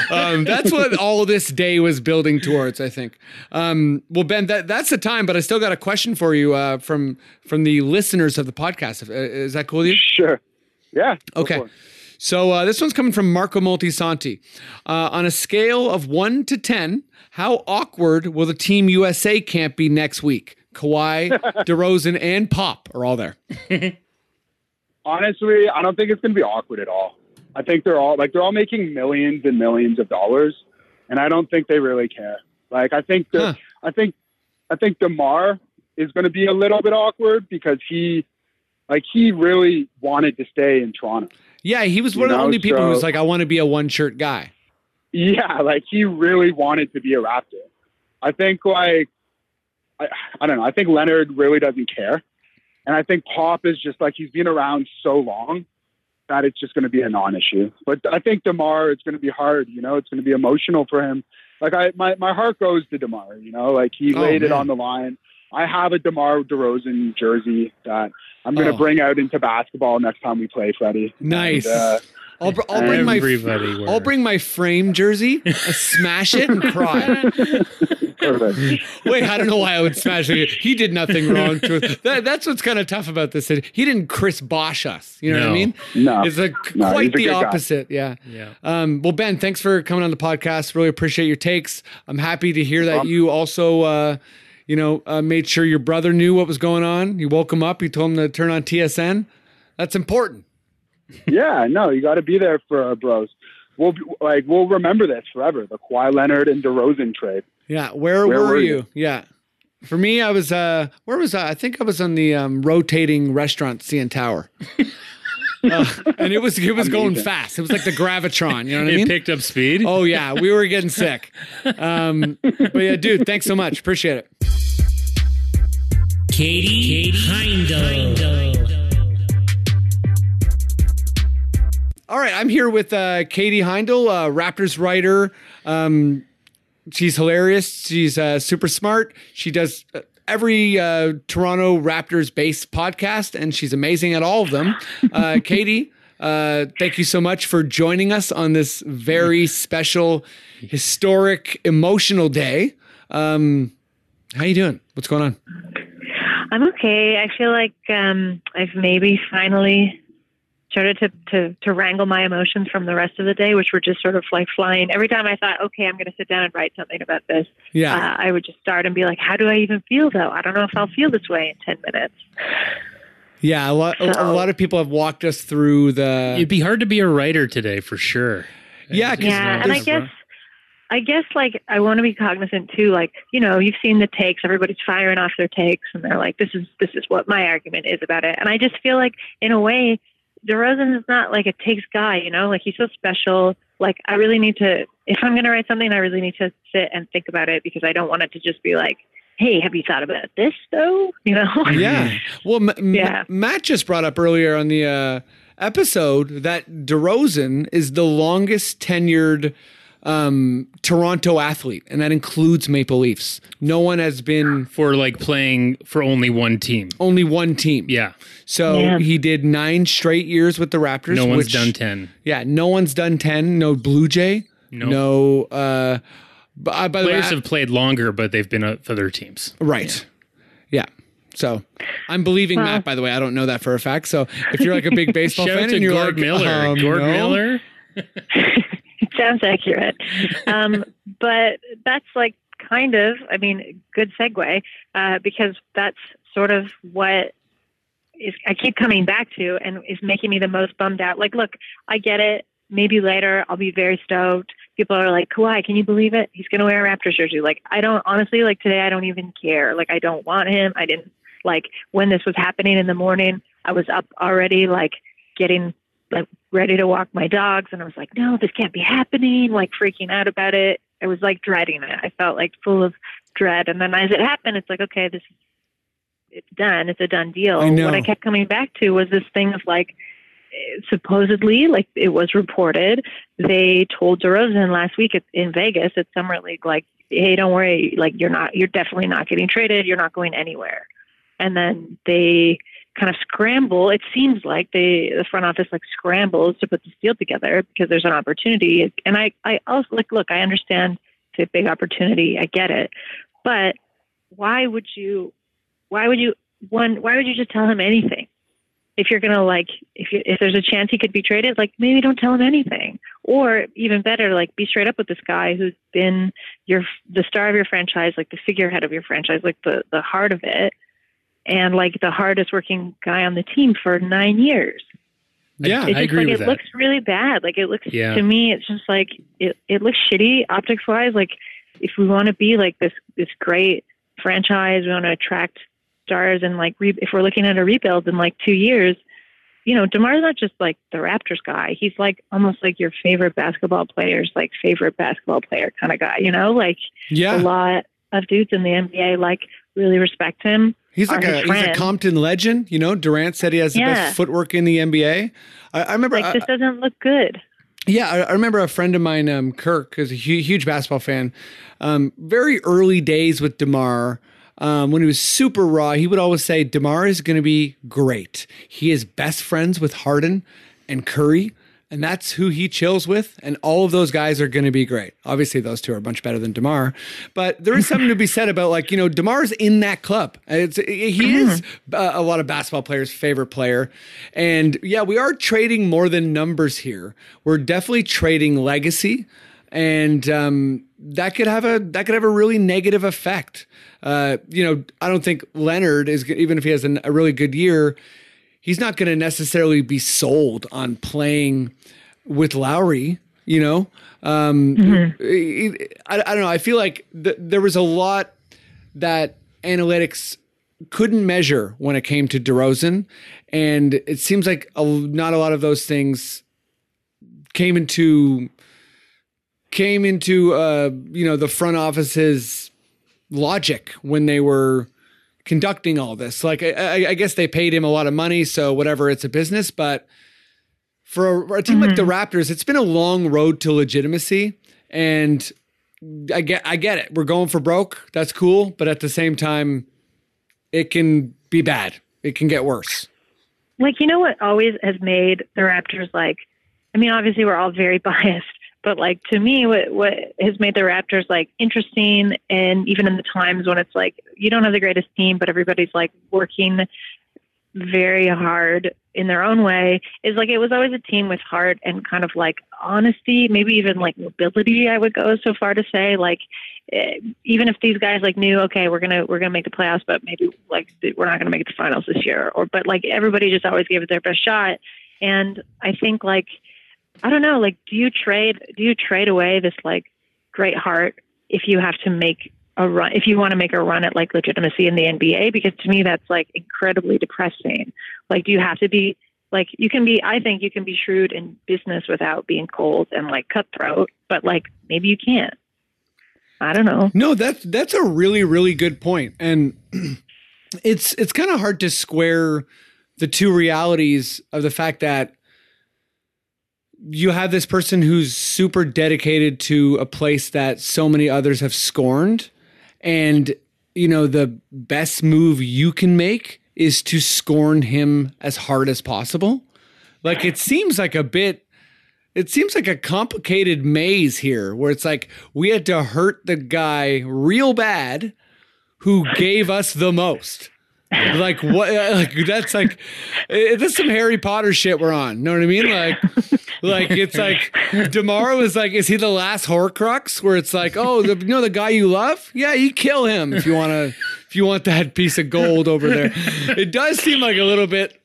Um, that's what all this day was building towards. I think. Um, well, Ben, that that's the time. But I still got a question for you uh, from from the listeners of the podcast. Uh, Is that cool with you? Sure. Yeah. Okay. So uh, this one's coming from Marco Multisanti. Uh, on a scale of one to ten, how awkward will the Team USA camp be next week? Kawhi, DeRozan, and Pop are all there. Honestly, I don't think it's going to be awkward at all. I think they're all like they're all making millions and millions of dollars, and I don't think they really care. Like I think the, I think I think Demar is going to be a little bit awkward because he like he really wanted to stay in Toronto. Yeah, he was one of the only people who was like, I want to be a one shirt guy. Yeah, like he really wanted to be a Raptor. I think like I, I don't know. I think Leonard really doesn't care, and I think Pop is just like he's been around so long that it's just going to be a non-issue. But I think Demar, it's going to be hard. You know, it's going to be emotional for him. Like I, my my heart goes to Demar. You know, like he Oh, laid it on the line. I have a Demar Derozan jersey that I'm going to Oh. bring out into basketball next time we play, Freddie. Nice. And, uh, I'll, br- I'll bring my Everybody I'll bring my frame jersey, smash it, and cry. Perfect. Wait, I don't know why I would smash it. He did nothing wrong to us. That, that's what's kind of tough about this. He didn't Chris Bosh us. You know what I mean? No. It's like No, quite the good guy. opposite. Yeah. Yeah. Um, well, Ben, thanks for coming on the podcast. Really appreciate your takes. I'm happy to hear that you also, uh, you know, uh, made sure your brother knew what was going on. You woke him up. You told him to turn on TSN. That's important. yeah, no, you got to be there for our bros. We'll be, like we'll remember this forever. The Kawhi Leonard and DeRozan trade. Yeah. Where, Where were, were you? you? Yeah. For me, I was, uh, where was I? I think I was on the um, rotating restaurant CN Tower. Uh, and it was it was going fast. It was like the gravitron. You know what I It mean? picked up speed. Oh yeah, we were getting sick. Um, but yeah, dude, thanks so much. Appreciate it. Katie, Heindl. All right, I'm here with uh, Katie Heindl, uh, Raptors writer. Um, she's hilarious. She's uh, super smart. She does uh, every uh, Toronto Raptors based podcast, and she's amazing at all of them. Uh, Katie, uh, thank you so much for joining us on this very special, historic, emotional day. Um, how you doing? What's going on? I'm okay. I feel like um, I've maybe finally started to, to to wrangle my emotions from the rest of the day, which were just sort of like flying. Every time I thought, okay, I'm going to sit down and write something about this, Yeah. uh, I would just start and be like, how do I even feel though? I don't know if I'll feel this way in ten minutes. Yeah, a lot. a- a lot of people have walked us through the. It'd be hard to be a writer today for sure. Yeah, yeah, and I guess. I guess like I want to be cognizant too. Like you know, you've seen the takes. Everybody's firing off their takes, and they're like, "This is this is what my argument is about it." And I just feel like, in a way, DeRozan is not like a takes guy. You know, like he's so special. Like I really need to. If I'm going to write something, I really need to sit and think about it because I don't want it to just be like, "Hey, have you thought about this though?" You know? yeah. Well, M- M- Yeah. Matt just brought up earlier on the uh, episode that DeRozan is the longest tenured um, Toronto athlete, and that includes Maple Leafs. No one has been for like playing for only one team. Only one team. Yeah. So Yeah. he did nine straight years with the Raptors. No one's which- done 10. Yeah, no one's done ten. No Blue Jay. No. No. Uh, b- uh, by the way, Players have played longer, but they've been uh, for other teams. Right. Yeah. So I'm believing Well- Matt, by the way. I don't know that for a fact. So if you're like a big baseball fan and you're Gord like, Miller. um, Gord no. Miller. Sounds accurate. Um, but that's like kind of, I mean, good segue uh, because that's sort of what is I keep coming back to and is making me the most bummed out. Like, look, I get it. Maybe later I'll be very stoked. People are like, Kawhi, can you believe it? He's going to wear a Raptors jersey. Like, I don't honestly like today. I don't even care. Like, I don't want him. I didn't like when this was happening in the morning. I was up already, like getting like ready to walk my dogs, and I was like, no, this can't be happening. Like freaking out about it. I was like dreading it. I felt like full of dread. And then as it happened, it's like, okay, this it's done. It's a done deal. I. What I kept coming back to was this thing of like supposedly, like it was reported, they told DeRozan last week at, in Vegas at Summer League, like, hey, don't worry, like you're not, you're definitely not getting traded. You're not going anywhere. And then they kind of scramble. It seems like they, the front office like scrambles to put this deal together because there's an opportunity. And I, I also like, look, I understand it's a big opportunity. I get it, but why would you? Why would you? One, why would you just tell him anything? If you're gonna like, if you, if there's a chance he could be traded, like maybe don't tell him anything. Or even better, like be straight up with this guy who's been your the star of your franchise, like the figurehead of your franchise, like the the heart of it, and like the hardest working guy on the team for nine years. Yeah, It's I agree like with it that. looks really bad. Like it looks Yeah. to me, it's just like it, it looks shitty optics wise. Like if we want to be like this this great franchise, we want to attract stars and like re- if we're looking at a rebuild in like two years, you know, Demar's not just like the Raptors guy. He's like almost like your favorite basketball player's like favorite basketball player kind of guy. You know, like Yeah. a lot of dudes in the NBA like really respect him. He's like a he's a. Compton legend. You know, Durant said he has the best footwork in the NBA. I, I remember. Like I- this doesn't look good. Yeah, I, I remember a friend of mine, um, Kirk, is a hu- huge basketball fan. Um, very early days with Demar, um, when he was super raw, he would always say Demar is going to be great. He is best friends with Harden and Curry, and that's who he chills with. And all of those guys are going to be great. Obviously, those two are much better than Demar, but there is something to be said about like you know Demar's in that club. It's he is uh, a lot of basketball players' favorite player, and yeah, we are trading more than numbers here. We're definitely trading legacy, and um, that could have a that could have a really negative effect. Uh, you know, I don't think Leonard is even if he has an, a really good year, he's not going to necessarily be sold on playing with Lowry. You know, um, it- I, I don't know. I feel like th- there was a lot that analytics couldn't measure when it came to DeRozan, and it seems like a, not a lot of those things came into came into uh, you know the front office's logic when they were conducting all this. Like I, I, I guess they paid him a lot of money, so whatever, it's a business. But for a, a team like the mm-hmm. Raptors, it's been a long road to legitimacy, and I get I get it. We're going for broke. That's cool, but at the same time, it can be bad. It can get worse. like you know what always has made the Raptors like I mean obviously we're all very biased but like to me what what has made the Raptors like interesting and even in the times when it's like you don't have the greatest team but everybody's like working very hard in their own way is like it was always a team with heart and kind of like honesty maybe even like nobility I would go so far to say. Like eh, even if these guys like knew okay we're gonna we're gonna make the playoffs but maybe like we're not gonna make it to finals this year or but like everybody just always gave it their best shot. And i think like i don't know like do you trade do you trade away this like great heart if you have to make a run if you want to make a run at like legitimacy in the nba because to me that's like incredibly depressing. Like do you have to be like you can be i think you can be shrewd in business without being cold and like cutthroat but like maybe you can't. I don't know. No, that's that's a really really good point, and it's it's kind of hard to square the two realities of the fact that you have this person who's super dedicated to a place that so many others have scorned, and you know the best move you can make is to scorn him as hard as possible. Like it seems like a bit it seems like a complicated maze here where it's like we had to hurt the guy real bad who gave us the most. Like what like that's like eh, that's some Harry Potter shit we're on. Know what I mean? Like like it's like Demaro is like is he the last Horcrux where it's like, "Oh, the, you know the guy you love? Yeah, you kill him if you want to if you want that piece of gold over there." It does seem like a little bit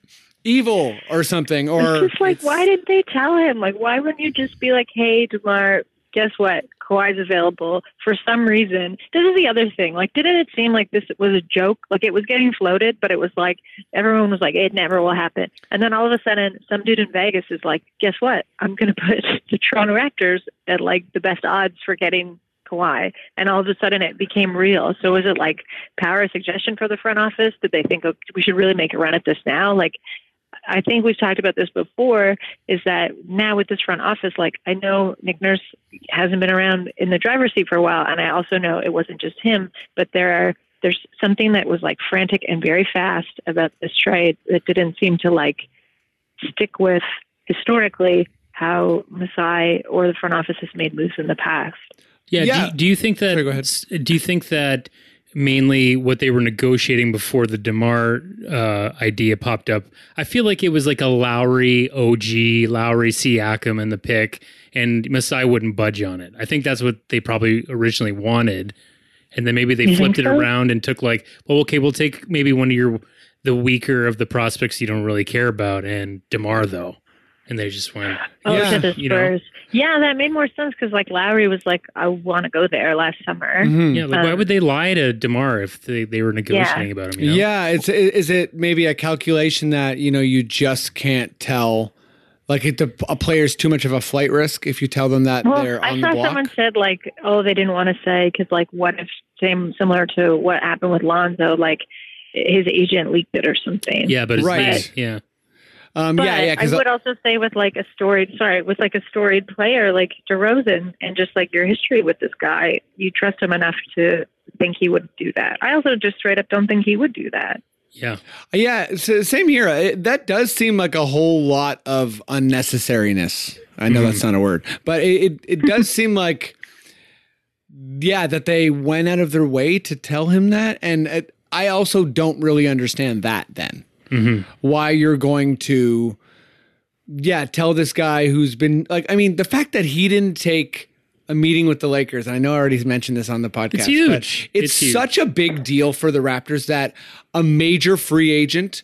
evil or something or it's just like, why didn't they tell him? Like, why wouldn't you just be like, hey, Demar, guess what? Kawhi's available for some reason. This is the other thing. Like, didn't it seem like this was a joke? Like, it was getting floated, but it was like everyone was like, it never will happen. And then all of a sudden, some dude in Vegas is like, guess what? I'm going to put the Toronto Raptors at like the best odds for getting Kawhi. And all of a sudden, it became real. So, was it like power suggestion for the front office? Did they think, oh, we should really make a run at this now? Like, I think we've talked about this before is that now with this front office, like I know Nick Nurse hasn't been around in the driver's seat for a while. And I also know it wasn't just him, but there are, there's something that was like frantic and very fast about this trade that didn't seem to like stick with historically how Masai or the front office has made moves in the past. Yeah. Yeah. Do, do you think that? Do you think that mainly what they were negotiating before the Demar uh, idea popped up? I feel like it was like a Lowry OG, Lowry Siakam in the pick, and Masai wouldn't budge on it. I think that's what they probably originally wanted, and then maybe they You flipped think it around and took like, well, okay, we'll take maybe one of your the weaker of the prospects you don't really care about, and Demar though, and they just went, Oh, yeah, to the you know. Spurs. Yeah, that made more sense because like Lowry was like, I want to go there last summer. Mhm. Yeah, like why Um, would they lie to Demar if they, they were negotiating about him? You know? Yeah, it's is it maybe a calculation that you know you just can't tell, like if the, a player's too much of a flight risk if you tell them that Well, they're I on the saw block. someone said like, oh, they didn't want to say because like, what if same similar to what happened with Lonzo, like his agent leaked it or something. Yeah, but it's Right. right. yeah. Um, But yeah, yeah, I would also say with like a storied, sorry, with like a storied player like DeRozan and just like your history with this guy, you trust him enough to think he would do that. I also just straight up don't think he would do that. Yeah. yeah, so same here. It, that does seem like a whole lot of unnecessariness. I know that's mm-hmm. not a word, but it it, it does seem like yeah that they went out of their way to tell him that, and it, I also don't really understand that then. Mm-hmm. why you're going to yeah tell this guy who's been like i mean the fact that he didn't take a meeting with the lakers and i know i already mentioned this on the podcast It's but huge. it's, It's huge. such a big deal for the raptors that a major free agent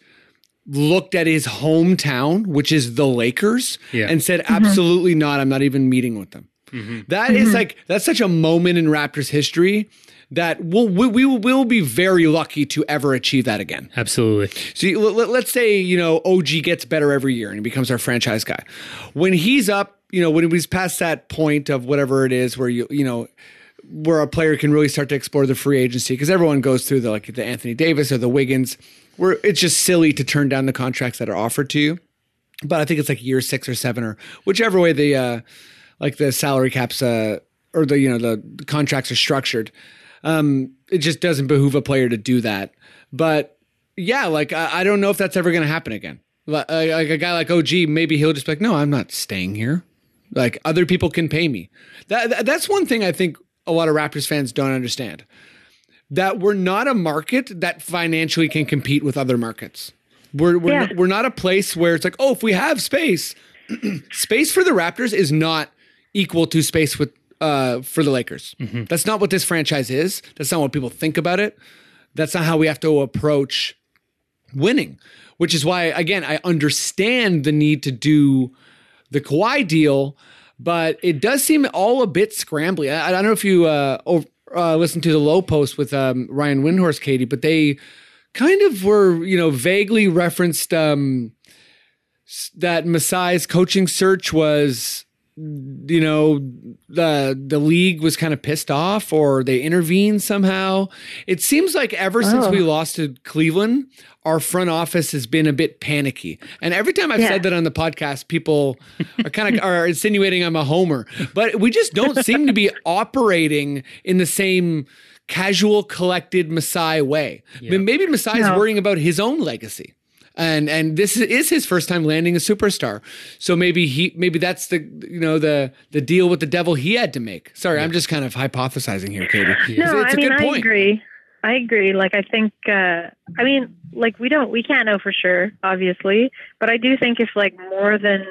looked at his hometown which is the lakers Yeah. and said mm-hmm. absolutely not i'm not even meeting with them mm-hmm. That is mm-hmm. like that's such a moment in Raptors history that we'll, we we will be very lucky to ever achieve that again. Absolutely. See, let, let's say you know OG gets better every year and he becomes our franchise guy. When he's up, you know, when he's past that point of whatever it is where you you know where a player can really start to explore the free agency because everyone goes through the like the Anthony Davis or the Wiggins, where it's just silly to turn down the contracts that are offered to you. but I think it's like year six or seven or whichever way the uh, like the salary caps uh, or the you know the, the contracts are structured. Um, it just doesn't behoove a player to do that. But yeah, like I, I don't know if that's ever going to happen again. Like, like a guy like OG, maybe he'll just be like, no, I'm not staying here. Like other people can pay me. That, that that's one thing I think a lot of Raptors fans don't understand. That we're not a market that financially can compete with other markets. We're we're, Yeah. not, we're not a place where it's like, oh, if we have space, space for the Raptors is not equal to space with uh, for the Lakers. That's not what this franchise is. That's not what people think about it. That's not how we have to approach winning. Which is why, again, I understand the need to do the Kawhi deal, but it does seem all a bit scrambly. I, I don't know if you uh, ov- uh, listened to the Lowe Post with um, Ryan Windhorst, Katie, but they kind of were, you know, vaguely referenced um, that Masai's coaching search was, you know, the the league was kind of pissed off or they intervened somehow. It seems like ever since Oh. we lost to Cleveland, our front office has been a bit panicky. And every time I've Yeah. said that on the podcast, people are kind of are insinuating I'm a homer. But we just don't seem to be operating in the same casual, collected Masai way. I mean, maybe Masai is No. worrying about his own legacy. And and this is his first time landing a superstar. So maybe he maybe that's the you know the the deal with the devil he had to make. Sorry, I'm just kind of hypothesizing here, Katie. No, it's I a mean I agree. I agree. Like I think uh I mean, like we don't we can't know for sure, obviously. But I do think if like more than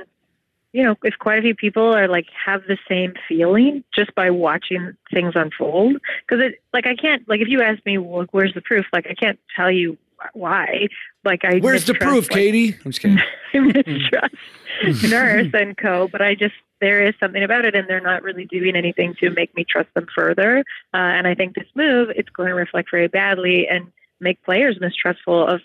you know, if quite a few people are like have the same feeling just by watching things unfold, because it like I can't like if you ask me, well, where's the proof? Like I can't tell you why. Like I Where's the proof, like, Katie? I'm just kidding. I mistrust Nurse and Co. But I just there is something about it, and they're not really doing anything to make me trust them further. Uh, and I think this move it's going to reflect very badly and make players mistrustful of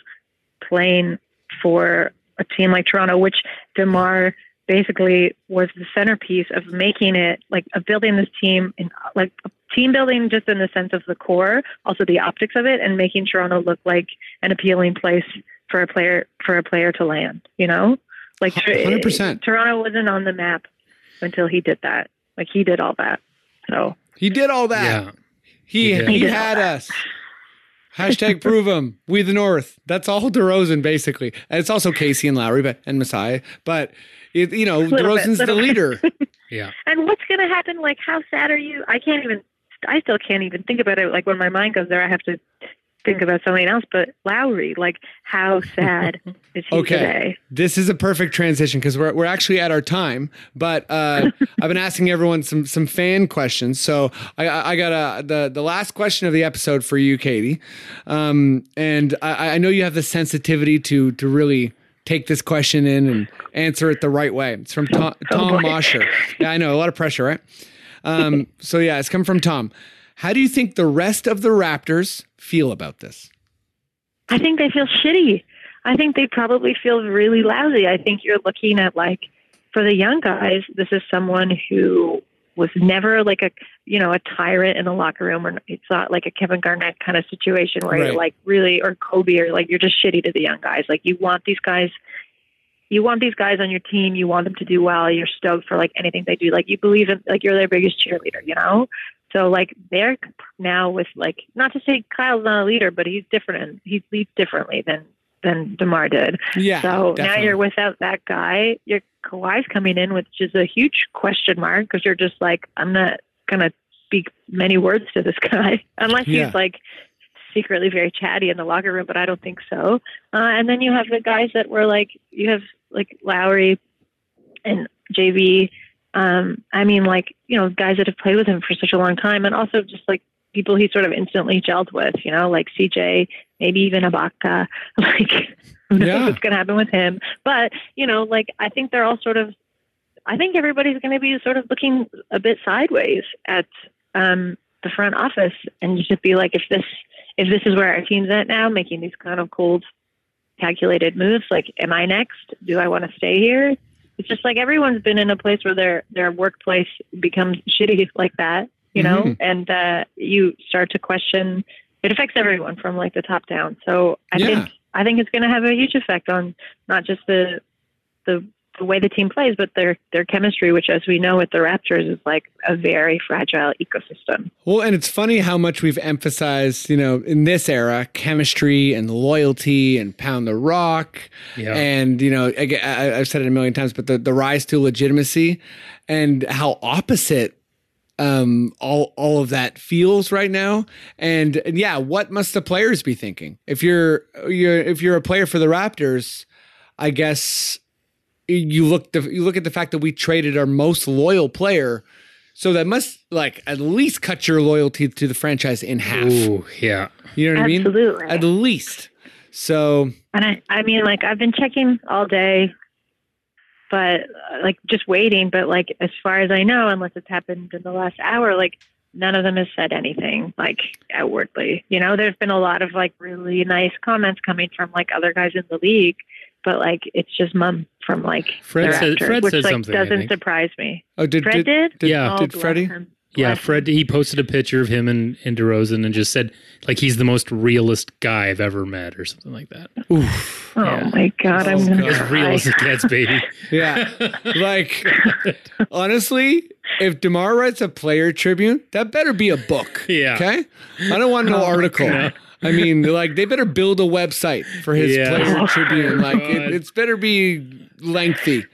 playing for a team like Toronto, which Demar basically was the centerpiece of making it like of building this team in like team building just in the sense of the core, also the optics of it, and making Toronto look like an appealing place for a player for a player to land. You know, like 100%. Toronto wasn't on the map until he did that. Like he did all that. So He did all that. Yeah. He He he. He had us. Hashtag prove him. We the North. That's all DeRozan basically. And it's also Casey and Lowry, but and Masai. But it, you know, Little bit, DeRozan's the leader. Yeah. And what's going to happen? Like, how sad are you? I can't even. I still can't even think about it. Like when my mind goes there, I have to think about something else. But Lowry, like, how sad is he Okay. today? This is a perfect transition because we're, we're actually at our time. But uh, I've been asking everyone some some fan questions. So I, I I got a, the the last question of the episode for you, Katie. Um, and I, I know you have the sensitivity to to really take this question in and answer it the right way. It's from Tom, Tom boy. Mosher. Yeah, I know a lot of pressure, right? Um, so yeah, it's come from Tom. How do you think the rest of the Raptors feel about this? I think they feel shitty. I think they probably feel really lousy. I think you're looking at like for the young guys, this is someone who was never like a you know a tyrant in the locker room, or it's not like a Kevin Garnett kind of situation where Right. you're like really or Kobe or like you're just shitty to the young guys. Like you want these guys. You want these guys on your team. You want them to do well. You're stoked for like anything they do. Like you believe in, like you're their biggest cheerleader. You know, so like they're now with like not to say Kyle's not a leader, but he's different and he leads differently than than Demar did. Yeah. So now you're without that guy. Your Kawhi's coming in, which is a huge question mark because you're just like I'm not gonna speak many words to this guy unless Yeah. he's like secretly very chatty in the locker room, but I don't think so. Uh, and then you have the guys that were like you have like Lowry and JV. Um, I mean, like you know, guys that have played with him for such a long time, and also just like people he sort of instantly gelled with. You know, like CJ, maybe even Ibaka. Like, who knows Yeah. what's going to happen with him? But you know, like I think they're all sort of. I think everybody's going to be sort of looking a bit sideways at um, the front office, and just be like, if this if this is where our team's at now, making these kind of cold, calculated moves, like, am I next? Do I want to stay here? It's just like everyone's been in a place where their their workplace becomes shitty like that, you know, Mhm. and uh, you start to question. It affects everyone from like the top down. So I Yeah. think I think it's going to have a huge effect on not just the the the way the team plays, but their their chemistry, which as we know with the Raptors, is like a very fragile ecosystem. Well, and it's funny how much we've emphasized, you know, in this era, chemistry and loyalty and pound the rock. Yeah. And, you know, I, I, I've said it a million times, but the, the rise to legitimacy and how opposite um all all of that feels right now and, and yeah what must the players be thinking if you're you're if you're a player for the raptors i guess you look the, you look at the fact that we traded our most loyal player so that must like at least cut your loyalty to the franchise in half Ooh, yeah. you know what Absolutely. i mean at least so And I, I mean, like I've been checking all day, but like just waiting. But like as far as I know, unless it's happened in the last hour, like none of them has said anything like outwardly. You know, there's been a lot of like really nice comments coming from like other guys in the league, but like it's just mum from like Fred the said- Raptors, Fred which said like something, doesn't surprise me. oh did Fred did, did? Yeah. Oh, did bless freddie. Yeah, Fred. He posted a picture of him and, and DeRozan and just said like he's the most realist guy I've ever met or something like that. Oof. Oh Yeah. my god, I'm Oh, gonna God. As real as it gets, baby. yeah like honestly if demar writes a player tribute that better be a book Yeah. okay i don't want no oh, article No. I mean, like they better build a website for his Yeah. player oh, tribune. Like it, it's better be lengthy.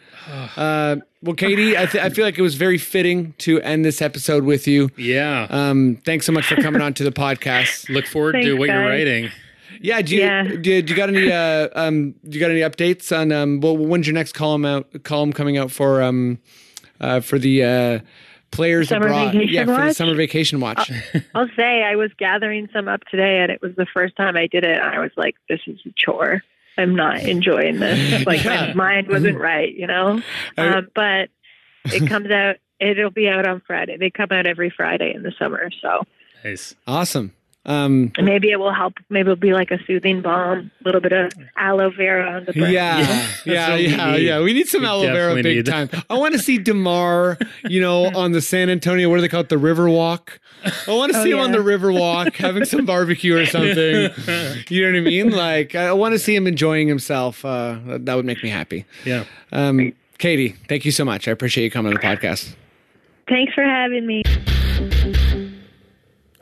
Uh, well, Katie, I, th- I feel like it was very fitting to end this episode with you. Yeah. Um, thanks so much for coming on to the podcast. Look forward to Thanks, what you're writing. Yeah, do you, Yeah. Do, you, do you got any uh, um, do you got any updates on um, well, when's your next column out column coming out for um, uh, for the uh, players Summer abroad? vacation yeah, for the summer vacation watch. I'll say I was gathering some up today, and it was the first time I did it. And I was like, "This is a chore. I'm not enjoying this. Like Yeah. my mind wasn't right, you know." I- Um, but it comes out. It'll be out on Friday. They come out every Friday in the summer, so Nice. awesome. Um, maybe it will help. Maybe it'll be like a soothing balm, a little bit of aloe vera on the burn. Yeah, Yeah, yeah, yeah, we yeah, need. We need some We aloe vera big need time. I want to see Demar, you know, on the San Antonio. What do they call it? The River Walk. I want to Oh, see him on the River Walk having some barbecue or something. You know what I mean? Like I want to see him enjoying himself. Uh, that would make me happy. Yeah. Um, Katie, thank you so much. I appreciate you coming on the podcast. Thanks for having me.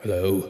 Hello?